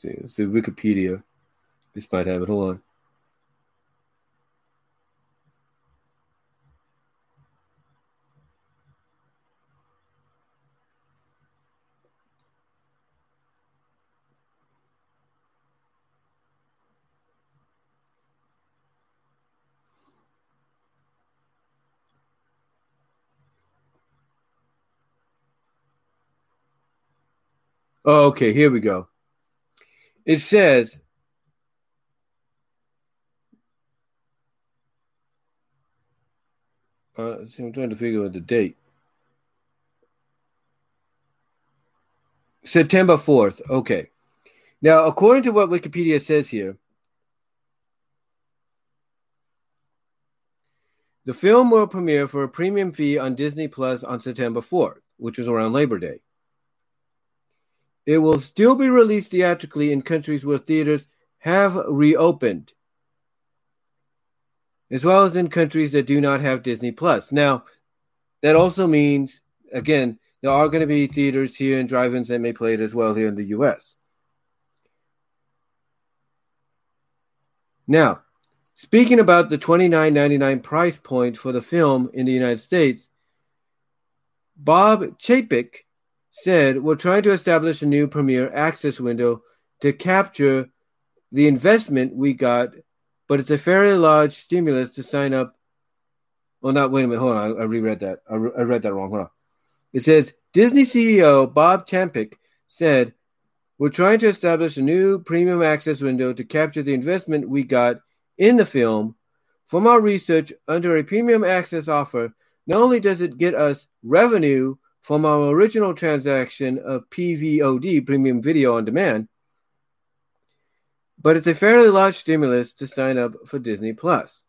see, let's see Wikipedia. This might have it. Hold on. Oh, okay, here we go. It says uh, see, I'm trying to figure out the date. September 4th. Okay. Now, according to what Wikipedia says here, the film will premiere for a premium fee on Disney Plus on September 4th, which was around Labor Day. It will still be released theatrically in countries where theaters have reopened, as well as in countries that do not have Disney Plus. Now, that also means, again, there are going to be theaters here and drive ins that may play it as well here in the US. Now, speaking about the $29.99 price point for the film in the United States, Bob Chapek said, We're trying to establish a new premier access window to capture the investment we got, but it's a fairly large stimulus to sign up. Well, not wait a minute. Hold on. I, reread that. I, re- I read that wrong. Hold on. It says Disney CEO Bob Chapek said, We're trying to establish a new premium access window to capture the investment we got in the film From our research, under a premium access offer, not only does it get us revenue from our original transaction of PVOD, Premium Video on Demand, but it's a fairly large stimulus to sign up for Disney Plus.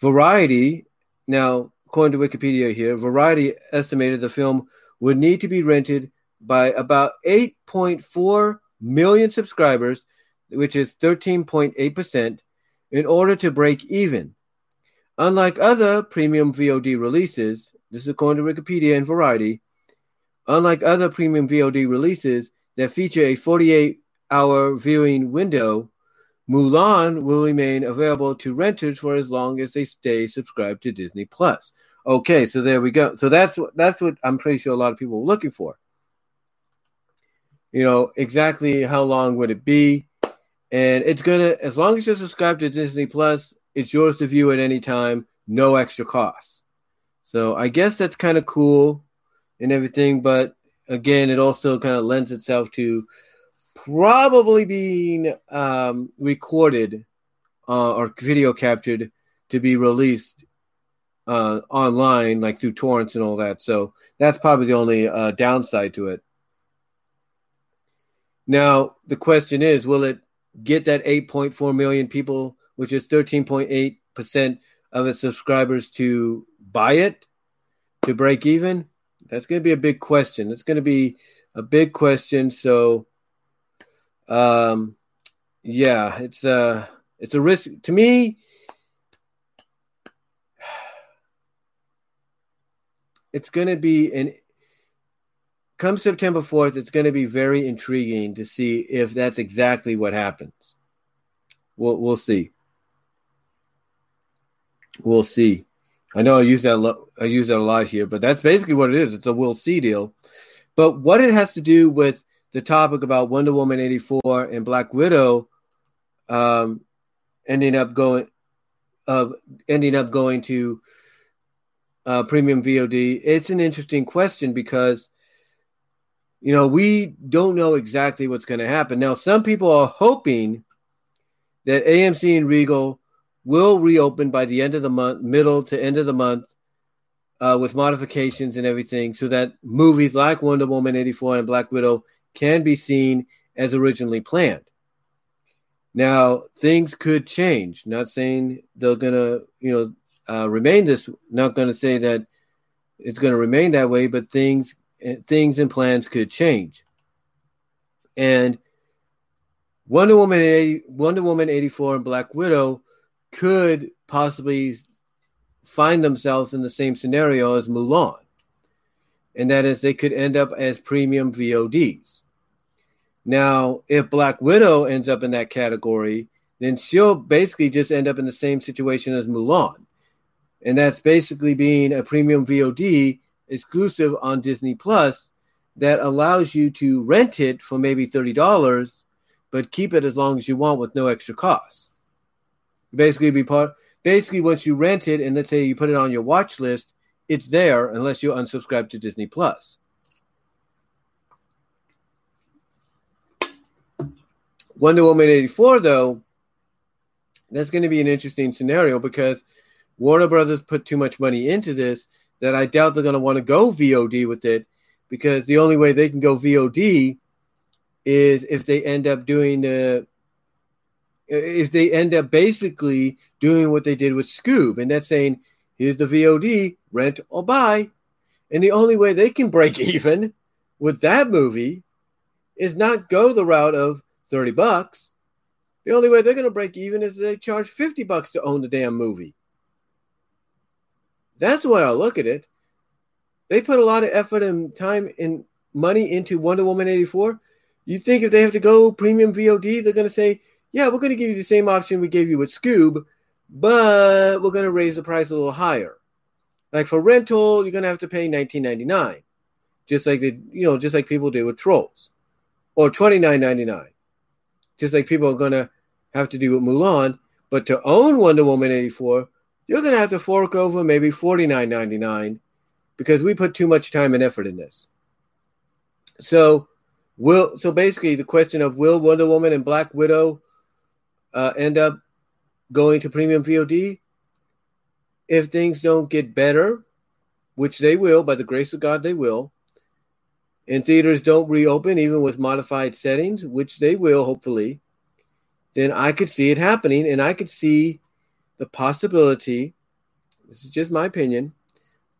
Variety, now according to Wikipedia here, Variety estimated the film would need to be rented by about 8.4 million subscribers, which is 13.8%, in order to break even. Unlike other premium VOD releases, this is according to Wikipedia and Variety, unlike other premium VOD releases that feature a 48 hour viewing window, Mulan will remain available to renters for as long as they stay subscribed to Disney Plus. Okay, so there we go. So that's what that's what I'm pretty sure a lot of people were looking for. You know, exactly how long would it be? And it's gonna as long as you're subscribed to Disney Plus, it's yours to view at any time, no extra cost. So I guess that's kind of cool and everything, but again, it also kind of lends itself to probably being um, recorded uh, or video captured to be released uh, online, like through torrents and all that. So that's probably the only uh, downside to it. Now, the question is will it get that 8.4 million people, which is 13.8% of its subscribers, to buy it to break even? That's going to be a big question. It's going to be a big question. So, um, yeah, it's a uh, it's a risk to me. It's going to be an come September 4th, it's going to be very intriguing to see if that's exactly what happens. We'll, we'll see. We'll see. I know I use that lo- I use that a lot here, but that's basically what it is. It's a we'll see deal. But what it has to do with the topic about Wonder Woman 84 and Black Widow um, ending up going uh, ending up going to uh, premium VOD, it's an interesting question because you know, we don't know exactly what's going to happen. Now, some people are hoping that AMC and Regal will reopen by the end of the month, middle to end of the month, uh, with modifications and everything, so that movies like Wonder Woman 84 and Black Widow can be seen as originally planned. Now, things could change. Not saying they're going to, you know, uh, remain this, not going to say that it's going to remain that way, but things things and plans could change. And Wonder Woman 80, Wonder Woman 84 and Black Widow could possibly find themselves in the same scenario as Mulan. And that is they could end up as premium VODs. Now, if Black Widow ends up in that category, then she'll basically just end up in the same situation as Mulan. And that's basically being a premium VOD exclusive on Disney Plus that allows you to rent it for maybe $30, but keep it as long as you want with no extra cost. Basically, be part. Basically, once you rent it, and let's say you put it on your watch list, it's there unless you unsubscribe to Disney Plus. Wonder Woman 84, though, that's going to be an interesting scenario because Warner Brothers put too much money into this that I doubt they're going to want to go VOD with it because the only way they can go VOD is if they end up doing uh, if they end up basically doing what they did with Scoob, and that's saying here's the VOD, rent or buy, and the only way they can break even with that movie is not go the route of thirty bucks. The only way they're going to break even is they charge fifty bucks to own the damn movie. That's the way I look at it. They put a lot of effort and time and money into Wonder Woman 84. You think if they have to go premium VOD, they're going to say, yeah, we're going to give you the same option we gave you with Scoob, but we're going to raise the price a little higher. Like for rental, you're going to have to pay 19.99, just like the you know, just like people did with Trolls, or 29.99, just like people are going to have to do with Mulan. But to own Wonder Woman 84, you're going to have to fork over maybe $49.99 because we put too much time and effort in this. So, will so basically the question of will Wonder Woman and Black Widow uh, end up going to premium VOD? if things don't get better, which they will, by the grace of God, they will, and theaters don't reopen even with modified settings, which they will hopefully, then I could see it happening and I could see the possibility. This is just my opinion.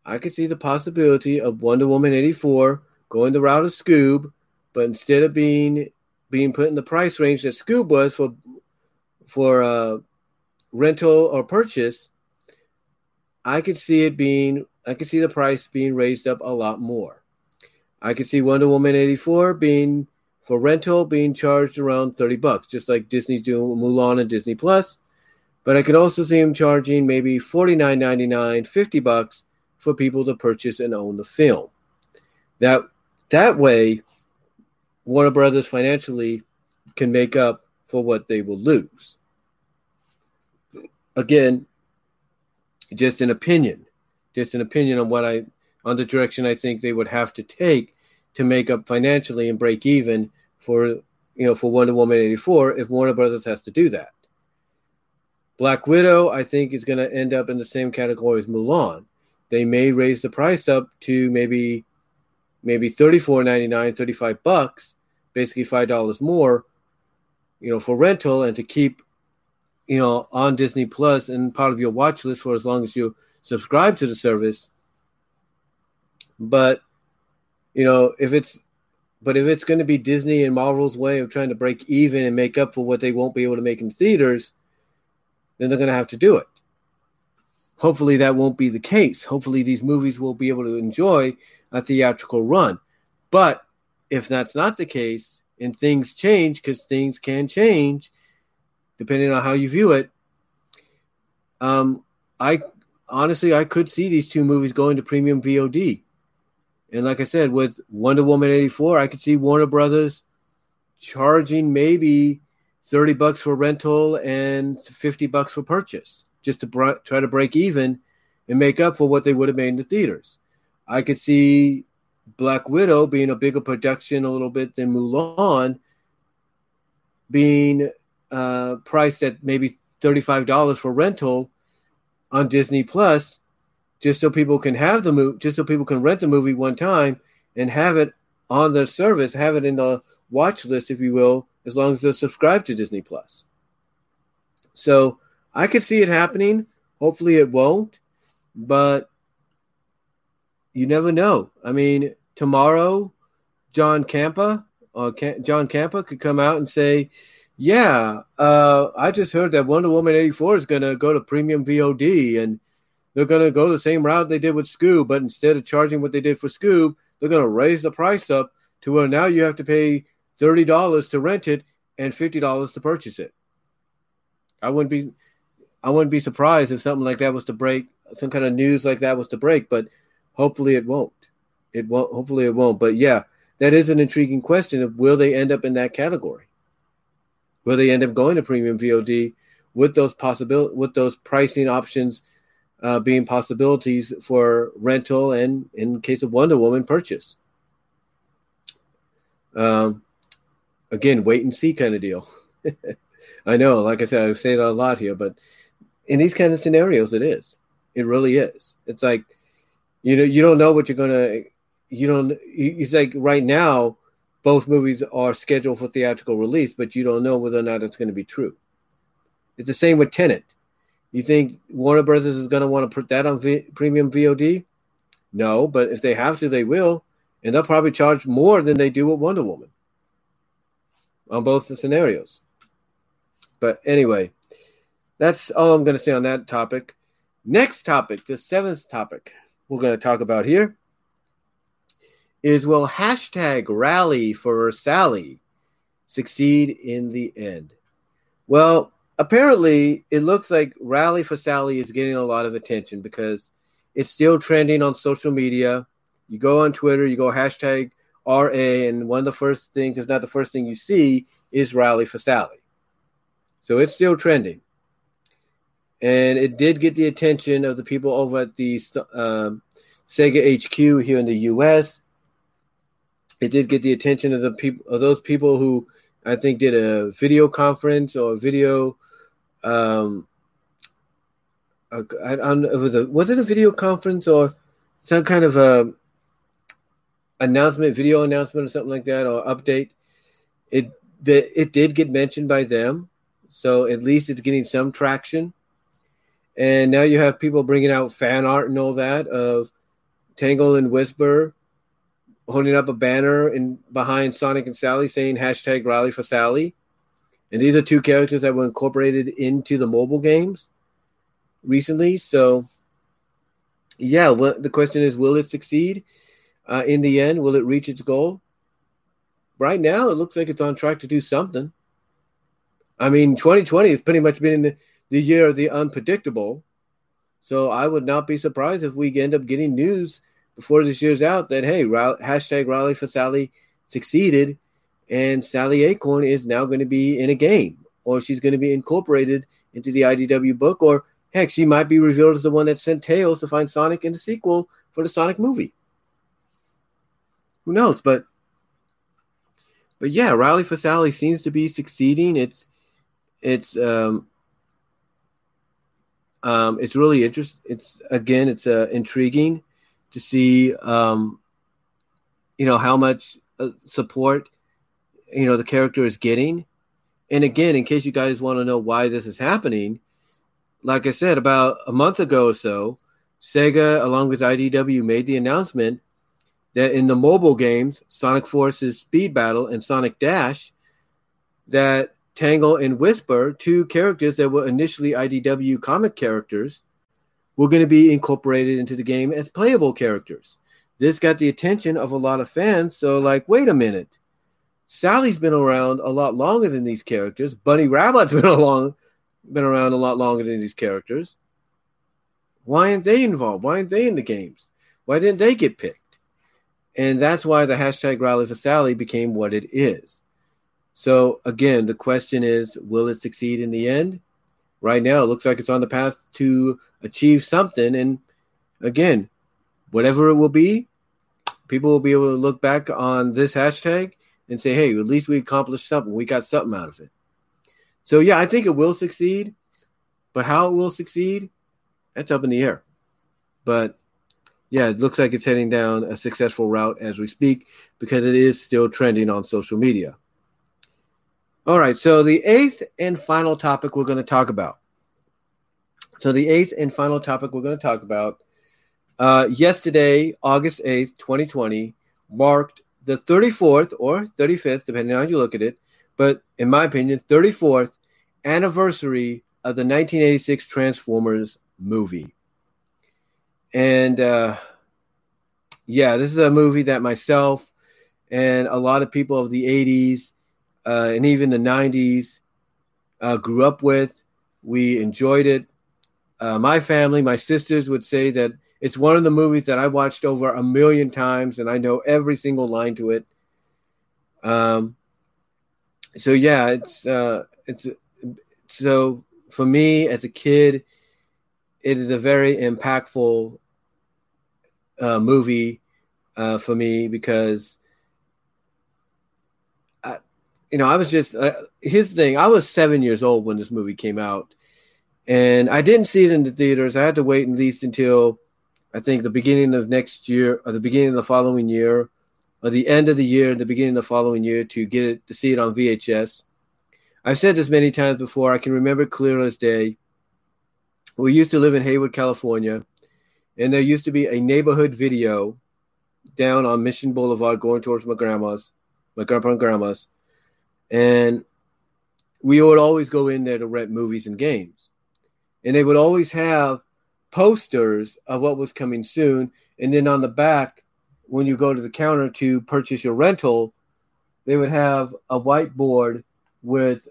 I could see the possibility of Wonder Woman 84 going the route of Scoob, but instead of being being put in the price range that Scoob was for for uh, rental or purchase, I could see it being I could see the price being raised up a lot more. I could see Wonder Woman 84 being for rental being charged around 30 bucks, just like Disney's doing Mulan and Disney Plus. But I could also see them charging maybe $49.99, 50 bucks for people to purchase and own the film. That that way Warner Brothers financially can make up for what they will lose. Again, just an opinion, just an opinion on what I on the direction I think they would have to take to make up financially and break even for you know for Wonder Woman 84 if Warner Brothers has to do that. Black Widow, I think, is going to end up in the same category as Mulan. They may raise the price up to maybe maybe 34.99 35 bucks basically five dollars more you know for rental and to keep you know on disney plus and part of your watch list for as long as you subscribe to the service. But you know if it's but if it's going to be disney and marvel's way of trying to break even and make up for what they won't be able to make in theaters then they're going to have to do it. Hopefully that won't be the case. Hopefully these movies will be able to enjoy a theatrical run. But if that's not the case and things change, because things can change depending on how you view it, um, I honestly I could see these two movies going to premium VOD. And like I said, with Wonder Woman 84, I could see Warner Brothers charging maybe 30 bucks for rental and 50 bucks for purchase just to br- try to break even and make up for what they would have made in the theaters. I could see Black Widow being a bigger production a little bit than Mulan, being uh, priced at maybe $35 for rental on Disney Plus, just so people can have the movie, just so people can rent the movie one time and have it on their service, have it in the watch list, if you will, as long as they're subscribed to Disney Plus. So I could see it happening. Hopefully it won't, but you never know. I mean, tomorrow, John Campea, uh, John Campea could come out and say, "Yeah, uh, I just heard that Wonder Woman '84 is going to go to premium VOD, and they're going to go the same route they did with Scoob, but instead of charging what they did for Scoob, they're going to raise the price up to where now you have to pay thirty dollars to rent it and fifty dollars to purchase it." I wouldn't be, I wouldn't be surprised if something like that was to break, some kind of news like that was to break, but Hopefully it won't. It won't. Hopefully it won't. But yeah, that is an intriguing question of will they end up in that category? Will they end up going to premium VOD with those possible with those pricing options uh, being possibilities for rental and in case of Wonder Woman purchase? Um, again, wait and see kind of deal. I know, like I said, I say that a lot here, but in these kind of scenarios, it is. It really is. It's like you know you don't know what you're gonna you don't it's like right now both movies are scheduled for theatrical release but you don't know whether or not it's going to be true. It's the same with Tenet. You think warner brothers is going to want to put that on v- premium vod no but if they have to they will and they'll probably charge more than they do with wonder woman on both the scenarios. But anyway that's all i'm going to say on that topic. Next topic the seventh topic we're going to talk about here is will hashtag rally for Sally succeed in the end? Well, apparently it looks like rally for Sally is getting a lot of attention because it's still trending on social media. You go on Twitter, you go hashtag RA, and one of the first things, if not the first thing you see, is rally for Sally. So it's still trending and it did get the attention of the people over at the um, Sega HQ here in the U.S. It did get the attention of the people of those people who I think did a video conference or a video um, don't know, it was a was it a video conference or some kind of a announcement, video announcement or something like that, or update. It the, it did get mentioned by them, so at least it's getting some traction. And now you have people bringing out fan art and all that of Tangle and Whisper holding up a banner in behind Sonic and Sally saying hashtag Rally for Sally. And these are two characters that were incorporated into the mobile games recently. So, yeah, well, the question is, will it succeed uh, in the end? Will it reach its goal? Right now, it looks like it's on track to do something. I mean, 2020 has pretty much been the, the year of the unpredictable. So I would not be surprised if we end up getting news before this year's out that hey, hashtag Rally for Sally succeeded, and Sally Acorn is now going to be in a game, or she's going to be incorporated into the IDW book, or heck, she might be revealed as the one that sent Tails to find Sonic in the sequel for the Sonic movie. Who knows? But but yeah, Rally for Sally seems to be succeeding. It's it's um um it's really interesting. It's again, it's uh, intriguing to see, um, you know, how much uh, support, you know, the character is getting. And again, in case you guys want to know why this is happening, like I said, about a month ago or so, Sega, along with IDW, made the announcement that in the mobile games, Sonic Forces Speed Battle and Sonic Dash, that Tangle and Whisper, two characters that were initially IDW comic characters, were going to be incorporated into the game as playable characters. This got the attention of a lot of fans. So, like, wait a minute. Sally's been around a lot longer than these characters. Bunny Rabbit's been along, been around a lot longer than these characters. Why aren't they involved? Why aren't they in the games? Why didn't they get picked? And that's why the hashtag Rally for Sally became what it is. So again, the question is, will it succeed in the end? Right now, it looks like it's on the path to achieve something. And again, whatever it will be, people will be able to look back on this hashtag and say, hey, at least we accomplished something. We got something out of it. So, yeah, I think it will succeed. But how it will succeed, that's up in the air. But yeah, it looks like it's heading down a successful route as we speak because it is still trending on social media. All right, so the eighth and final topic we're going to talk about so, the eighth and final topic we're going to talk about uh, yesterday, August 8th, 2020, marked the 34th or 35th, depending on how you look at it, but in my opinion, 34th anniversary of the 1986 Transformers movie. And uh, yeah, this is a movie that myself and a lot of people of the 80s uh, and even the 90s uh, grew up with. We enjoyed it. Uh, my family, my sisters would say that it's one of the movies that I watched over a million times, and I know every single line to it. Um, so yeah, it's uh, it's so for me as a kid, it is a very impactful uh, movie uh, for me because. I, you know, I was just uh, his thing. I was seven years old when this movie came out, and I didn't see it in the theaters. I had to wait at least until I think the beginning of next year or the beginning of the following year or the end of the year and the beginning of the following year to get it to see it on VHS. I've said this many times before. I can remember clear as day. We used to live in Hayward, California, and there used to be a neighborhood video down on Mission Boulevard going towards my grandma's, my grandpa and grandma's. And we would always go in there to rent movies and games and they would always have posters of what was coming soon. And then on the back, when you go to the counter to purchase your rental, they would have a whiteboard with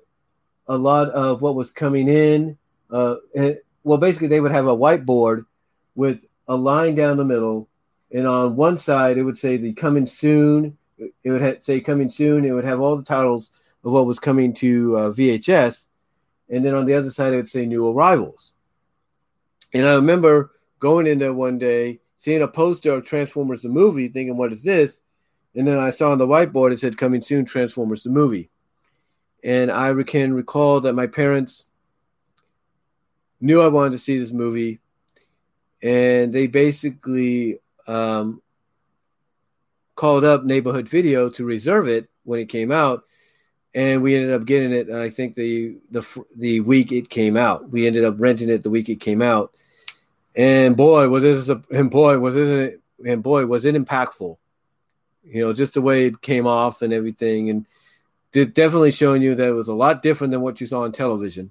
a lot of what was coming in. Uh, and, well, basically, they would have a whiteboard with a line down the middle, and on one side it would say the coming soon. It would say coming soon. It would have all the titles of what was coming to uh, VHS, and then on the other side it would say new arrivals. And I remember going in there one day, seeing a poster of Transformers the movie, thinking, "What is this?" And then I saw on the whiteboard it said, "Coming soon, Transformers the movie." And I can recall that my parents knew I wanted to see this movie, and they basically um, called up Neighborhood Video to reserve it when it came out, and we ended up getting it. and I think the the the week it came out, we ended up renting it the week it came out, and boy was this a, and boy was it and boy was it impactful. You know, just the way it came off and everything, and definitely showing you that it was a lot different than what you saw on television.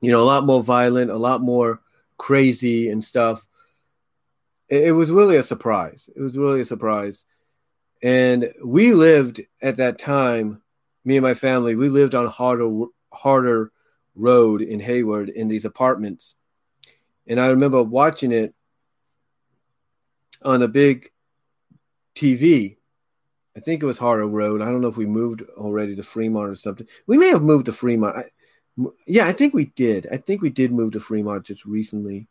You know, a lot more violent, a lot more crazy and stuff. It, it was really a surprise. It was really a surprise. And we lived at that time, me and my family, we lived on harder harder road in Hayward in these apartments. And I remember watching it on a big TV I think it was Harder Road. I don't know if we moved already to Fremont or something. We may have moved to Fremont. I, yeah, I think we did. I think we did move to Fremont just recently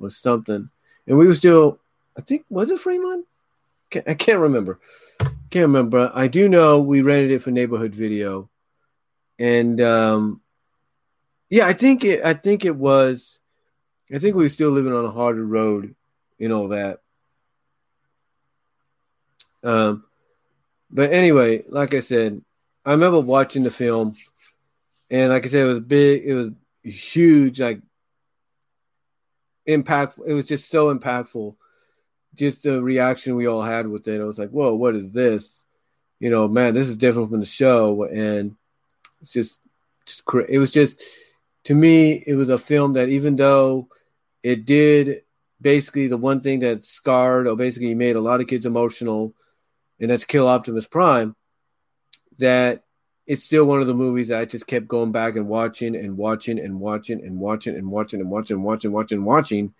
or something. And we were still, I think, was it Fremont? I can't remember. Can't remember. I do know we rented it for neighborhood video. And um, yeah, I think it, I think it was, I think we were still living on a harder road and all that. Um, but anyway, like I said, I remember watching the film, and like I said, it was big. It was huge, like impactful. It was just so impactful. Just the reaction we all had with it. It was like, whoa, what is this? You know, man, this is different from the show, and it's just, just it was just to me, it was a film that even though it did basically the one thing that scarred or basically made a lot of kids emotional and that's Kill Optimus Prime, that it's still one of the movies that I just kept going back and watching and watching and watching and watching and watching and watching and watching, and watching, watching,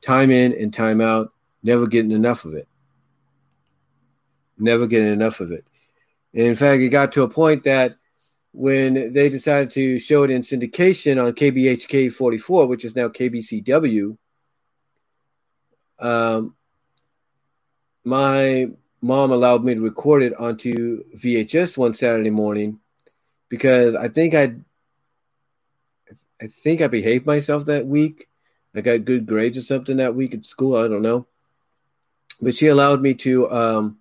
time in and time out, never getting enough of it. Never getting enough of it. And in fact, it got to a point that when they decided to show it in syndication on KBHK 44, which is now KBCW, um, my mom allowed me to record it onto VHS one Saturday morning because I think I I think I behaved myself that week. I got good grades or something that week at school. I don't know. But she allowed me to um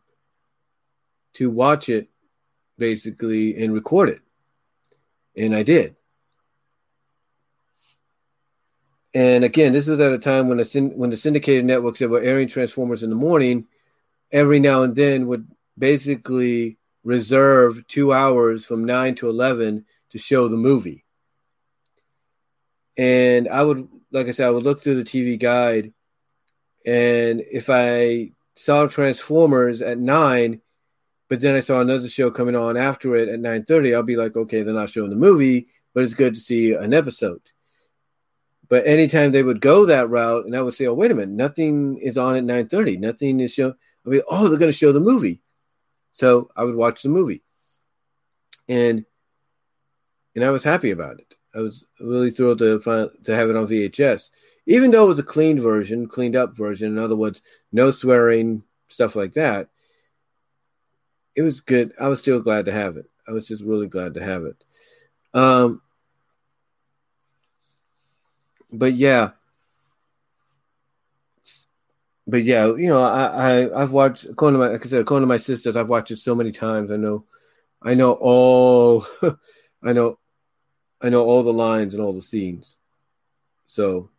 to watch it basically and record it. And I did. And again, this was at a time when the when the syndicated networks that were airing Transformers in the morning every now and then would basically reserve two hours from 9 to 11 to show the movie. And I would, like I said, I would look through the TV guide. And if I saw Transformers at 9, but then I saw another show coming on after it at 9:30, I'll be like, okay, they're not showing the movie, but it's good to see an episode. But anytime they would go that route, and I would say, oh, wait a minute, nothing is on at 9:30, nothing is shown. I mean, oh, they're going to show the movie. So I would watch the movie. And and I was happy about it. I was really thrilled to find to have it on VHS. Even though it was a cleaned version, cleaned up version, in other words, no swearing, stuff like that. It was good. I was still glad to have it. I was just really glad to have it. Um, but yeah, but yeah, you know, I, I I've watched according to my like I said, according to my sisters, I've watched it so many times. I know, I know all, I know, I know all the lines and all the scenes. So,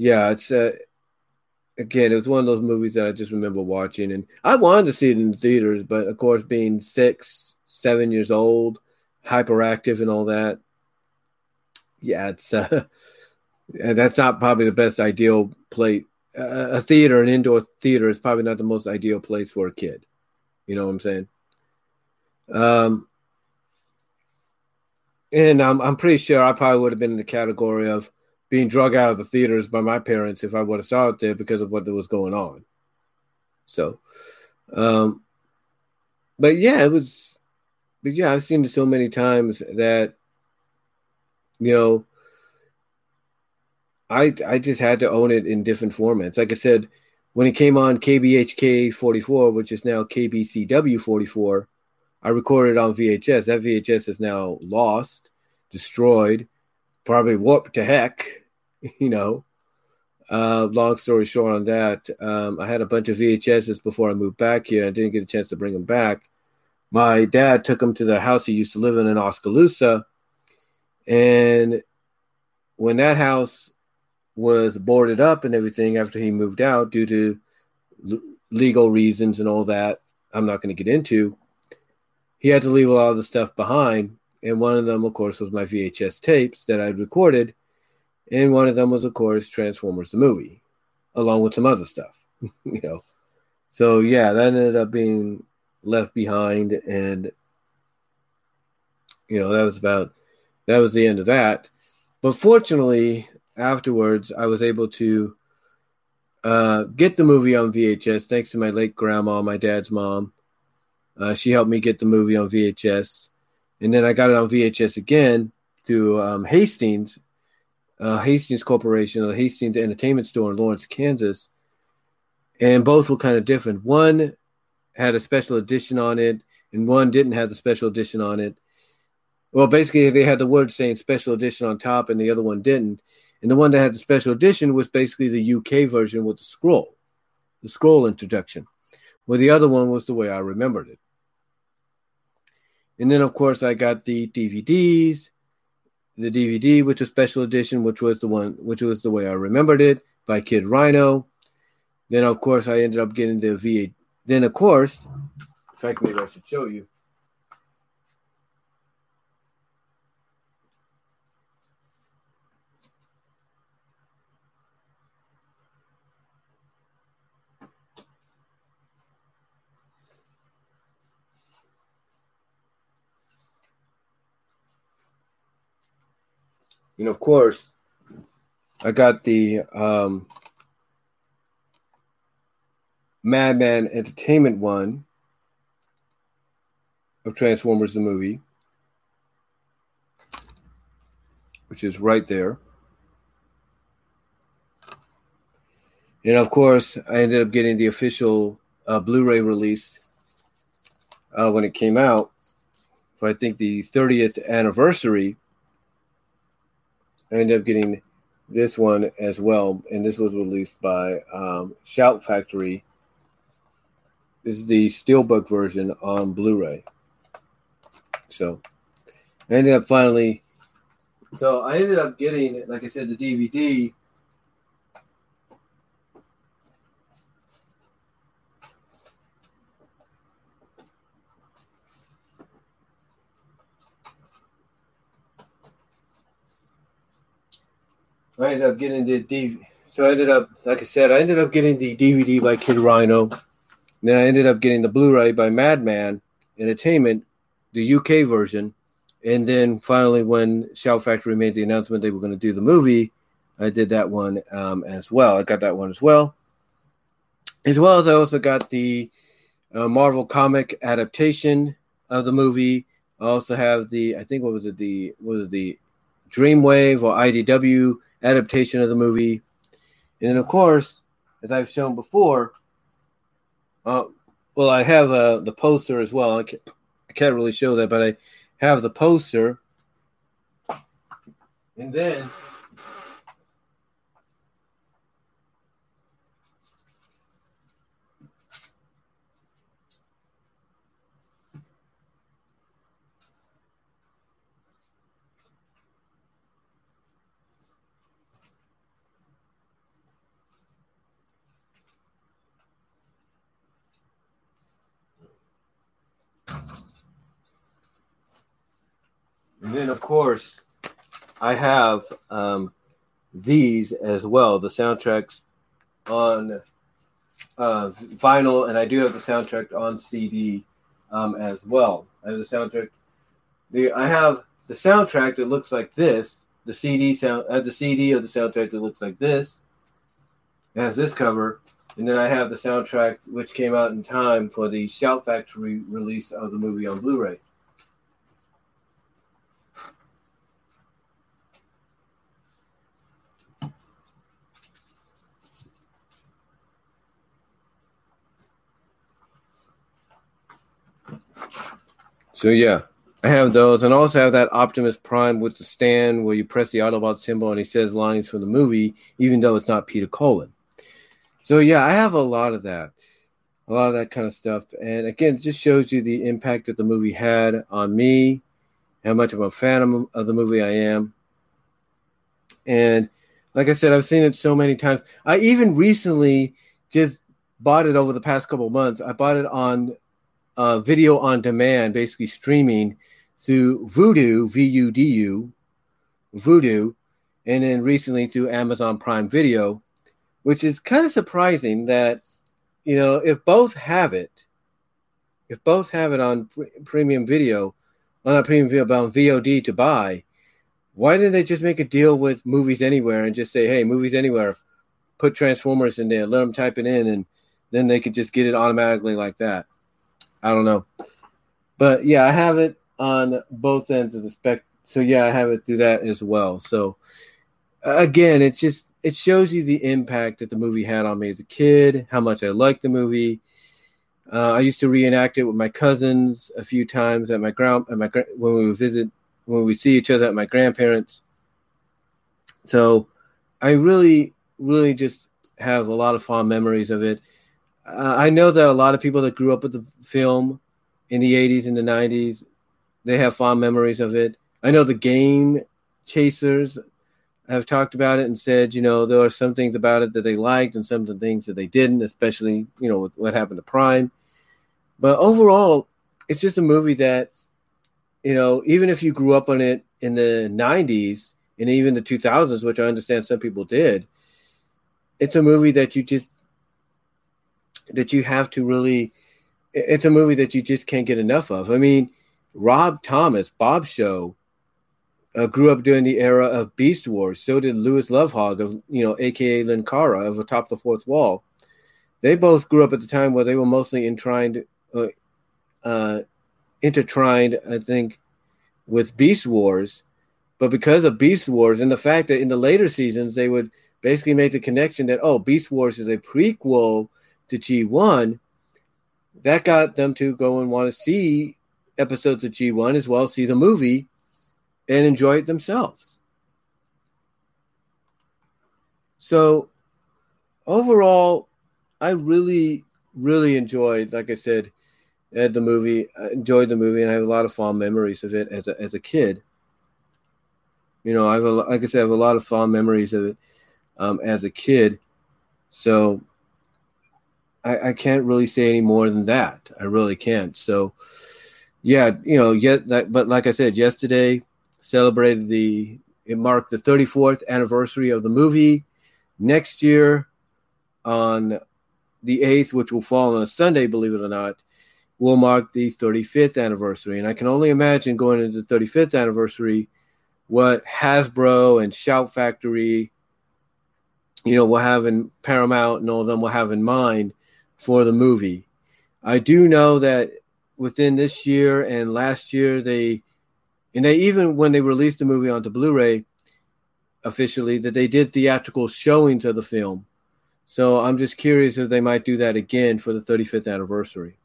yeah, it's uh, again, it was one of those movies that I just remember watching, and I wanted to see it in the theaters, but of course, being six, seven years old, hyperactive, and all that, yeah, it's uh, that's not probably the best ideal plate a theater, an indoor theater, is probably not the most ideal place for a kid. You know what I'm saying? Um, and I'm I'm pretty sure I probably would have been in the category of being drug out of the theaters by my parents if I would have saw it there because of what was going on. So, um, but yeah, it was. But yeah, I've seen it so many times that you know I I just had to own it in different formats. Like I said, when it came on KBHK 44, which is now KBCW 44, I recorded on VHS. That VHS is now lost, destroyed. Probably warped to heck, you know. Uh, long story short on that, um, I had a bunch of VHSs before I moved back here. I didn't get a chance to bring them back. My dad took them to the house he used to live in in Oskaloosa. And when that house was boarded up and everything after he moved out due to legal reasons and all that, I'm not going to get into. He had to leave a lot of the stuff behind. And one of them, of course, was my VHS tapes that I'd recorded. And one of them was, of course, Transformers the movie, along with some other stuff, you know. So, yeah, that ended up being left behind. And, you know, that was about, that was the end of that. But fortunately, afterwards, I was able to uh, get the movie on VHS thanks to my late grandma, my dad's mom. Uh, she helped me get the movie on VHS. And then I got it on VHS again through um, Hastings, uh, Hastings Corporation, the Hastings Entertainment Store in Lawrence, Kansas. And both were kind of different. One had a special edition on it, and one didn't have the special edition on it. Well, basically, they had the word saying special edition on top, and the other one didn't. And the one that had the special edition was basically the UK version with the scroll, the scroll introduction. Well, the other one was the way I remembered it. And then, of course, I got the DVDs, the DVD, which was special edition, which was the one, which was the way I remembered it by Kid Rhino. Then, of course, I ended up getting the VA. Then, of course, in fact, maybe I should show you. And of course, I got the um, Madman Entertainment one of Transformers the movie, which is right there. And of course, I ended up getting the official uh, Blu ray release uh, when it came out for I think the 30th anniversary I ended up getting this one as well, and this was released by um, Shout Factory. This is the Steelbook version on Blu-ray. So I ended up finally. So I ended up getting, like I said, the DVD I ended up getting the DVD. So I ended up, like I said, I ended up getting the DVD by Kid Rhino. Then I ended up getting the Blu-ray by Madman Entertainment, the UK version. And then finally, when Shout Factory made the announcement they were going to do the movie, I did that one um, as well. I got that one as well. As well as I also got the uh, Marvel comic adaptation of the movie. I also have the, I think what was it, the was it the Dreamwave or IDW adaptation of the movie. And then, of course, as I've shown before, uh, well, I have uh, the poster as well. I can't, I can't really show that, but I have the poster. And then And then, of course, I have um, these as well the soundtracks on uh, vinyl, and I do have the soundtrack on CD um, as well. I have the soundtrack. The, I have the soundtrack that looks like this. The CD sound. I have the CD of the soundtrack that looks like this. It has this cover, and then I have the soundtrack which came out in time for the Shout Factory release of the movie on Blu-ray. So yeah, I have those, and also have that Optimus Prime with the stand where you press the Autobot symbol and he says lines from the movie, even though it's not Peter Cullen. So yeah, I have a lot of that, a lot of that kind of stuff, and again, it just shows you the impact that the movie had on me, how much of a fan of the movie I am, and like I said, I've seen it so many times. I even recently just bought it over the past couple months. I bought it on uh, video on demand, basically streaming through Vudu, V U D U, Vudu, and then recently through Amazon Prime Video, which is kind of surprising that, you know, if both have it, if both have it on pre- premium video, on a premium video, but on VOD to buy, why didn't they just make a deal with Movies Anywhere and just say, hey, Movies Anywhere, put Transformers in there, let them type it in, and then they could just get it automatically like that? I don't know. But yeah, I have it on both ends of the spec. So yeah, I have it through that as well. So again, it just it shows you the impact that the movie had on me as a kid, how much I liked the movie. Uh, I used to reenact it with my cousins a few times at my ground at my when we would visit when we see each other at my grandparents. So I really, really just have a lot of fond memories of it. Uh, I know that a lot of people that grew up with the film in the 80s and the 90s, they have fond memories of it. I know the game chasers have talked about it and said, you know, there are some things about it that they liked and some of the things that they didn't, especially, you know, with what happened to Prime. But overall, it's just a movie that you know, even if you grew up on it in the 90s and even the 2000s, which I understand some people did, it's a movie that you just that you have to really it's a movie that you just can't get enough of. I mean, Rob Thomas, Bob Show, uh, grew up during the era of Beast Wars. So did Lewis Lovhaug of you know, aka Linkara of Atop the Fourth Wall. They both grew up at the time where they were mostly entwined, uh, uh, intertwined, I think, with Beast Wars. But because of Beast Wars and the fact that in the later seasons they would basically make the connection that oh, Beast Wars is a prequel to G1, that got them to go and want to see episodes of G1 as well see the movie and enjoy it themselves. So overall, I really, really enjoyed, like I said, at the movie. I enjoyed the movie, and I have a lot of fond memories of it as a as a kid. You know, I have a, like I said, I have a lot of fond memories of it um, as a kid. So I, I can't really say any more than that. I really can't. So yeah, you know, yet that, but like I said, yesterday celebrated the it marked the 34th anniversary of the movie. Next year, on the 8th, which will fall on a Sunday, believe it or not, will mark the 35th anniversary. And I can only imagine going into the 35th anniversary what Hasbro and Shout Factory, you know, will have in Paramount and all of them will have in mind for the movie. I do know that within this year and last year, they, and they even when they released the movie onto Blu ray officially, that they did theatrical showings of the film. So I'm just curious if they might do that again for the 35th anniversary.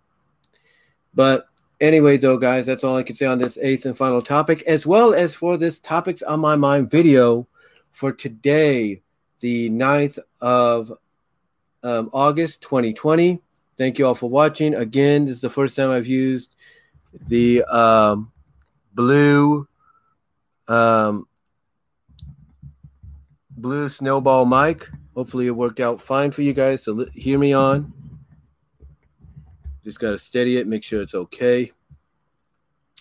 But anyway, though, guys, that's all I can say on this eighth and final topic, as well as for this Topics on My Mind video for today, the 9th of um, August 2020. Thank you all for watching. Again, this is the first time I've used the um, blue um, blue snowball mic. Hopefully, it worked out fine for you guys to li- hear me on. Just got to steady it, make sure it's okay.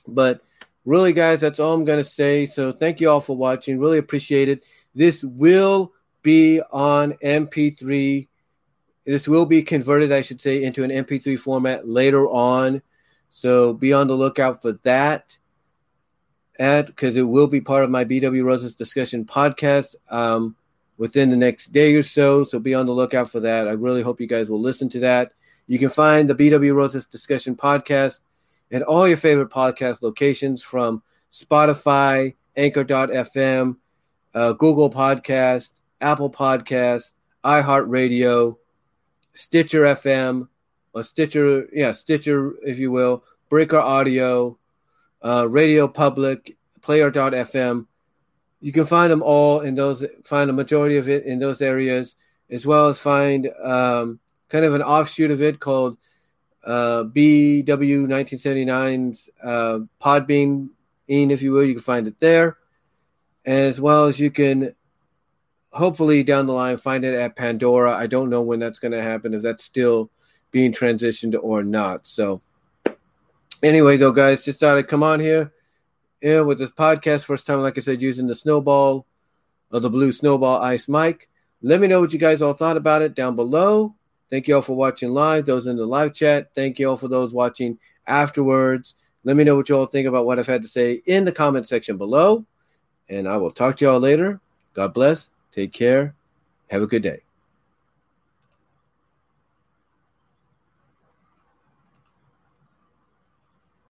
But really, guys, that's all I'm going to say. So thank you all for watching. Really appreciate it. This will be on MP3. This will be converted, I should say, into an MP3 format later on. So be on the lookout for that. At because it will be part of my BW Roses discussion podcast um, within the next day or so. So be on the lookout for that. I really hope you guys will listen to that. You can find the BW Roses Discussion podcast at all your favorite podcast locations from Spotify, Anchor.fm, uh, Google Podcast, Apple Podcast, iHeartRadio, Stitcher FM, or Stitcher, yeah, Stitcher, if you will, Breaker Audio, uh, Radio Public, Player.fm. You can find them all in those, find a majority of it in those areas, as well as find um, kind of an offshoot of it called uh, BW 1979's uh, Podbean, if you will. You can find it there, as well as you can hopefully down the line find it at Pandora. I don't know when that's going to happen, if that's still being transitioned or not. So, anyway, though, guys, just thought I'd come on here yeah, with this podcast. First time, like I said, using the snowball or the blue snowball ice mic. Let me know what you guys all thought about it down below. Thank you all for watching live. Those in the live chat. Thank you all for those watching afterwards. Let me know what you all think about what I've had to say in the comment section below. And I will talk to you all later. God bless. Take care. Have a good day.